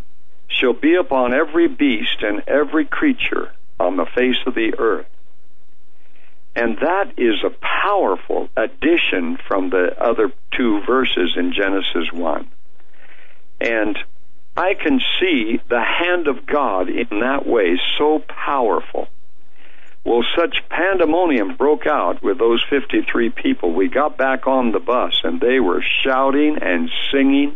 shall be upon every beast and every creature on the face of the earth. And that is a powerful addition from the other two verses in Genesis 1. And I can see the hand of God in that way so powerful. Well, such pandemonium broke out with those 53 people. We got back on the bus and they were shouting and singing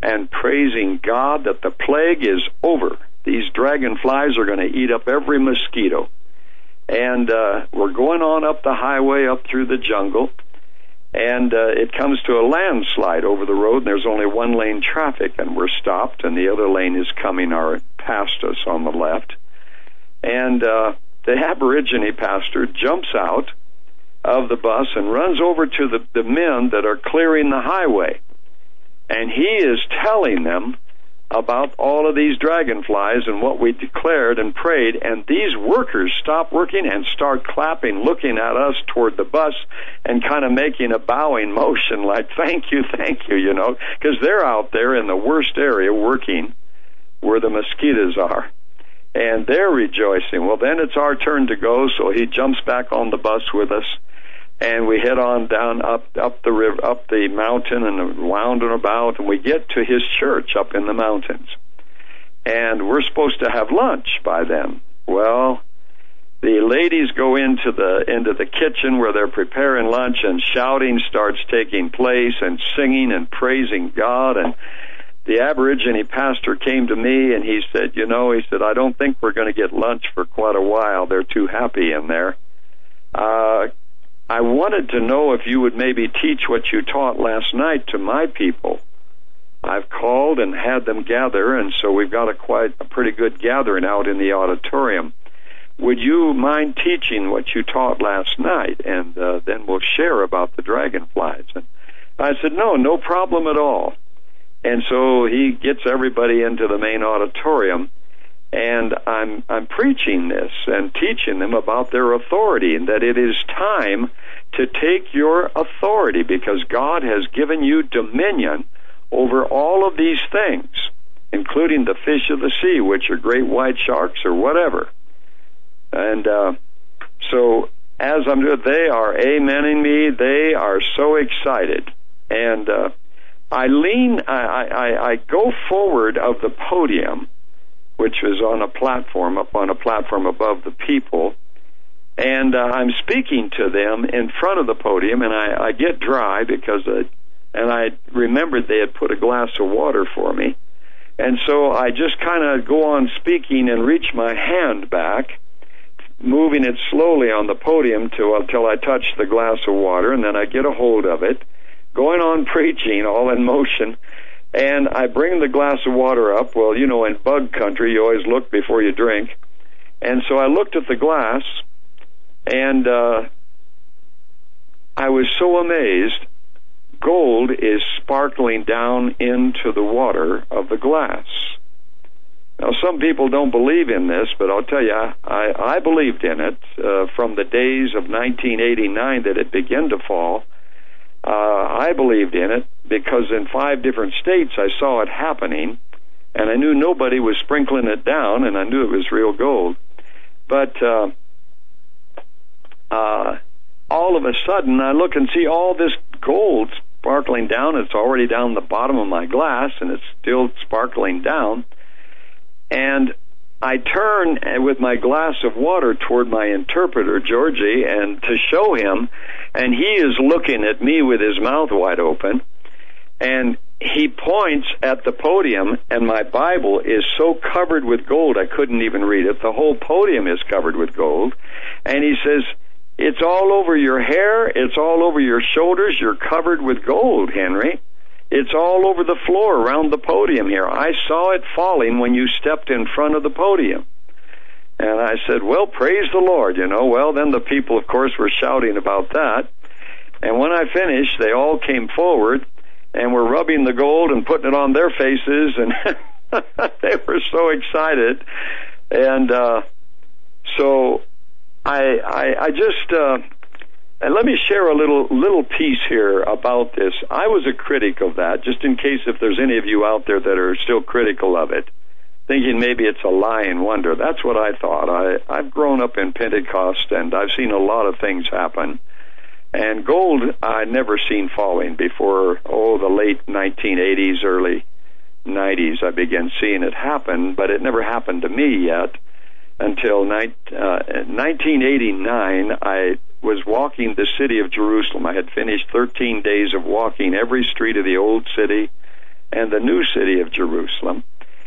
and praising God that the plague is over. These dragonflies are going to eat up every mosquito. And uh, we're going on up the highway up through the jungle, and uh, it comes to a landslide over the road, and there's only one lane traffic, and we're stopped, and the other lane is coming our, past us on the left. And uh, the Aborigine pastor jumps out of the bus and runs over to the, the men that are clearing the highway and he is telling them about all of these dragonflies and what we declared and prayed, and these workers stop working and start clapping, looking at us toward the bus and kind of making a bowing motion like, thank you, thank you, you know, because they're out there in the worst area working where the mosquitoes are. And they're rejoicing. Well, then it's our turn to go, so he jumps back on the bus with us and we head on down up up the river up the mountain and wounding about and we get to his church up in the mountains. And we're supposed to have lunch by then. Well the ladies go into the into the kitchen where they're preparing lunch and shouting starts taking place and singing and praising God. And the aborigine pastor came to me and he said you know he said I don't think we're going to get lunch for quite a while. They're too happy in there. Uh I wanted to know if you would maybe teach what you taught last night to my people. I've called and had them gather, and so we've got a quite a pretty good gathering out in the auditorium. Would you mind teaching what you taught last night, and uh, then we'll share about the dragonflies? And I said, no, no problem at all. And so he gets everybody into the main auditorium, and I'm I'm preaching this and teaching them about their authority and that it is time to take your authority because God has given you dominion over all of these things, including the fish of the sea, which are great white sharks or whatever. And uh, so, as I'm doing, they are amening me. They are so excited, and uh, I lean. I, I I go forward of the podium which was on a platform, up on a platform above the people. And uh, I'm speaking to them in front of the podium, and I, I get dry because, uh, and I remembered they had put a glass of water for me. And so I just kind of go on speaking and reach my hand back, moving it slowly on the podium to, until I touch the glass of water, and then I get a hold of it, going on preaching all in motion and I bring the glass of water up. Well, you know, in bug country, you always look before you drink. And so I looked at the glass, and uh, I was so amazed. Gold is sparkling down into the water of the glass. Now, some people don't believe in this, but I'll tell you, I, I believed in it uh, from the days of 1989 that it began to fall uh, I believed in it because in five different states I saw it happening, and I knew nobody was sprinkling it down, and I knew it was real gold. But uh, uh, all of a sudden, I look and see all this gold sparkling down. It's already down the bottom of my glass, and it's still sparkling down. And I turn with my glass of water toward my interpreter, Georgie, and to show him, and he is looking at me with his mouth wide open, and he points at the podium, and my Bible is so covered with gold I couldn't even read it. The whole podium is covered with gold, and he says, "It's all over your hair. It's all over your shoulders. You're covered with gold, Henry." It's all over the floor around the podium here. I saw it falling when you stepped in front of the podium. And I said, well, praise the Lord, you know. Well, then the people, of course, were shouting about that. And when I finished, they all came forward and were rubbing the gold and putting it on their faces, and they were so excited. And uh, so I, I, I just, uh, and let me share a little little piece here about this. I was a critic of that, just in case if there's any of you out there that are still critical of it thinking maybe it's a lying wonder. That's what I thought. I, I've grown up in Pentecost and I've seen a lot of things happen. And gold I'd never seen falling before, oh, the late 1980s, early 90s. I began seeing it happen, but it never happened to me yet until ni- uh, 1989. I was walking the city of Jerusalem. I had finished 13 days of walking every street of the old city and the new city of Jerusalem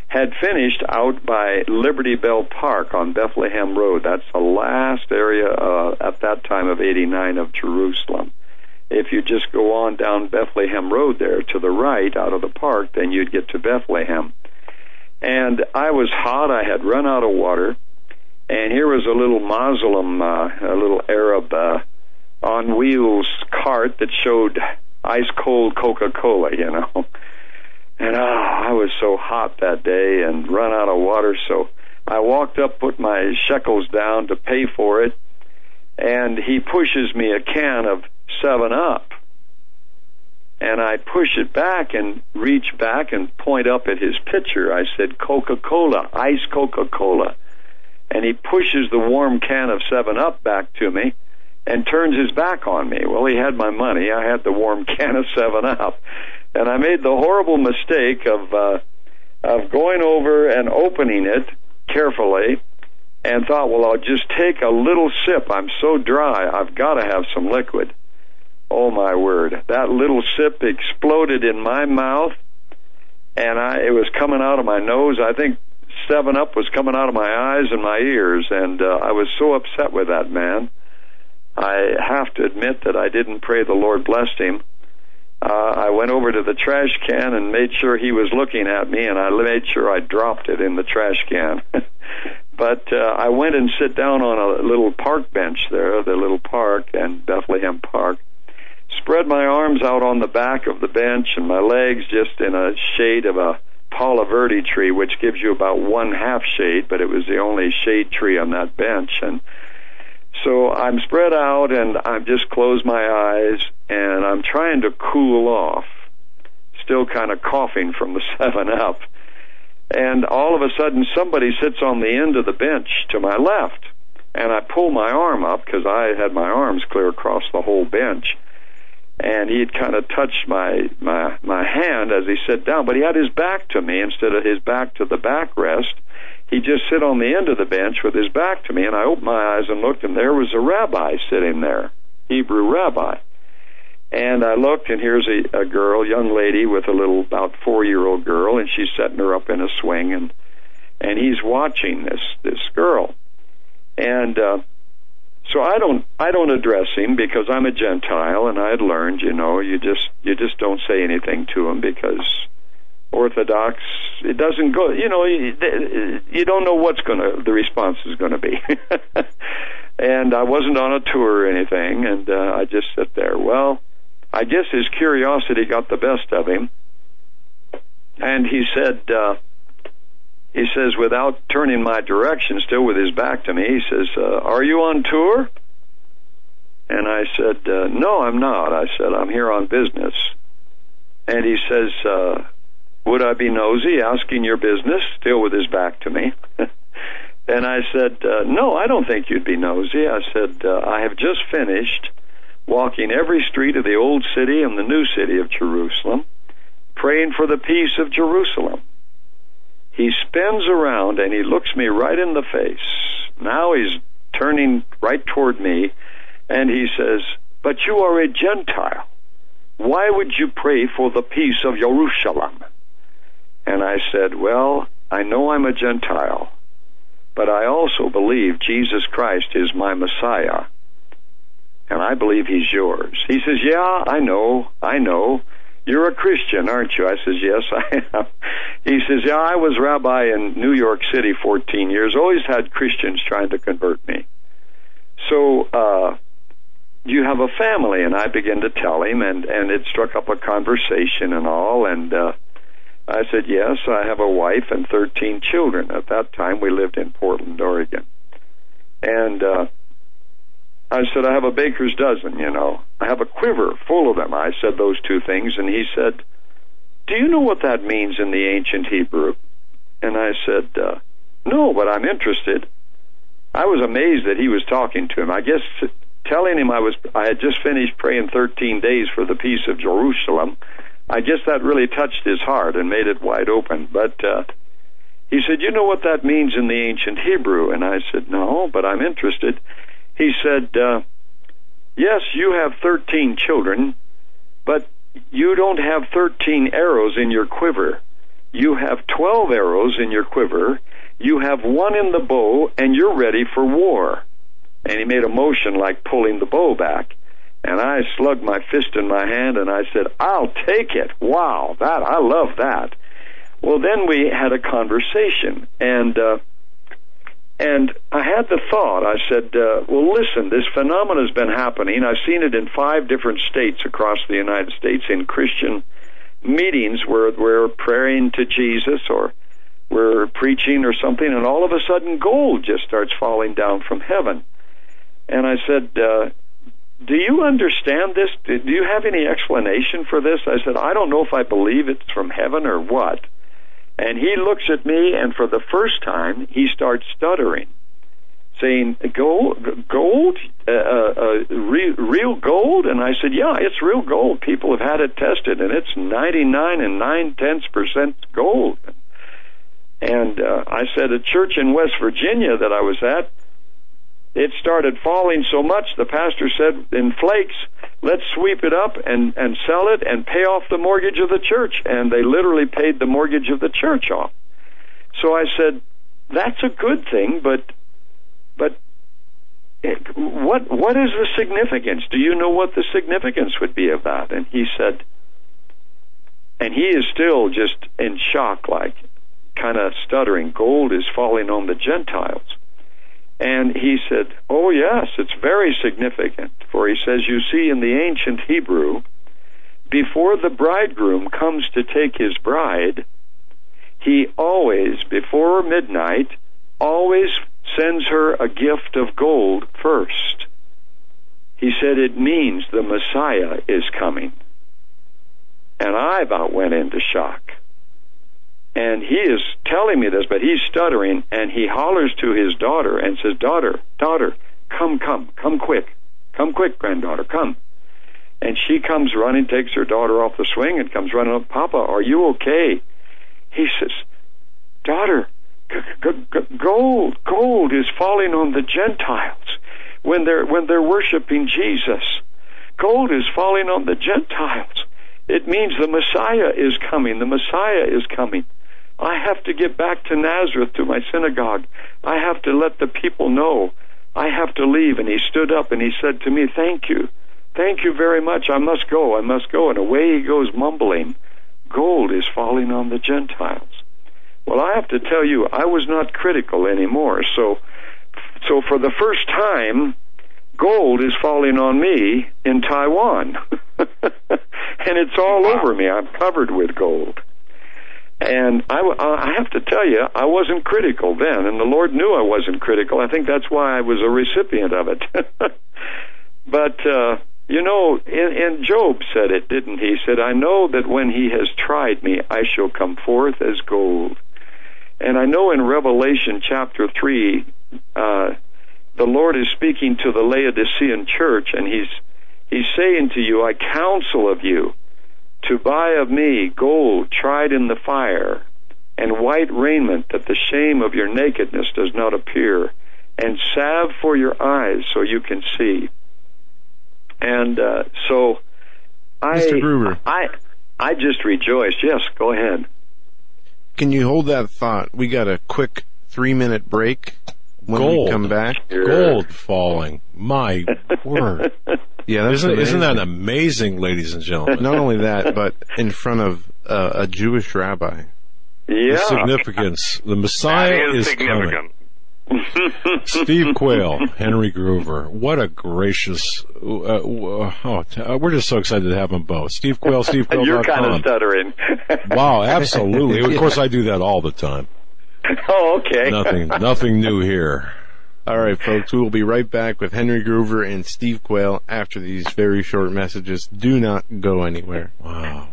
had finished out by Liberty Bell Park on Bethlehem Road. That's the last area uh, at that time of 89 of Jerusalem. If you just go on down Bethlehem Road there to the right out of the park, then you'd get to Bethlehem. And I was hot. I had run out of water. And here was a little Muslim, uh, a little Arab uh, on wheels cart that showed ice cold Coca Cola, you know. And oh, I was so hot that day and run out of water, so I walked up, put my shekels down to pay for it, and he pushes me a can of 7 Up. And I push it back and reach back and point up at his pitcher. I said, Coca Cola, ice Coca Cola. And he pushes the warm can of 7 Up back to me and turns his back on me. Well, he had my money. I had the warm can of 7 Up and I made the horrible mistake of uh, of going over and opening it carefully, and thought, well, I'll just take a little sip. I'm so dry, I've got to have some liquid. Oh my word! That little sip exploded in my mouth, and I it was coming out of my nose. I think Seven Up was coming out of my eyes and my ears, and uh, I was so upset with that man. I have to admit that I didn't pray the Lord blessed him uh, I went over to the trash can and made sure he was looking at me, and I made sure I dropped it in the trash can. but uh, I went and sit down on a little park bench there, the little park and Bethlehem Park. Spread my arms out on the back of the bench and my legs just in a shade of a Palo Verde tree, which gives you about one half shade, but it was the only shade tree on that bench. And so I'm spread out and I'm just closed my eyes and I'm trying to cool off, still kind of coughing from the 7 Up. And all of a sudden somebody sits on the end of the bench to my left. And I pull my arm up because I had my arms clear across the whole bench. And he had kind of touched my, my, my hand as he sat down, but he had his back to me instead of his back to the backrest he'd just sit on the end of the bench with his back to me, and I opened my eyes and looked, and there was a rabbi sitting there, Hebrew rabbi. And I looked, and here's a, a girl, young lady with a little, about four-year-old girl, and she's setting her up in a swing, and and he's watching this this girl, and uh, so I don't I don't address him because I'm a Gentile, and I had learned, you know, you just you just don't say anything to him because Orthodox, it doesn't go. You know, you, you don't know what's going to the response is going to be. and I wasn't on a tour or anything, and uh, I just sit there. Well, I guess his curiosity got the best of him, and he said. Uh, he says, without turning my direction, still with his back to me, he says, uh, "Are you on tour?" And I said, uh, "No, I'm not." I said, "I'm here on business." And he says, uh, would I be nosy asking your business, still with his back to me? and I said, uh, No, I don't think you'd be nosy. I said, uh, I have just finished walking every street of the old city and the new city of Jerusalem, praying for the peace of Jerusalem. He spins around and he looks me right in the face. Now he's turning right toward me and he says, But you are a Gentile. Why would you pray for the peace of Jerusalem? And I said, Well, I know I'm a Gentile, but I also believe Jesus Christ is my Messiah. And I believe he's yours. He says, Yeah, I know, I know. You're a Christian, aren't you? I says, Yes, I am. He says, Yeah, I was rabbi in New York City 14 years. Always had Christians trying to convert me. So, uh, you have a family? And I began to tell him, and and it struck up a conversation and all. And uh, I said, Yes, I have a wife and 13 children. At that time, we lived in Portland, Oregon. And uh, I said, I have a baker's dozen, you know. I have a quiver full of them. I said those two things, and he said, Do you know what that means in the ancient Hebrew? And I said, uh, No, but I'm interested. I was amazed that he was talking to him. I guess telling him I was I had just finished praying 13 days for the peace of Jerusalem. I guess that really touched his heart and made it wide open. But uh, he said, "You know what that means in the ancient Hebrew?" And I said, "No, but I'm interested." He said, uh, Yes, you have 13 children, but you don't have 13 arrows in your quiver. You have 12 arrows in your quiver. You have one in the bow, and you're ready for war. And he made a motion like pulling the bow back. And I slugged my fist in my hand and I said, I'll take it. Wow, that, I love that. Well, then we had a conversation and, uh, and I had the thought, I said, uh, well, listen, this phenomenon has been happening. I've seen it in five different states across the United States in Christian meetings where we're praying to Jesus or we're preaching or something, and all of a sudden gold just starts falling down from heaven. And I said, uh, do you understand this? Do you have any explanation for this? I said, I don't know if I believe it's from heaven or what. And he looks at me, and for the first time, he starts stuttering, saying, "Gold, gold, uh, uh, uh, real, real gold." And I said, "Yeah, it's real gold. People have had it tested, and it's ninety-nine and nine tenths percent gold." And uh, I said, a church in West Virginia that I was at, it started falling so much. The pastor said, "In flakes." let's sweep it up and, and sell it and pay off the mortgage of the church. And they literally paid the mortgage of the church off. So I said, that's a good thing, but, but what, what is the significance? Do you know what the significance would be of that? And he said, and he is still just in shock, like kind of stuttering. Gold is falling on the Gentiles. And he said, Oh, yes, it's very significant. For he says, You see, in the ancient Hebrew, before the bridegroom comes to take his bride, he always, before midnight, always sends her a gift of gold first. He said it means the Messiah is coming. And I about went into shock. And he is telling me this, but he's stuttering, and he hollers to his daughter and says, Daughter, daughter, come, come, come quick. Come quick, granddaughter, come. And she comes running, takes her daughter off the swing, and comes running up, Papa, are you okay? He says, Daughter, g- g- g- gold, gold is falling on the Gentiles when they're, when they're worshiping Jesus. Gold is falling on the Gentiles. It means the Messiah is coming. The Messiah is coming. I have to get back to Nazareth to my synagogue. I have to let the people know. I have to leave. And he stood up and he said to me, Thank you. Thank you very much. I must go. I must go. And away he goes mumbling, Gold is falling on the Gentiles. Well, I have to tell you, I was not critical anymore. So, so for the first time, gold is falling on me in Taiwan. and it's all over me. I'm covered with gold. And I, I have to tell you, I wasn't critical then, and the Lord knew I wasn't critical. I think that's why I was a recipient of it. but, uh, you know, in, in Job said it, didn't he? He said, I know that when he has tried me, I shall come forth as gold. And I know in Revelation chapter 3, uh, the Lord is speaking to the Laodicean church, and he's, he's saying to you, I counsel of you to buy of me gold tried in the fire, and white raiment that the shame of your nakedness does not appear, and salve for your eyes so you can see. And uh, so, I, Mr. Gruver, I, I just rejoiced. Yes, go ahead. Can you hold that thought? We got a quick three minute break when Gold. we come back. Gold falling. My word. Yeah, that's isn't, isn't that amazing. amazing, ladies and gentlemen? Not only that, but in front of uh, a Jewish rabbi. Yeah. The significance. The Messiah That is is significant. coming. Steve Quayle, Henry Gruver. What a gracious. Uh, uh, oh, t- uh, we're just so excited to have them both. Steve Quayle, SteveQuayle.com. You're kind of stuttering. Wow, absolutely. Of course, I do that all the time. oh, okay. Nothing, nothing new here. All right, folks, we will be right back with Henry Gruver and Steve Quayle after these very short messages. Do not go anywhere. Wow.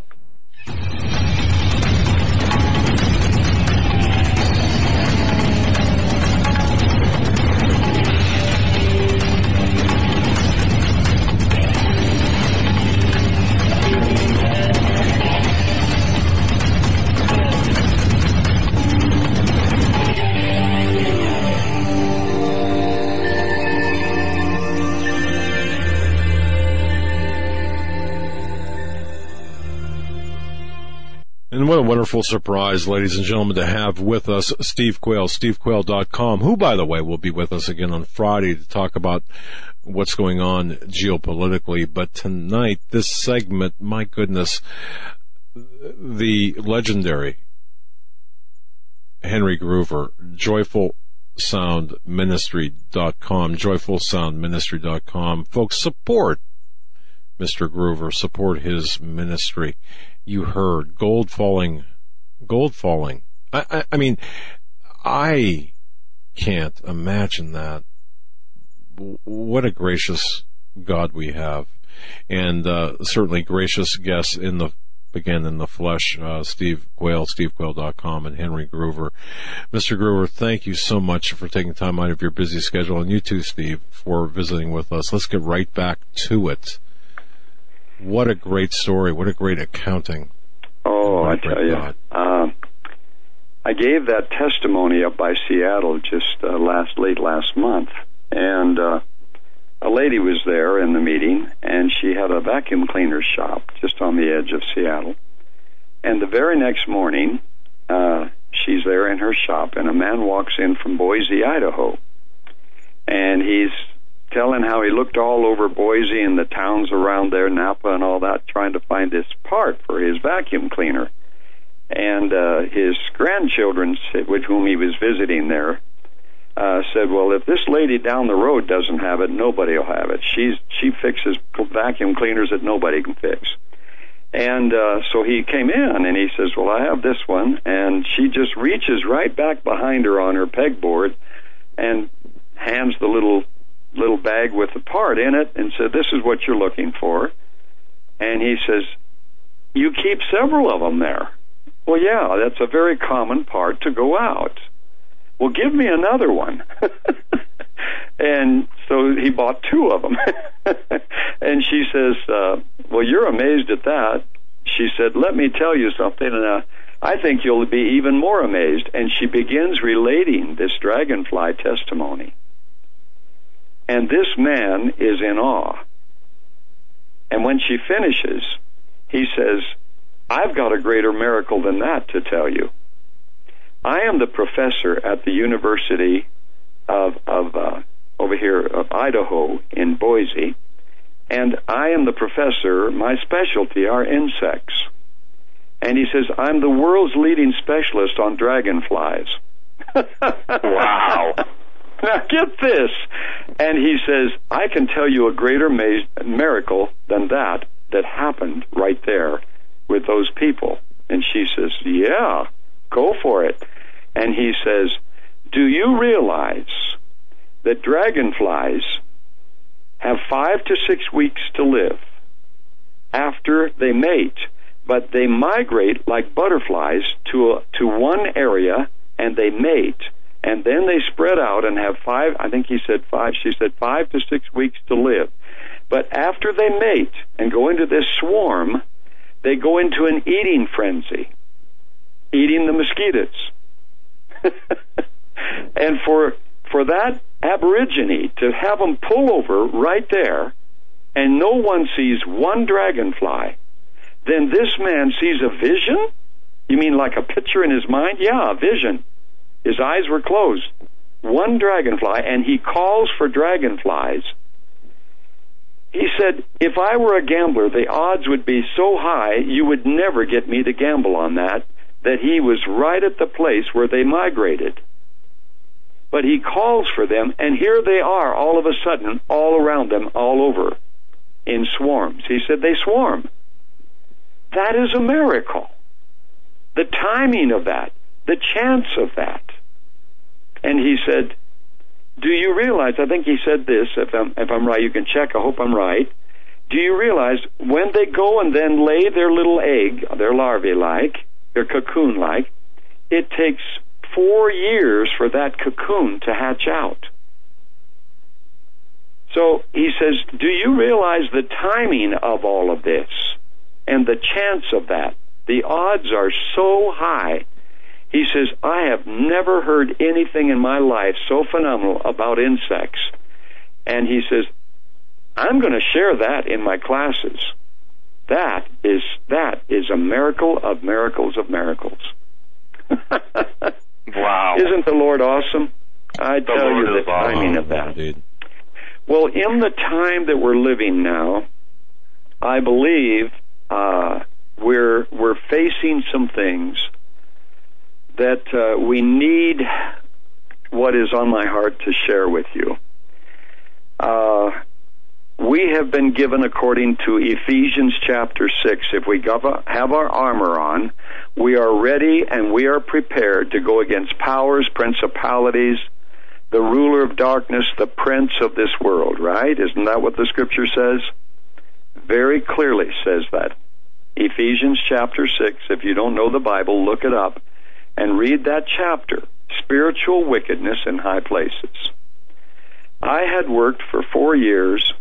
And what a wonderful surprise, ladies and gentlemen, to have with us Steve Quayle, stevequayle.com, who, by the way, will be with us again on Friday to talk about what's going on geopolitically. But tonight, this segment, my goodness, the legendary Henry Gruver, joyfulsoundministry.com, joyfulsoundministry.com. Folks, support Mr. Gruver, support his ministry. You heard gold falling, gold falling. I, I, I mean, I can't imagine that. What a gracious God we have. And, uh, certainly gracious guests in the, again, in the flesh, uh, Steve Quayle, stevequayle.com and Henry Gruver. Mr. Gruver, thank you so much for taking time out of your busy schedule and you too, Steve, for visiting with us. Let's get right back to it. What a great story. What a great accounting. Oh, I tell you. God. Um, I gave that testimony up by Seattle just uh, last late last month, and uh, a lady was there in the meeting, and she had a vacuum cleaner shop just on the edge of Seattle. And the very next morning, uh, she's there in her shop, and a man walks in from Boise, Idaho, and he's telling how he looked all over Boise and the towns around there, Nampa and all that, trying to find this part for his vacuum cleaner. And uh, his grandchildren, with whom he was visiting there, uh, said, "Well, if this lady down the road doesn't have it, nobody will have it. She's she fixes vacuum cleaners that nobody can fix." And uh, so he came in and he says, "Well, I have this one," and she just reaches right back behind her on her pegboard and hands the little little bag with the part in it and said, "This is what you're looking for." And he says, "You keep several of them there." Well, yeah, that's a very common part to go out. Well, give me another one. and so he bought two of them. and she says, uh, "Well, you're amazed at that." She said, "Let me tell you something." And uh, I think you'll be even more amazed. And she begins relating this dragonfly testimony. And this man is in awe. And when she finishes, he says, I've got a greater miracle than that to tell you. I am the professor at the University of, of uh, over here of Idaho in Boise, and I am the professor. My specialty are insects. And he says, I'm the world's leading specialist on dragonflies. Wow. Now get this. And he says, I can tell you a greater ma- miracle than that that happened right there with those people. And she says, Yeah, go for it. And he says, Do you realize that dragonflies have five to six weeks to live after they mate, but they migrate like butterflies to a, to one area and they mate, and then they spread out and have five. I think he said five. She said five to six weeks to live. But after they mate and go into this swarm, they go into an eating frenzy, eating the mosquitoes. and for for that aborigine to have them pull over right there, and no one sees one dragonfly, then this man sees a vision. You mean like a picture in his mind? Yeah, a vision. His eyes were closed. One dragonfly, and he calls for dragonflies. he said, if I were a gambler, the odds would be so high you would never get me to gamble on that, that he was right at the place where they migrated. But he calls for them, and here they are all of a sudden, all around them, all over, in swarms. He said they swarm. That is a miracle. The timing of that, the chance of that. And he said, do you realize, I think he said this, if I'm, if I'm right, you can check, I hope I'm right. Do you realize when they go and then lay their little egg, their larvae like, their cocoon like, it takes four years for that cocoon to hatch out. So he says, do you realize the timing of all of this and the chance of that? The odds are so high he says, I have never heard anything in my life so phenomenal about insects. And he says, I'm going to share that in my classes. That is, that is a miracle of miracles of miracles. wow. Isn't the Lord awesome? I The tell Lord you the timing of that. Indeed. Well, in the time that we're living now, I believe uh, we're we're facing some things that uh, we need. What is on my heart to share with you? Uh, we have been given, according to Ephesians chapter six, if we have our armor on, we are ready and we are prepared to go against powers, principalities, the ruler of darkness, the prince of this world, right? Isn't that what the scripture says? Very clearly says that. Ephesians chapter 6. If you don't know the Bible, look it up and read that chapter. Spiritual wickedness in high places. I had worked for four years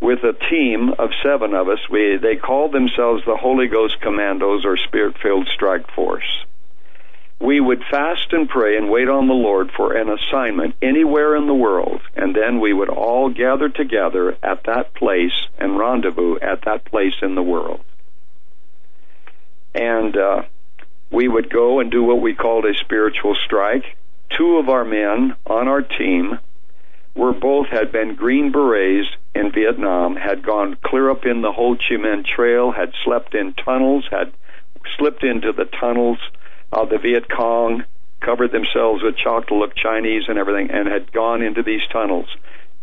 with a team of seven of us. We, they called themselves the Holy Ghost Commandos or Spirit Filled Strike Force we would fast and pray and wait on the Lord for an assignment anywhere in the world, and then we would all gather together at that place and rendezvous at that place in the world. And uh, we would go and do what we called a spiritual strike. Two of our men on our team were both had been Green Berets in Vietnam, had gone clear up in the Ho Chi Minh Trail, had slept in tunnels, had slipped into the tunnels of the Viet Cong, covered themselves with chalk to look Chinese and everything, and had gone into these tunnels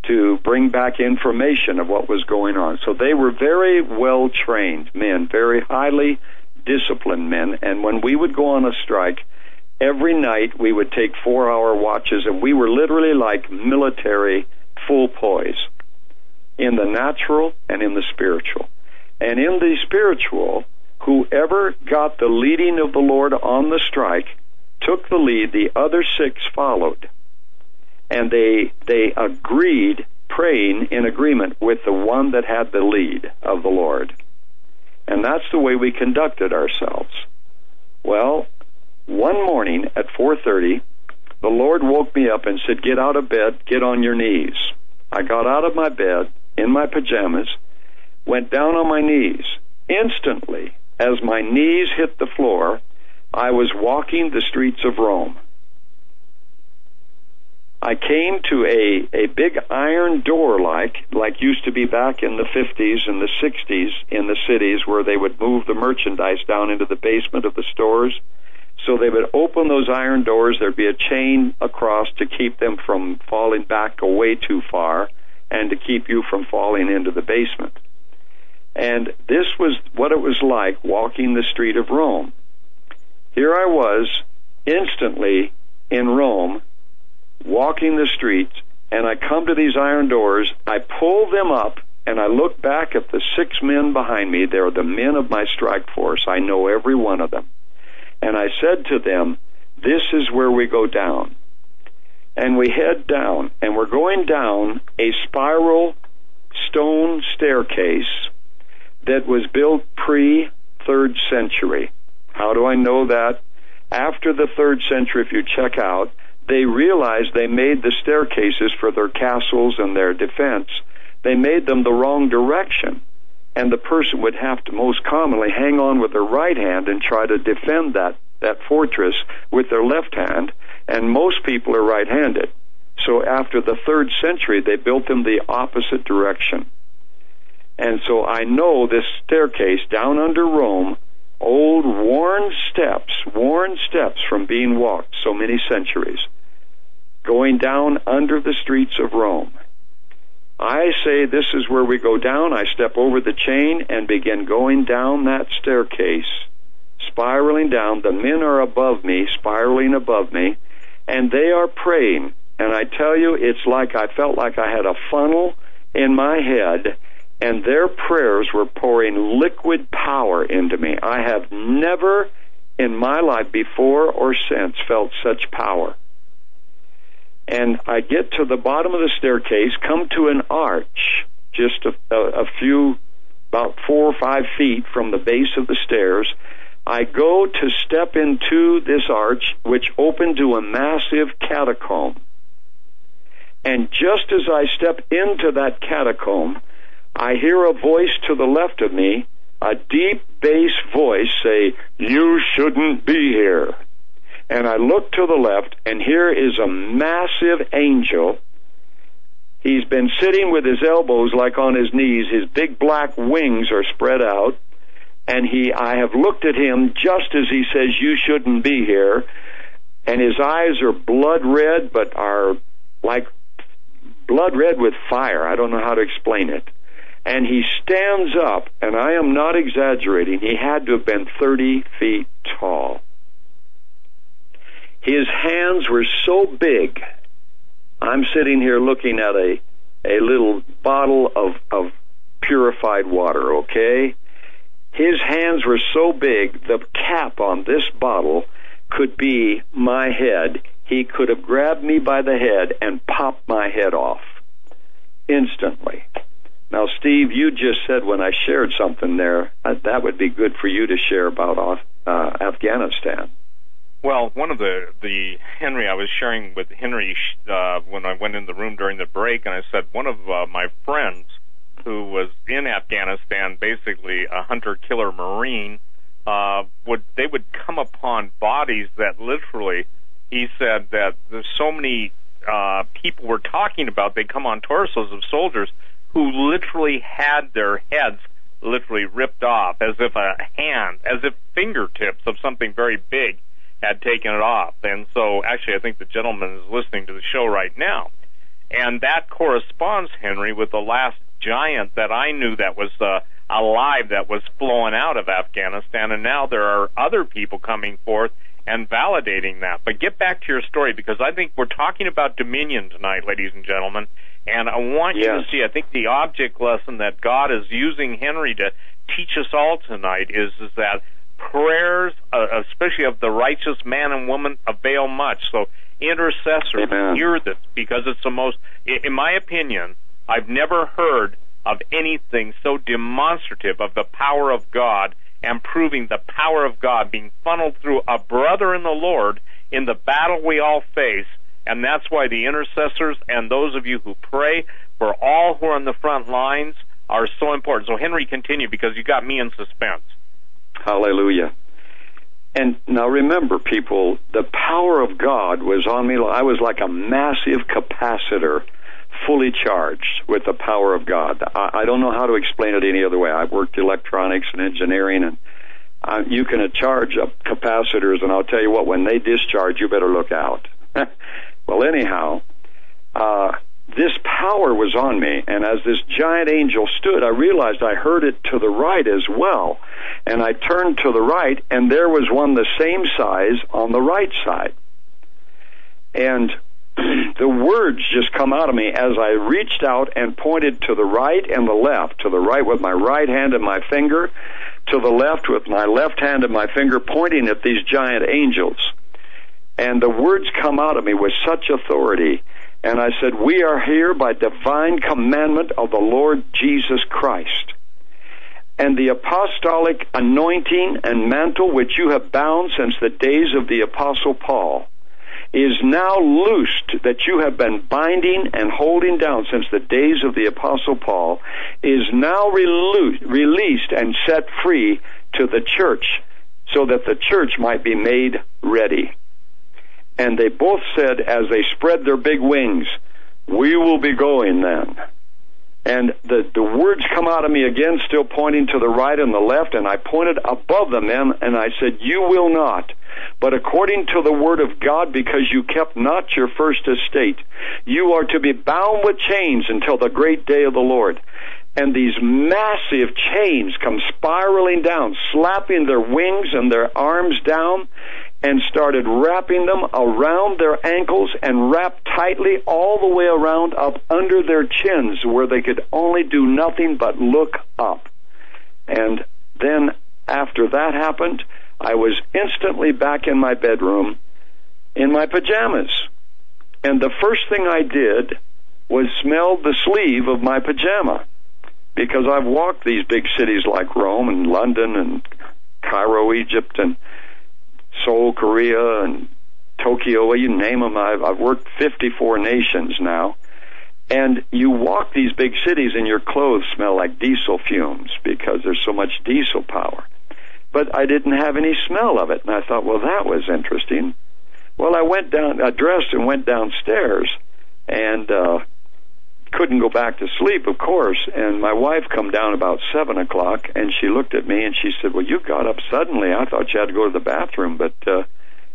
to bring back information of what was going on. So they were very well trained men, very highly disciplined men, and when we would go on a strike, every night we would take four hour watches, and we were literally like military full poise in the natural and in the spiritual. And in the spiritual, whoever got the leading of the Lord on the strike took the lead, the other six followed. And they they agreed praying in agreement with the one that had the lead of the Lord. And that's the way we conducted ourselves. Well, one morning at 4:30, the Lord woke me up and said, "Get out of bed, get on your knees." I got out of my bed in my pajamas, went down on my knees. Instantly, as my knees hit the floor, I was walking the streets of Rome. I came to a, a big iron door like like used to be back in the 50s and the 60s in the cities where they would move the merchandise down into the basement of the stores. So they would open those iron doors, there'd be a chain across to keep them from falling back away too far and to keep you from falling into the basement. And this was what it was like walking the street of Rome. Here I was instantly in Rome walking the streets and I come to these iron doors, I pull them up and I look back at the six men behind me. They're the men of my strike force. I know every one of them. And I said to them, This is where we go down. And we head down, and we're going down a spiral stone staircase that was built pre third century. How do I know that? After the third century, if you check out, they realized they made the staircases for their castles and their defense. They made them the wrong direction. And the person would have to most commonly hang on with their right hand and try to defend that, that fortress with their left hand. And most people are right handed. So after the third century, they built them the opposite direction. And so I know this staircase down under Rome, old worn steps, worn steps from being walked so many centuries, going down under the streets of Rome. I say this is where we go down. I step over the chain and begin going down that staircase, spiraling down. The men are above me, spiraling above me, and they are praying. And I tell you, it's like I felt like I had a funnel in my head and their prayers were pouring liquid power into me. I have never in my life before or since felt such power. And I get to the bottom of the staircase, come to an arch, just a, a, a few, about four or five feet from the base of the stairs. I go to step into this arch, which opened to a massive catacomb. And just as I step into that catacomb, I hear a voice to the left of me, a deep bass voice say, You shouldn't be here. And I look to the left, and here is a massive angel. He's been sitting with his elbows like on his knees. His big black wings are spread out. And he, I have looked at him just as he says, You shouldn't be here. And his eyes are blood red, but are like blood red with fire. I don't know how to explain it and he stands up, and I am not exaggerating, he had to have been 30 feet tall. His hands were so big. I'm sitting here looking at a, a little bottle of, of purified water, okay? His hands were so big, the cap on this bottle could be my head. He could have grabbed me by the head and popped my head off instantly. Now, Steve, you just said when I shared something there, uh, that would be good for you to share about uh, Afghanistan. Well, one of the the Henry I was sharing with Henry uh, when I went in the room during the break, and I said one of uh, my friends who was in Afghanistan, basically a hunter killer marine, uh, would they would come upon bodies that literally, he said that there's so many uh, people were talking about. They come on torsos of soldiers who literally had their heads literally ripped off as if a hand, as if fingertips of something very big had taken it off. And so actually I think the gentleman is listening to the show right now. And that corresponds, Henry, with the last giant that I knew that was uh, alive that was flowing out of Afghanistan. And now there are other people coming forth and validating that. But get back to your story because I think we're talking about dominion tonight, ladies and gentlemen. And I want yes. you to see, I think the object lesson that God is using Henry to teach us all tonight is, is that prayers, uh, especially of the righteous man and woman, avail much. So intercessors Amen. hear this because it's the most, in my opinion, I've never heard of anything so demonstrative of the power of God and proving the power of God being funneled through a brother in the Lord in the battle we all face and that's why the intercessors and those of you who pray for all who are on the front lines are so important. So, Henry, continue because you got me in suspense. Hallelujah. And now remember, people, the power of God was on me. I was like a massive capacitor, fully charged with the power of God. I, I don't know how to explain it any other way. I've worked electronics and engineering, and uh, you can charge up capacitors, and I'll tell you what, when they discharge, you better look out. Well, anyhow, uh, this power was on me, and as this giant angel stood, I realized I heard it to the right as well. And I turned to the right, and there was one the same size on the right side. And the words just come out of me as I reached out and pointed to the right and the left. To the right with my right hand and my finger, to the left with my left hand and my finger, pointing at these giant angels. And the words come out of me with such authority. And I said, We are here by divine commandment of the Lord Jesus Christ. And the apostolic anointing and mantle which you have bound since the days of the apostle Paul is now loosed that you have been binding and holding down since the days of the apostle Paul is now released and set free to the church so that the church might be made ready. And they both said, as they spread their big wings, We will be going then. and the, the words come out of me again, still pointing to the right and the left, and I pointed above them, and I said, You will not. But according to the word of God, because you kept not your first estate, you are to be bound with chains until the great day of the Lord. And these massive chains come spiraling down, slapping their wings and their arms down, and started wrapping them around their ankles and wrapped tightly all the way around up under their chins where they could only do nothing but look up. And then after that happened, I was instantly back in my bedroom in my pajamas. And the first thing I did was smell the sleeve of my pajama because I've walked these big cities like Rome and London and Cairo, Egypt, and Seoul, Korea, and Tokyo, you name them. I've, I've worked 54 nations now. And you walk these big cities and your clothes smell like diesel fumes because there's so much diesel power. But I didn't have any smell of it. And I thought, well, that was interesting. Well, I went down, I dressed and went downstairs and, uh, couldn't go back to sleep, of course. And my wife come down about seven o'clock, and she looked at me and she said, "Well, you got up suddenly. I thought you had to go to the bathroom, but uh,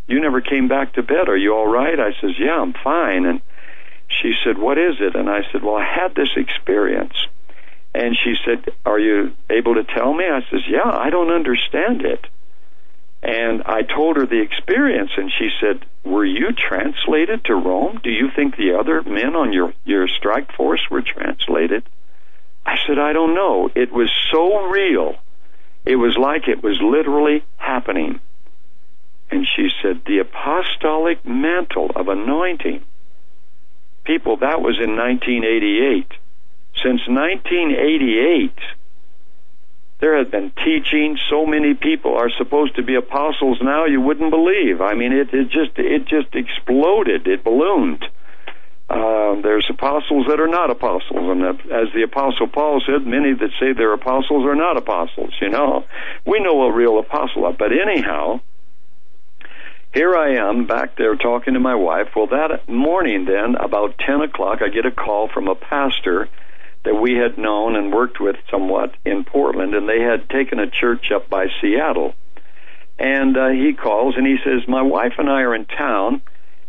you never came back to bed. Are you all right?" I says, "Yeah, I'm fine." And she said, "What is it?" And I said, "Well, I had this experience." And she said, "Are you able to tell me?" I says, "Yeah, I don't understand it." And I told her the experience, and she said, Were you translated to Rome? Do you think the other men on your, your strike force were translated? I said, I don't know. It was so real. It was like it was literally happening. And she said, The apostolic mantle of anointing. People, that was in 1988. Since 1988, there has been teaching. So many people are supposed to be apostles now. You wouldn't believe. I mean, it, it just it just exploded. It ballooned. Uh, there's apostles that are not apostles, and as the apostle Paul said, many that say they're apostles are not apostles. You know, we know a real apostle. But anyhow, here I am back there talking to my wife. Well, that morning, then about ten o'clock, I get a call from a pastor that we had known and worked with somewhat in Portland, and they had taken a church up by Seattle. And uh, he calls and he says, "My wife and I are in town."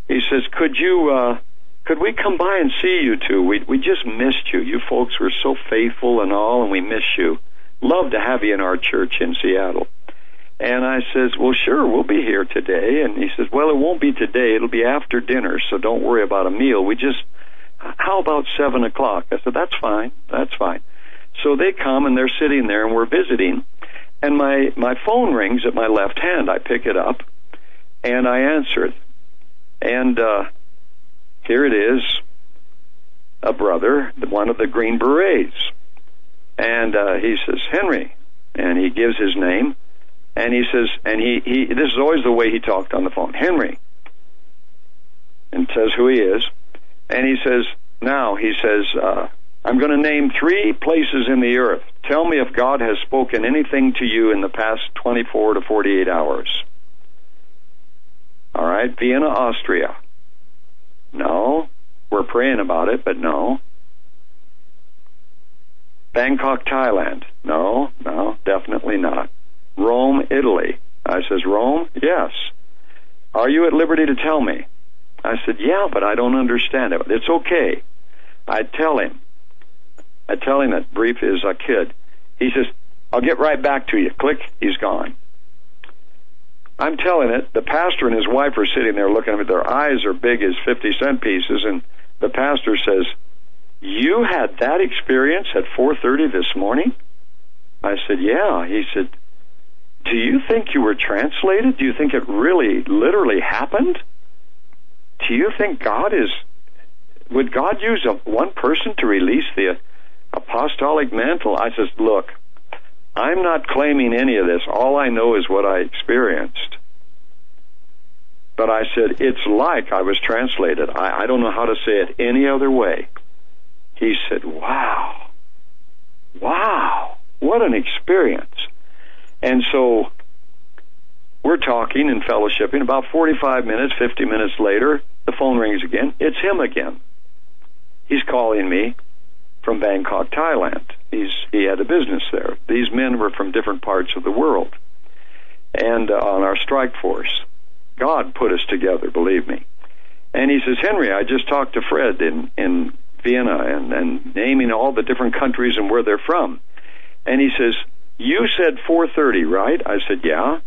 He says, "Could you, uh, could we come by and see you two? We we just missed you. You folks were so faithful and all, and we miss you. Love to have you in our church in Seattle." And I says, "Well, sure, we'll be here today." And he says, "Well, it won't be today. It'll be after dinner, so don't worry about a meal. We just how about seven o'clock? I said, that's fine, that's fine. So they come and they're sitting there and we're visiting, and my my phone rings at my left hand. I pick it up, and I answer it, and uh, here it is, a brother, one of the Green Berets, and uh, he says Henry, and he gives his name, and he says, and he he this is always the way he talked on the phone, Henry, and says who he is and he says, now, he says, uh, I'm going to name three places in the earth. Tell me if God has spoken anything to you in the past 24 to 48 hours. All right, Vienna, Austria. No. We're praying about it, but no. Bangkok, Thailand. No, no, definitely not. Rome, Italy. I says, Rome? Yes. Are you at liberty to tell me? I said, yeah, but I don't understand it. It's okay. I tell him. I tell him that brief is a kid. He says, I'll get right back to you. Click, he's gone. I'm telling it, the pastor and his wife are sitting there looking at me. Their eyes are big as 50 cent pieces. And the pastor says, you had that experience at 4.30 this morning? I said, yeah. He said, do you think you were translated? Do you think it really, literally happened? Do you think God is would God use a, one person to release the apostolic mantle? I says, look, I'm not claiming any of this. All I know is what I experienced. But I said, it's like I was translated. I, I don't know how to say it any other way. He said, wow, wow, what an experience. And so we're talking and fellowshipping. About 45 minutes, 50 minutes later, the phone rings again. It's him again. He's calling me. from Bangkok, Thailand. He's he had a business there. These men were from different parts of the world, and uh, on our strike force, God put us together. Believe me. And he says, Henry, I just talked to Fred in in Vienna and and naming all the different countries and where they're from. And he says, you said 4:30, right? I said, yeah.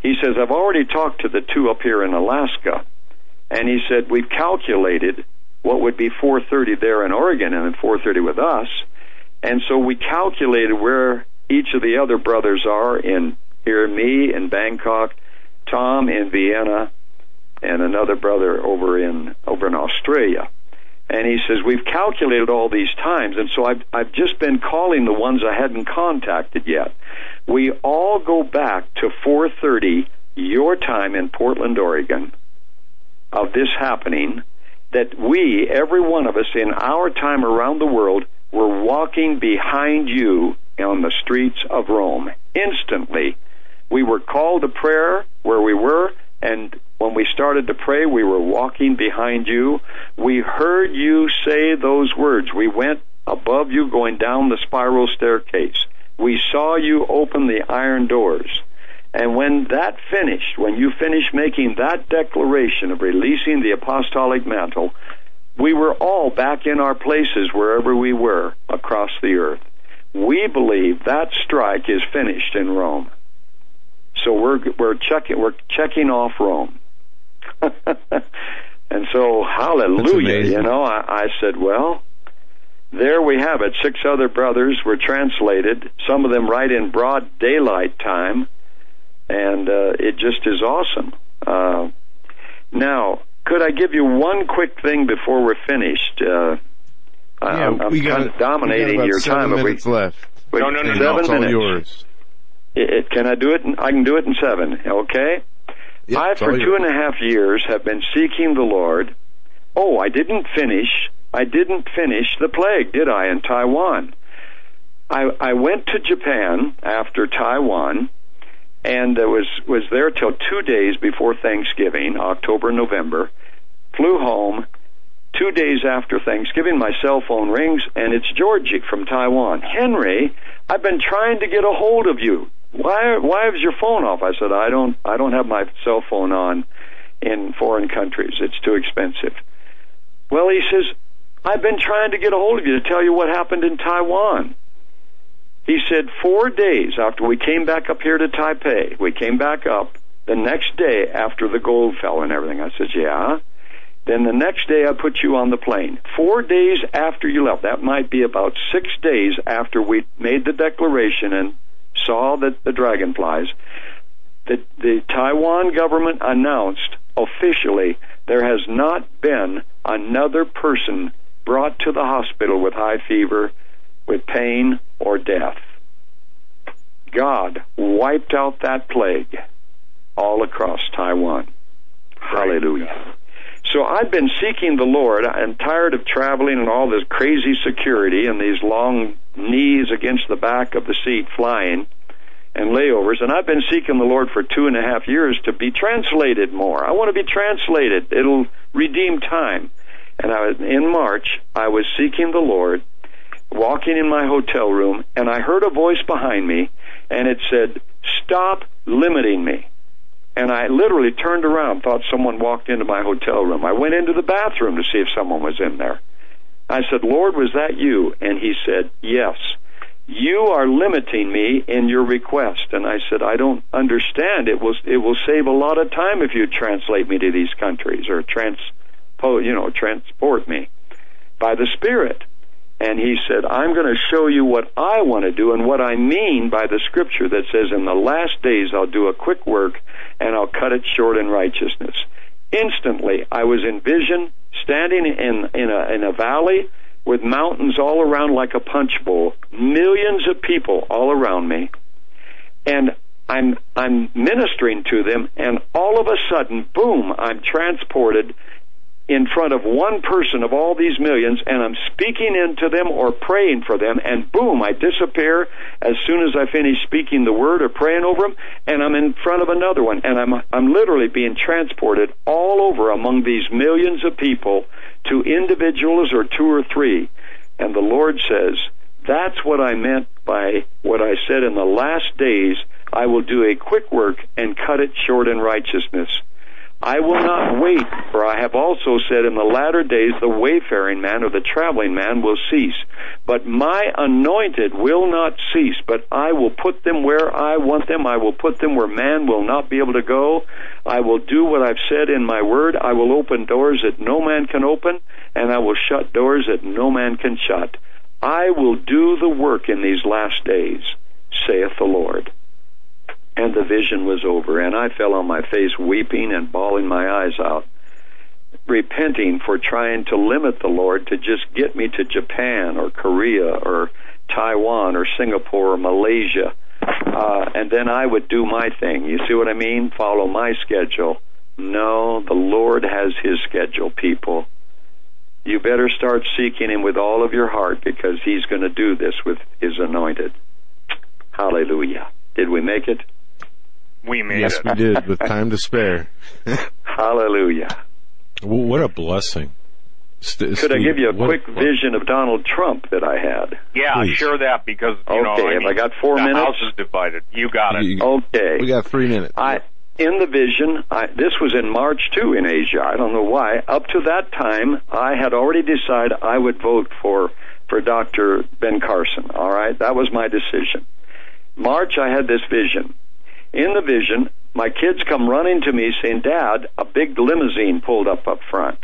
He says, I've already talked to the two up here in Alaska, and he said we've calculated what would be 4:30 there in Oregon and then 4:30 with us, and so we calculated where each of the other brothers are in here, me in Bangkok, Tom in Vienna, and another brother over in over in Australia. And he says, We've calculated all these times, and so I've, I've just been calling the ones I hadn't contacted yet. We all go back to 4.30 your time in Portland, Oregon, of this happening, that we, every one of us in our time around the world, were walking behind you on the streets of Rome. Instantly, we were called to prayer where we were, and when we started to pray, we were walking behind you. We heard you say those words. We went above you going down the spiral staircase. We saw you open the iron doors. And when that finished, when you finished making that declaration of releasing the apostolic mantle, we were all back in our places wherever we were across the earth. We believe that strike is finished in Rome. So we're we're checking we're checking off Rome. and so hallelujah, you know, I, I said, well, there we have it. Six other brothers were translated, some of them right in broad daylight time, and uh, it just is awesome. Uh, now, could I give you one quick thing before we're finished? Uh, yeah, I'm, I'm kind of dominating your time. Minutes we, left. Wait, no, no, no, seven no, it's minutes. yours. It, can I do it? In, I can do it in seven. Okay. Yep, I, for all two yours. and a half years, have been seeking the Lord. Oh, I didn't finish. I didn't finish the plague, did I, in Taiwan? I, I went to Japan after Taiwan, and uh, was was there till two days before Thanksgiving, October, November. Flew home. Two days after Thanksgiving, my cell phone rings, and it's Georgie from Taiwan. Henry, I've been trying to get a hold of you. Why why is your phone off? I said I don't I don't have my cell phone on in foreign countries. It's too expensive. Well, he says I've been trying to get a hold of you to tell you what happened in Taiwan. He said four days after we came back up here to Taipei, we came back up the next day after the gold fell and everything. I said, yeah. Then the next day I put you on the plane. Four days after you left, that might be about six days after we made the declaration and saw the, the dragonflies, the, the Taiwan government announced officially there has not been another person brought to the hospital with high fever, with pain, or death. God wiped out that plague all across Taiwan. Hallelujah. So I've been seeking the Lord. I'm tired of traveling and all this crazy security and these long knees against the back of the seat flying and layovers. And I've been seeking the Lord for two and a half years to be translated more. I want to be translated. It'll redeem time. And I was, in March, I was seeking the Lord, walking in my hotel room, and I heard a voice behind me, and it said, Stop limiting me. And I literally turned around, thought someone walked into my hotel room. I went into the bathroom to see if someone was in there. I said, Lord, was that you? And he said, Yes. You are limiting me in your request. And I said, I don't understand. It will it will save a lot of time if you translate me to these countries or you know, transport me by the Spirit. And he said, I'm going to show you what I want to do and what I mean by the scripture that says, In the last days I'll do a quick work and I'll cut it short in righteousness. Instantly, I was in vision, standing in, in, a, in a valley with mountains all around like a punch bowl, millions of people all around me. And I'm, I'm ministering to them, and all of a sudden, boom, I'm transported in front of one person of all these millions and I'm speaking into them or praying for them and boom, I disappear as soon as I finish speaking the word or praying over them and I'm in front of another one and I'm I'm literally being transported all over among these millions of people to individuals or two or three. And the Lord says, that's what I meant by what I said in the last days, I will do a quick work and cut it short in righteousness. I will not wait, for I have also said in the latter days the wayfaring man or the traveling man will cease. But my anointed will not cease, but I will put them where I want them. I will put them where man will not be able to go. I will do what I've said in my word. I will open doors that no man can open, and I will shut doors that no man can shut. I will do the work in these last days, saith the Lord and the vision was over. And I fell on my face weeping and bawling my eyes out, repenting for trying to limit the Lord to just get me to Japan or Korea or Taiwan or Singapore or Malaysia. Uh, and then I would do my thing. You see what I mean? Follow my schedule. No, the Lord has His schedule, people. You better start seeking Him with all of your heart because He's going to do this with His anointed. Hallelujah. Did we make it? We made yes, it. we did with time to spare. Hallelujah. What a blessing. St- Could Steve, I give you a what, quick what? vision of Donald Trump that I had? Yeah, Please. share that because you okay, know. Okay, have I got four the minutes? The house is divided. You got it. You, okay, we got three minutes. I in the vision. I, this was in March too in Asia. I don't know why. Up to that time, I had already decided I would vote for for Dr. Ben Carson. All right, that was my decision. March, I had this vision. In the vision, my kids come running to me saying, Dad, a big limousine pulled up up front.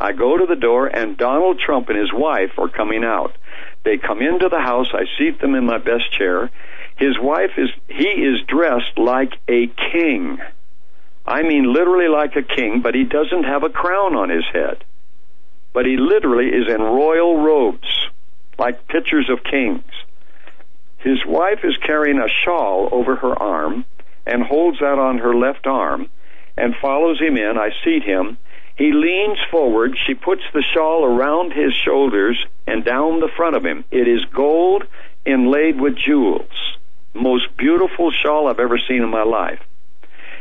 I go to the door and Donald Trump and his wife are coming out. They come into the house. I seat them in my best chair. His wife is, he is dressed like a king. I mean literally like a king, but he doesn't have a crown on his head. But he literally is in royal robes, like pictures of kings. His wife is carrying a shawl over her arm and holds out on her left arm and follows him in. I seat him. He leans forward. She puts the shawl around his shoulders and down the front of him. It is gold inlaid with jewels. Most beautiful shawl I've ever seen in my life.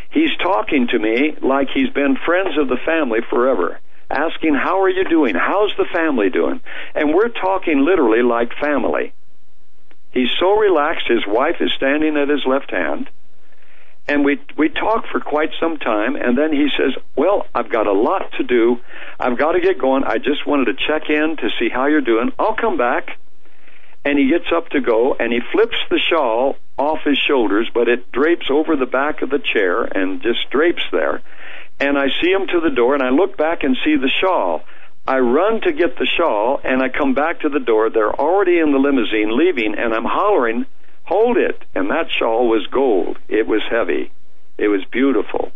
He's talking to me like he's been friends of the family forever, asking, How are you doing? How's the family doing? And we're talking literally like family. He's so relaxed, his wife is standing at his left hand and we we talked for quite some time and then he says well i've got a lot to do. I've got to get going. I just wanted to check in to see how you're doing. I'll come back. And he gets up to go and he flips the shawl off his shoulders but it drapes over the back of the chair and just drapes there. And i see him to the door and i look back and see the shawl. I run to get the shawl and I come back to the door. They're already in the limousine leaving and I'm hollering hold it. And that shawl was gold. It was heavy. It was beautiful.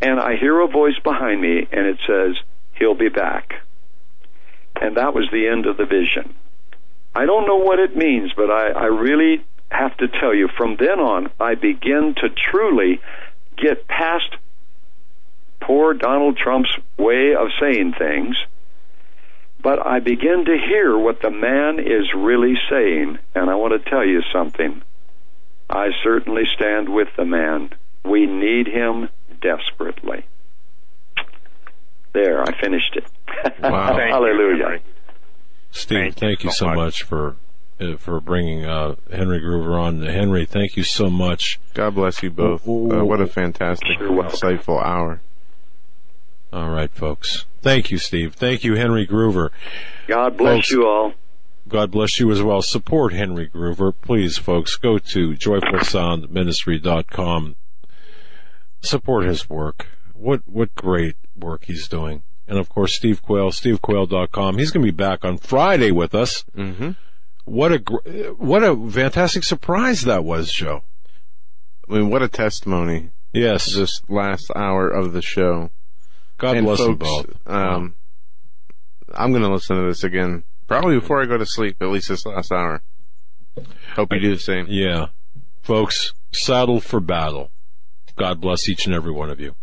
And I hear a voice behind me and it says, he'll be back. And that was the end of the vision. I don't know what it means, but I, I really have to tell you, from then on, I begin to truly get past poor Donald Trump's way of saying things but I begin to hear what the man is really saying, and I want to tell you something. I certainly stand with the man. We need him desperately. There, I finished it. Wow. Hallelujah. Steve, thank, thank you so much, much for uh, for bringing uh, Henry Gruver on. Henry, thank you so much. God bless you both. Uh, what a fantastic, insightful hour. All right, folks. Thank you, Steve. Thank you, Henry Gruver. God bless folks, you all. God bless you as well. Support Henry Gruver. Please, folks, go to joyfulsoundministry.com. Support his work. What, what great work he's doing. And of course, Steve Quayle, stevequayle.com. He's going to be back on Friday with us. Mm-hmm. What a, what a fantastic surprise that was, Joe. I mean, what a testimony. Yes. This last hour of the show. God and bless folks, them both. Um, I'm going to listen to this again, probably before I go to sleep, at least this last hour. Hope you do the same. Yeah. Folks, saddle for battle. God bless each and every one of you.